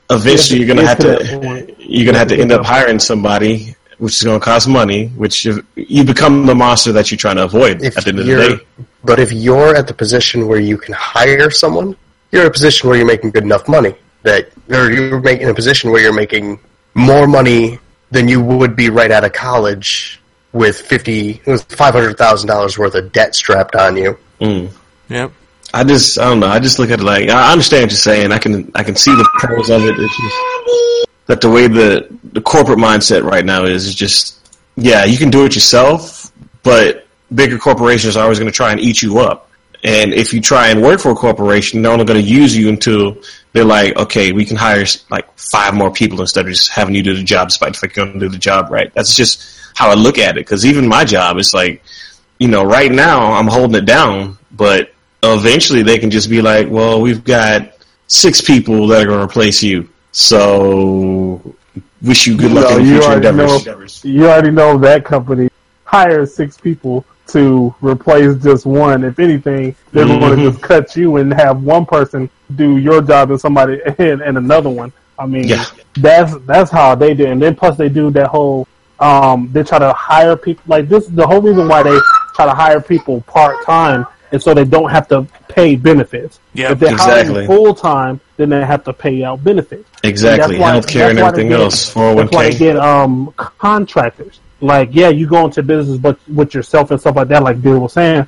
eventually you're gonna have to that to point. you're gonna have to end up hiring somebody, which is gonna cost money. Which you, you become the monster that you're trying to avoid if at the end of the day. But if you're at the position where you can hire someone, you're in a position where you're making good enough money that, or you're making a position where you're making more money than you would be right out of college with fifty, with five hundred thousand dollars worth of debt strapped on you. Mm. Yep. I just I don't know. I just look at it like I understand what you're saying. I can I can see the pros of it. It's just that the way the the corporate mindset right now is is just yeah you can do it yourself, but bigger corporations are always going to try and eat you up. And if you try and work for a corporation, they're only going to use you until they're like, okay, we can hire like five more people instead of just having you do the job, despite the fact you're going to do the job right. That's just how I look at it. Because even my job is like, you know, right now I'm holding it down, but eventually they can just be like, well, we've got six people that are going to replace you. So wish you good luck No, in you future already endeavors. know. You already know that company hires six people to replace just one. If anything, they're going Mhm. to just cut you and have one person do your job and somebody and, and another one. I mean, Yeah. that's that's how they do. And then plus they do that whole um they try to hire people like this is the whole reason why they try to hire people part time and so they don't have to pay benefits. Yeah, if they're exactly. hiring full time, then they have to pay out benefits. Exactly, That's why- healthcare and that's why they everything get- else. That's why they get um contractors. Like, yeah, you go into business, but with yourself and stuff like that, like Bill was saying.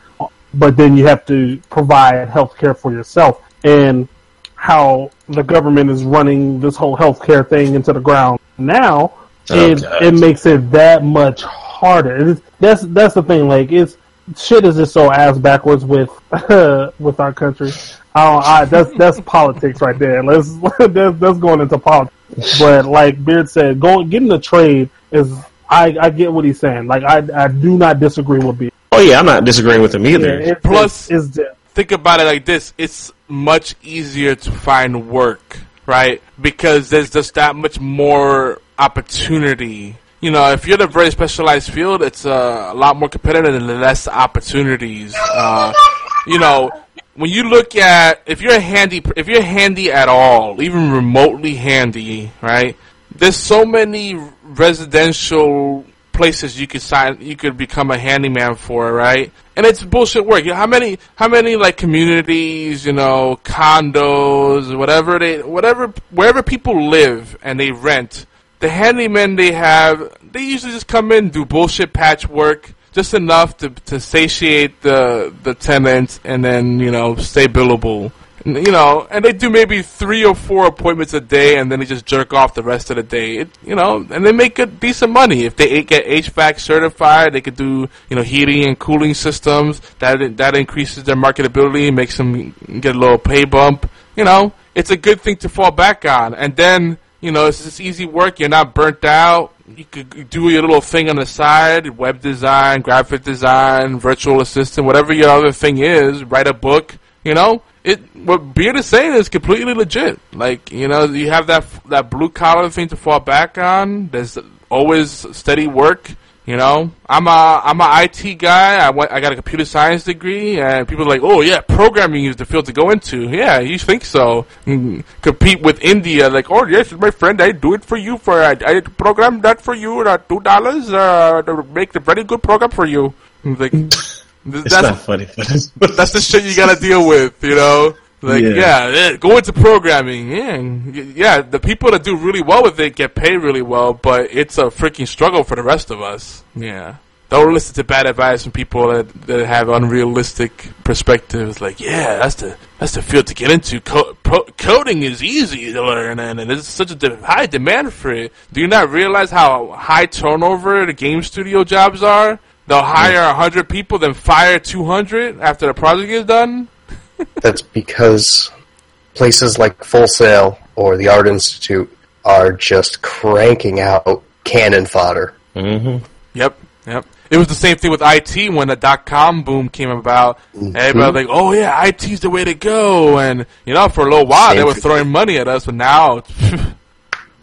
But then you have to provide health care for yourself, and how the government is running this whole healthcare thing into the ground now, it it makes it that much harder. It is, that's that's the thing. Like, it's shit is just so ass backwards with with our country. I, I that's that's politics right there. Let's that's, that's going into politics. But like Beard said, going getting the trade is I, I get what he's saying. Like I I do not disagree with Beard. Oh yeah, I'm not disagreeing with him either. Yeah, it- Plus- it's, it's Think about it like this: it's much easier to find work, right? Because there's just that much more opportunity. You know, if you're in a very specialized field, it's uh, a lot more competitive and less opportunities. Uh, you know, when you look at if you're handy, if you're handy at all, even remotely handy, right? There's so many residential places you could sign, you could become a handyman for, right? And it's bullshit work. You know, how many, how many like communities, you know, condos, whatever they, whatever, wherever people live and they rent, the handymen they have, they usually just come in, do bullshit patchwork, just enough to to satiate the the tenants, and then you know stay billable. You know, and they do maybe three or four appointments a day, and then they just jerk off the rest of the day. It, you know, and they make good decent money if they get HVAC certified. They could do you know heating and cooling systems. That that increases their marketability, makes them get a little pay bump. You know, it's a good thing to fall back on, and then you know, it's easy work. You're not burnt out. You could do your little thing on the side, web design, graphic design, virtual assistant, whatever your other thing is. Write a book. You know, it. What Beard is saying is completely legit. Like, you know, you have that that blue collar thing to fall back on. There's always steady work. You know, I'm a I'm a IT guy. I went I got a computer science degree, and people are like, oh yeah, programming is the field to go into. Yeah, you think so? Mm, compete with India, like, oh yes, my friend, I do it for you for I, I program that for you at two dollars uh, to make a very good program for you. I'm like, It's that's not funny, but it's, that's the shit you gotta deal with, you know. Like, Yeah. yeah, yeah, go into programming. Yeah, yeah. The people that do really well with it get paid really well, but it's a freaking struggle for the rest of us. Yeah, don't listen to bad advice from people that, that have unrealistic perspectives. Like, yeah, that's the that's the field to get into. Co- pro- coding is easy to learn, and, and there's such a de- high demand for it. Do you not realize how high turnover the game studio jobs are? They'll hire hundred people, then fire two hundred after the project is done. That's because places like Full Sail or the Art Institute are just cranking out cannon fodder. Mm-hmm. Yep, yep. It was the same thing with IT when the dot com boom came about. Everybody was like, "Oh yeah, IT's the way to go," and you know, for a little while Same they were thing. throwing money at us, but now,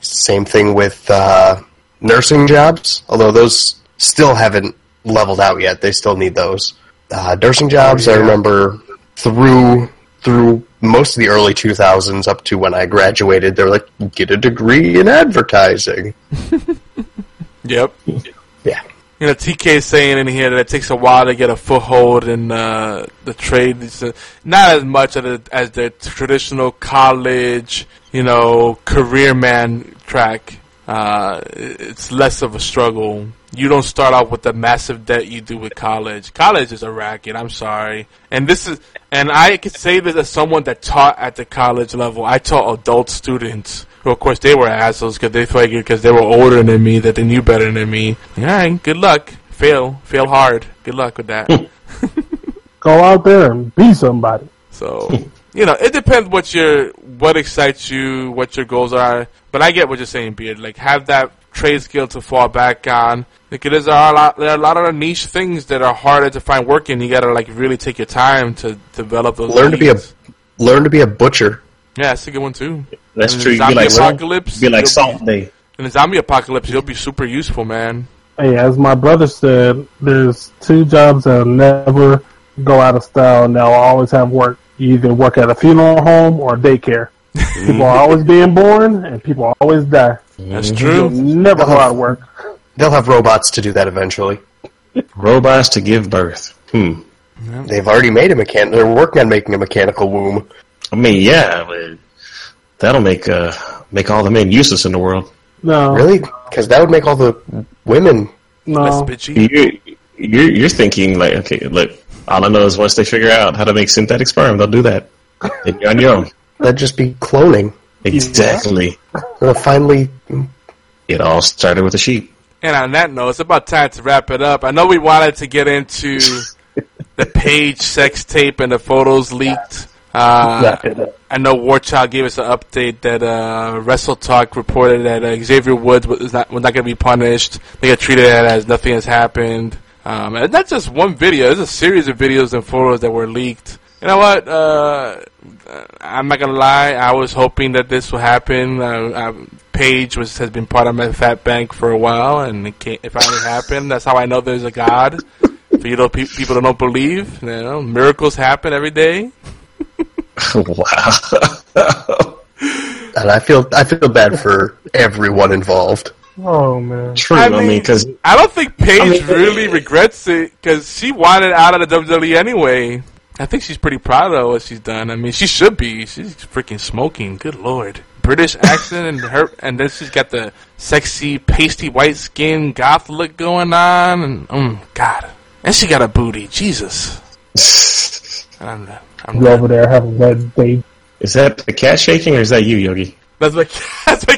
Same thing with uh, nursing jobs, although those still haven't leveled out yet. They still need those. Uh, nursing jobs, I remember through through most of the early 2000s up to when I graduated, they were like, get a degree in advertising. yep. Yeah. You know, TK is saying in here that it takes a while to get a foothold in uh, the trade. It's, uh, not as much as the, as the traditional college, you know, career man track. Uh, it's less of a struggle. You don't start off with the massive debt you do with college. College is a racket. I'm sorry. And this is, and I can say this as someone that taught at the college level. I taught adult students. Well, of course, they were assholes because they figured because they were older than me that they knew better than me. All right, good luck. Fail, fail hard. Good luck with that. Go out there and be somebody. So you know, it depends what your what excites you, what your goals are. But I get what you're saying, Beard. Like have that trade skill to fall back on. Because there are a lot, there are a lot of niche things that are harder to find work in. You gotta like really take your time to develop those. Learn to be a learn to be a butcher. yeah, that's a good one too. That's In true. the You be like apocalypse. Be like Salt Day. In the zombie apocalypse, you'll be super useful, man. Hey, as my brother said, there's two jobs that'll never go out of style and they'll always have work. You either work at a funeral home or a daycare. people are always being born and people always die. That's You'll true. never go out of work. They'll have robots to do that eventually. Robots to give birth. Hmm. They've already made a mechan. They're working on making a mechanical womb. I mean, yeah, but that'll make uh make all the men useless in the world. No, Really? Because that would make all the women. Less no. bitchy. You're you're, you're thinking like, okay, look, all I know is once they figure out how to make synthetic sperm, they'll do that. Then you're on your own. That'd just be cloning. Exactly. They'll finally. It all started with a sheep. And on that note, it's about time to wrap it up. I know we wanted to get into the Paige sex tape and the photos leaked. Uh, Wrap it up. I know Warchild gave us an update that uh, Wrestle Talk reported that uh, Xavier Woods was not, was not going to be punished. They got treated as nothing has happened. Um, and that's just one video. There's a series of videos and photos that were leaked. You know what? Uh, I'm not gonna lie. I was hoping that this would happen. Uh, uh, Paige was has been part of my fat bank for a while, and it, it finally happened. That's how I know there's a God. For you know, pe- people that don't believe, you know, miracles happen every day. wow. And I feel I feel bad for everyone involved. Oh man. True. I I mean- mean, because I don't think Paige I mean- really regrets it because she wanted out of the WWE anyway. I think she's pretty proud of what she's done. I mean, she should be. She's freaking smoking. Good lord. British accent and her, and then she's got the sexy, pasty white skin, goth look going on, and um, God, and she got a booty. Jesus. I'm, I'm over there having that day. is that the cat shaking or is that you, Yogi? That's my that's my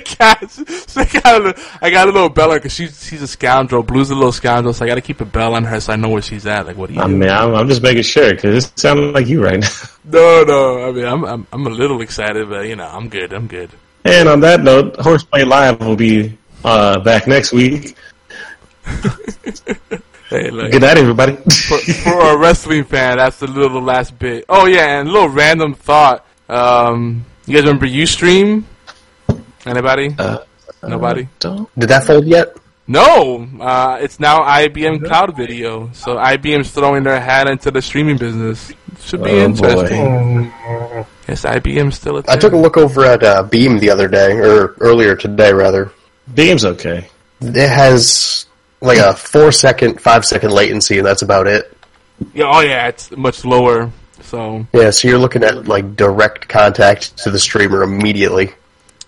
So I got a, little- I got a little bell on because she's she's a scoundrel. Blue's a little scoundrel, so I got to keep a bell on her so I know where she's at. Like, what do you? I mean, I'm, I'm just making sure because it sounded like you right now. No, no. I mean, I'm I'm I'm a little excited, but you know, I'm good. I'm good. And on that note, Horseplay Live will be uh, back next week. Hey, look, Good night, everybody. for, for a wrestling fan, that's the little last bit. Oh yeah, and a little random thought. Um, you guys remember UStream? Anybody? Nobody? Don't. Did that fold yet? No. Uh, it's now IBM Cloud Video, so IBM's throwing their hat into the streaming business. Should be Oh, interesting. Oh, Yes, IBM's still a I took a look over at uh, Beam the other day, or earlier today, rather. Beam's okay. It has like a four second, five second latency, and that's about it. Yeah, oh yeah, it's much lower. So Yeah, so you're looking at like direct contact to the streamer immediately,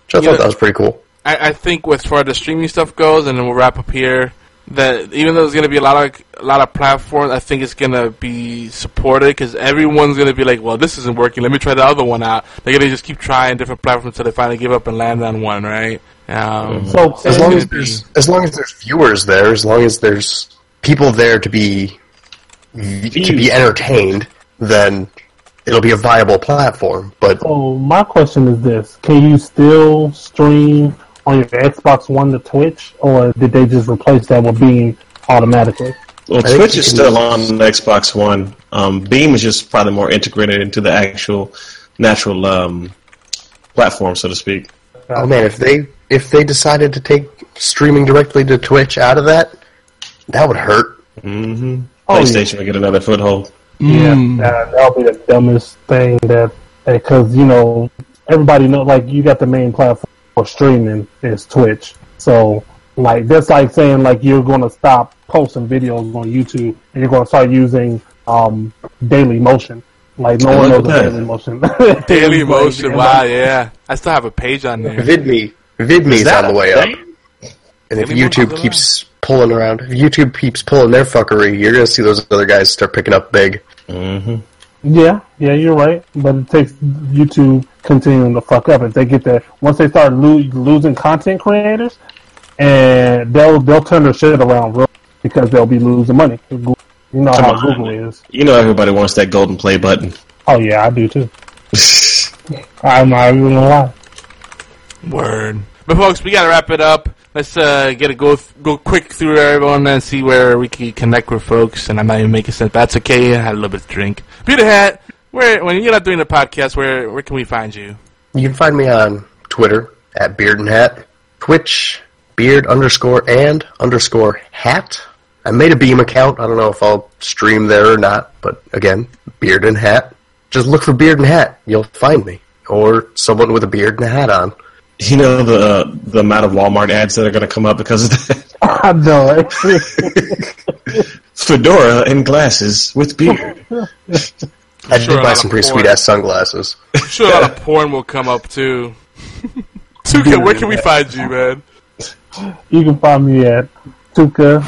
which I Yeah. thought that was pretty cool. I, I think with far the streaming stuff goes, and then we'll wrap up here. that even though there's gonna be a lot of a lot of platforms, I think it's gonna be supported because everyone's gonna be like, well, this isn't working. Let me try the other one out. They're gonna just keep trying different platforms until they finally give up and land on one, right? Um, So As long gonna as be- there's as long as there's viewers there, as long as there's people there to be to be entertained, then it'll be a viable platform. But So my question is this: Can you still stream on your Xbox One to Twitch, or did they just replace that with Beam automatically? Well, think Twitch is still on the Xbox One. Um, Beam is just probably more integrated into the actual natural um, platform, so to speak. oh man, if they if they decided to take streaming directly to Twitch out of that, that would hurt. hmm Oh, PlayStation would get another foothold. Yeah, Mm. that, that'll be the dumbest thing that because you know everybody know like you got the main platform for streaming is Twitch. So like that's like saying like you're going to stop posting videos on YouTube and you're going to start using um Daily Motion. Like no one knows look what at that. Daily Motion. Daily Motion. Wow, yeah. I still have a page on there. VidMe VidMe's Is on the a way up. Thing? And if YouTube talk keeps pulling around, if YouTube keeps pulling their fuckery, you're gonna see those other guys start picking up big. Mm-hmm. Yeah, yeah, you're right. But it takes YouTube continuing to fuck up. If they get there, once they start lo- losing content creators, and they'll they'll turn their shit around real because they'll be losing money. You know Come how on. Google is. You know everybody wants that golden play button. Oh yeah, I do too. I'm not even gonna lie. Word. But folks, we gotta wrap it up. Let's uh, get a go th- go quick through everyone and see where we can connect with folks. And I'm not even making sense. That's okay. I had a little bit of drink. Peter Hat, where when you're not doing the podcast, where where can we find you? You can find me on Twitter at Beard and Hat, Twitch Beard underscore and underscore Hat. I made a Beam account. I don't know if I'll stream there or not, but again, Beard and Hat. Just look for Beard and Hat. You'll find me, or someone with a beard and a hat on. You know the uh, the amount of Walmart ads that are going to come up because of that. I know. Fedora and glasses with beard. I Sure, did buy some pretty porn. sweet ass sunglasses. I'm sure a lot of porn will come up too. Tuka, where can we find you, man? you can find me at Tuka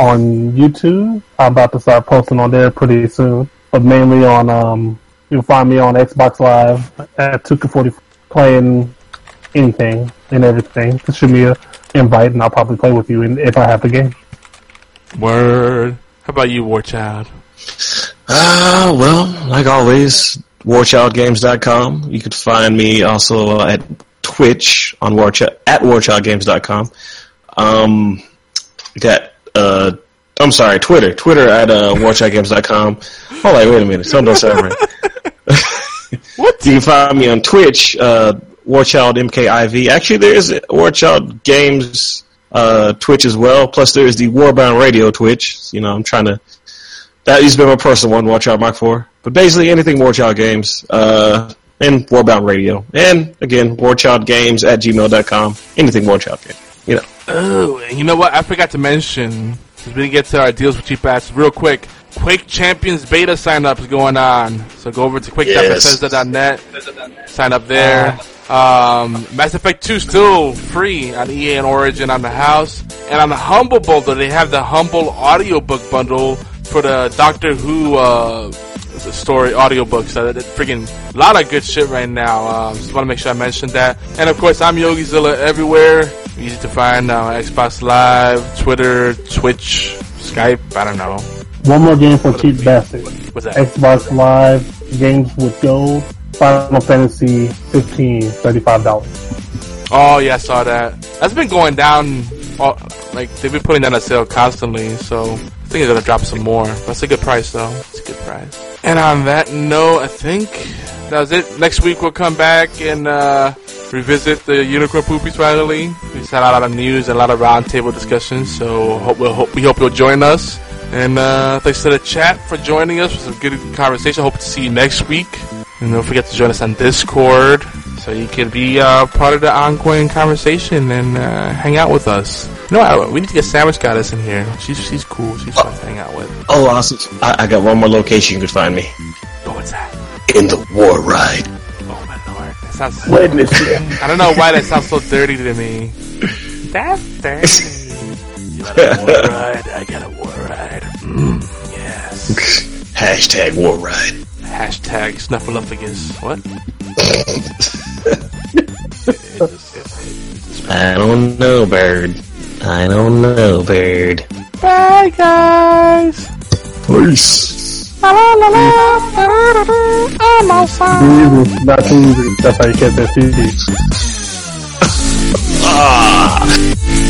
on YouTube. I'm about to start posting on there pretty soon, but mainly on um. You'll find me on Xbox Live at Tuka40 playing anything and everything. Just shoot me a invite and I'll probably play with you in- if I have the game. Word. How about you, War Child? Ah, well, like always, warchildgames.com. You could find me also uh, at Twitch on warchild at warchildgames.com. Um, got uh, I'm sorry, Twitter, Twitter at uh, warchildgames.com. Hold on, wait a minute, something don't sound right. What? You can find me on Twitch, uh, Warchild MKIV. Actually, there is a Warchild Games uh, Twitch as well. Plus, there is the Warbound Radio Twitch. You know, I'm trying to. That used to be my personal one, Warchild Mark Four. But basically, anything Warchild Games uh, and Warbound Radio. And again, Warchild Games at gmail.com. Anything Warchild Game. You know. Oh, and you know what? I forgot to mention. 'cause we didn't get to our deals with cheap ass real quick. Quake Champions beta sign up is going on. So go over to quake.bethesda.net, sign up there. Um, Mass Effect 2 still free on EA and Origin on the house. And on the Humble Bundle, they have the Humble audiobook bundle for the Doctor Who uh, story audiobooks. So that freaking a lot of good shit right now. Um, just want to make sure I mentioned that. And of course, I'm YogiZilla everywhere. Easy to find uh, Xbox Live, Twitter, Twitch, Skype. I don't know. One more game for cheap that? Xbox Live games with gold. Final Fantasy 15, $35. Oh yeah, I saw that. That's been going down. All, like they've been putting that on sale constantly. So I think they're gonna drop some more. That's a good price though. It's a good price. And on that note, I think that was it. Next week we'll come back and uh, revisit the Unicorn Poopies finally. We've had a lot of news and a lot of roundtable discussions. So hope we'll hope, we hope you'll join us. And uh, thanks to the chat for joining us. for some good conversation. Hope to see you next week. And don't forget to join us on Discord so you can be uh, part of the ongoing conversation and uh, hang out with us. No, I, we need to get Savage Goddess in here. She's she's cool. She's fun to hang out with. Oh, awesome. I, I got one more location you could find me. Oh, what's that? In the War Ride. Oh my lord, that sounds. Wednesday. I don't know why that sounds so dirty to me. That's dirty. You got a war ride? I got a war ride. Mm, yes. Hashtag war ride. Hashtag snuffleupagus. What? I don't know, bird. I don't know, bird. Bye, guys. Peace. Easy, not too easy. That's how you get that CD. Ah.